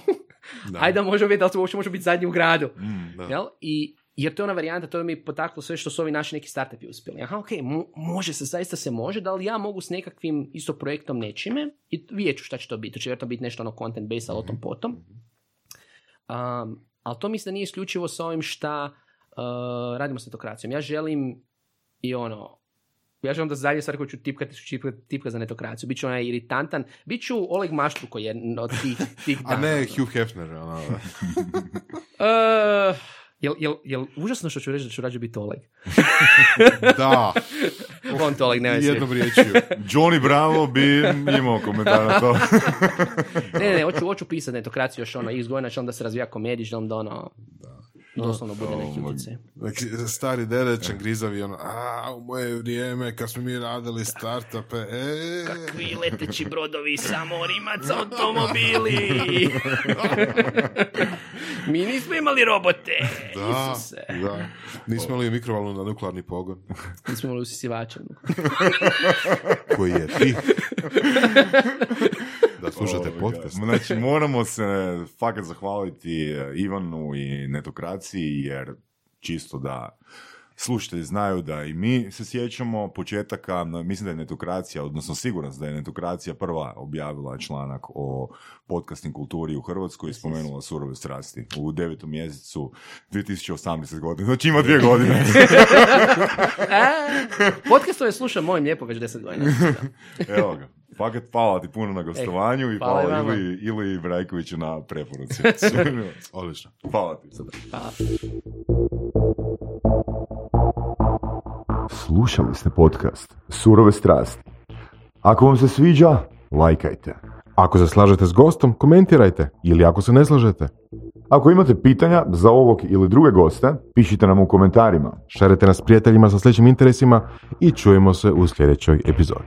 Da.
Ajde da možemo vidjeti da li to uopće može biti zadnji u gradu.
Mm.
Da.
Jel? I, jer to je ona varijanta, to je mi potaklo sve što su ovi naši neki startupi uspjeli. Aha, ok, mo- može se, zaista se može, da li ja mogu s nekakvim isto projektom nečime i vidjet ću šta će to biti. To će vjerojatno biti nešto ono content based, ali o tom potom. Um, ali to mislim da nije isključivo sa ovim šta uh, radimo s netokracijom. Ja želim i ono, Ja ću vam da zadnje stvari koju ću tipkati su tipka, tipka za netokraciju. Biću onaj iritantan. Biću Oleg Maštu koji je od tih, tih
A
dana.
ne Hugh Hefner, ono.
Uh, jel, jel, jel užasno što ću reći da ću rađe biti Oleg?
Da,
On to Oleg, nema
jednom riječju.
Johnny Bravo bi imao komentar na to.
Ne, ne, ne, hoću, hoću pisati netokraciju još ono x godina, želim da se razvija komedij, želim da ono, doslovno bude neki utjecaj.
Znači, stari dedečan grizavi, ono, a, u moje vrijeme, kad smo mi radili startupe, e...
Kakvi leteći brodovi, samo rimac automobili. Mi nismo imali robote.
Da,
Isuse.
da. Nismo imali mikrovalnu na nuklearni pogon.
Nismo imali usisivača.
Koji je ti? Da slušate
Ovoga.
podcast.
Znači, moramo se fakat zahvaliti eh, Ivanu i netokraciji, jer čisto da slušatelji znaju da i mi se sjećamo početaka, mislim da je netokracija, odnosno siguran sam da je netokracija prva objavila članak o podcasting kulturi u Hrvatskoj i spomenula surove strasti u devetom mjesecu 2018. godine. Znači ima dvije godine.
Podcastove slušam mojim lijepo već deset godina.
Evo ga. Fakat hvala ti puno na gostovanju i
hvala i
hvala. Ili, ili Brajkoviću na preporuci.
Odlično.
hvala ti.
Hvala.
Slušali ste podcast Surove strasti. Ako vam se sviđa, lajkajte.
Ako se slažete s gostom, komentirajte. Ili ako se ne slažete,
Ako imate pitanja za ovog ili druge goste, pišite nam u komentarima.
šarite nas prijateljima sa sličnim interesima i čujemo se u sljedećoj epizodi.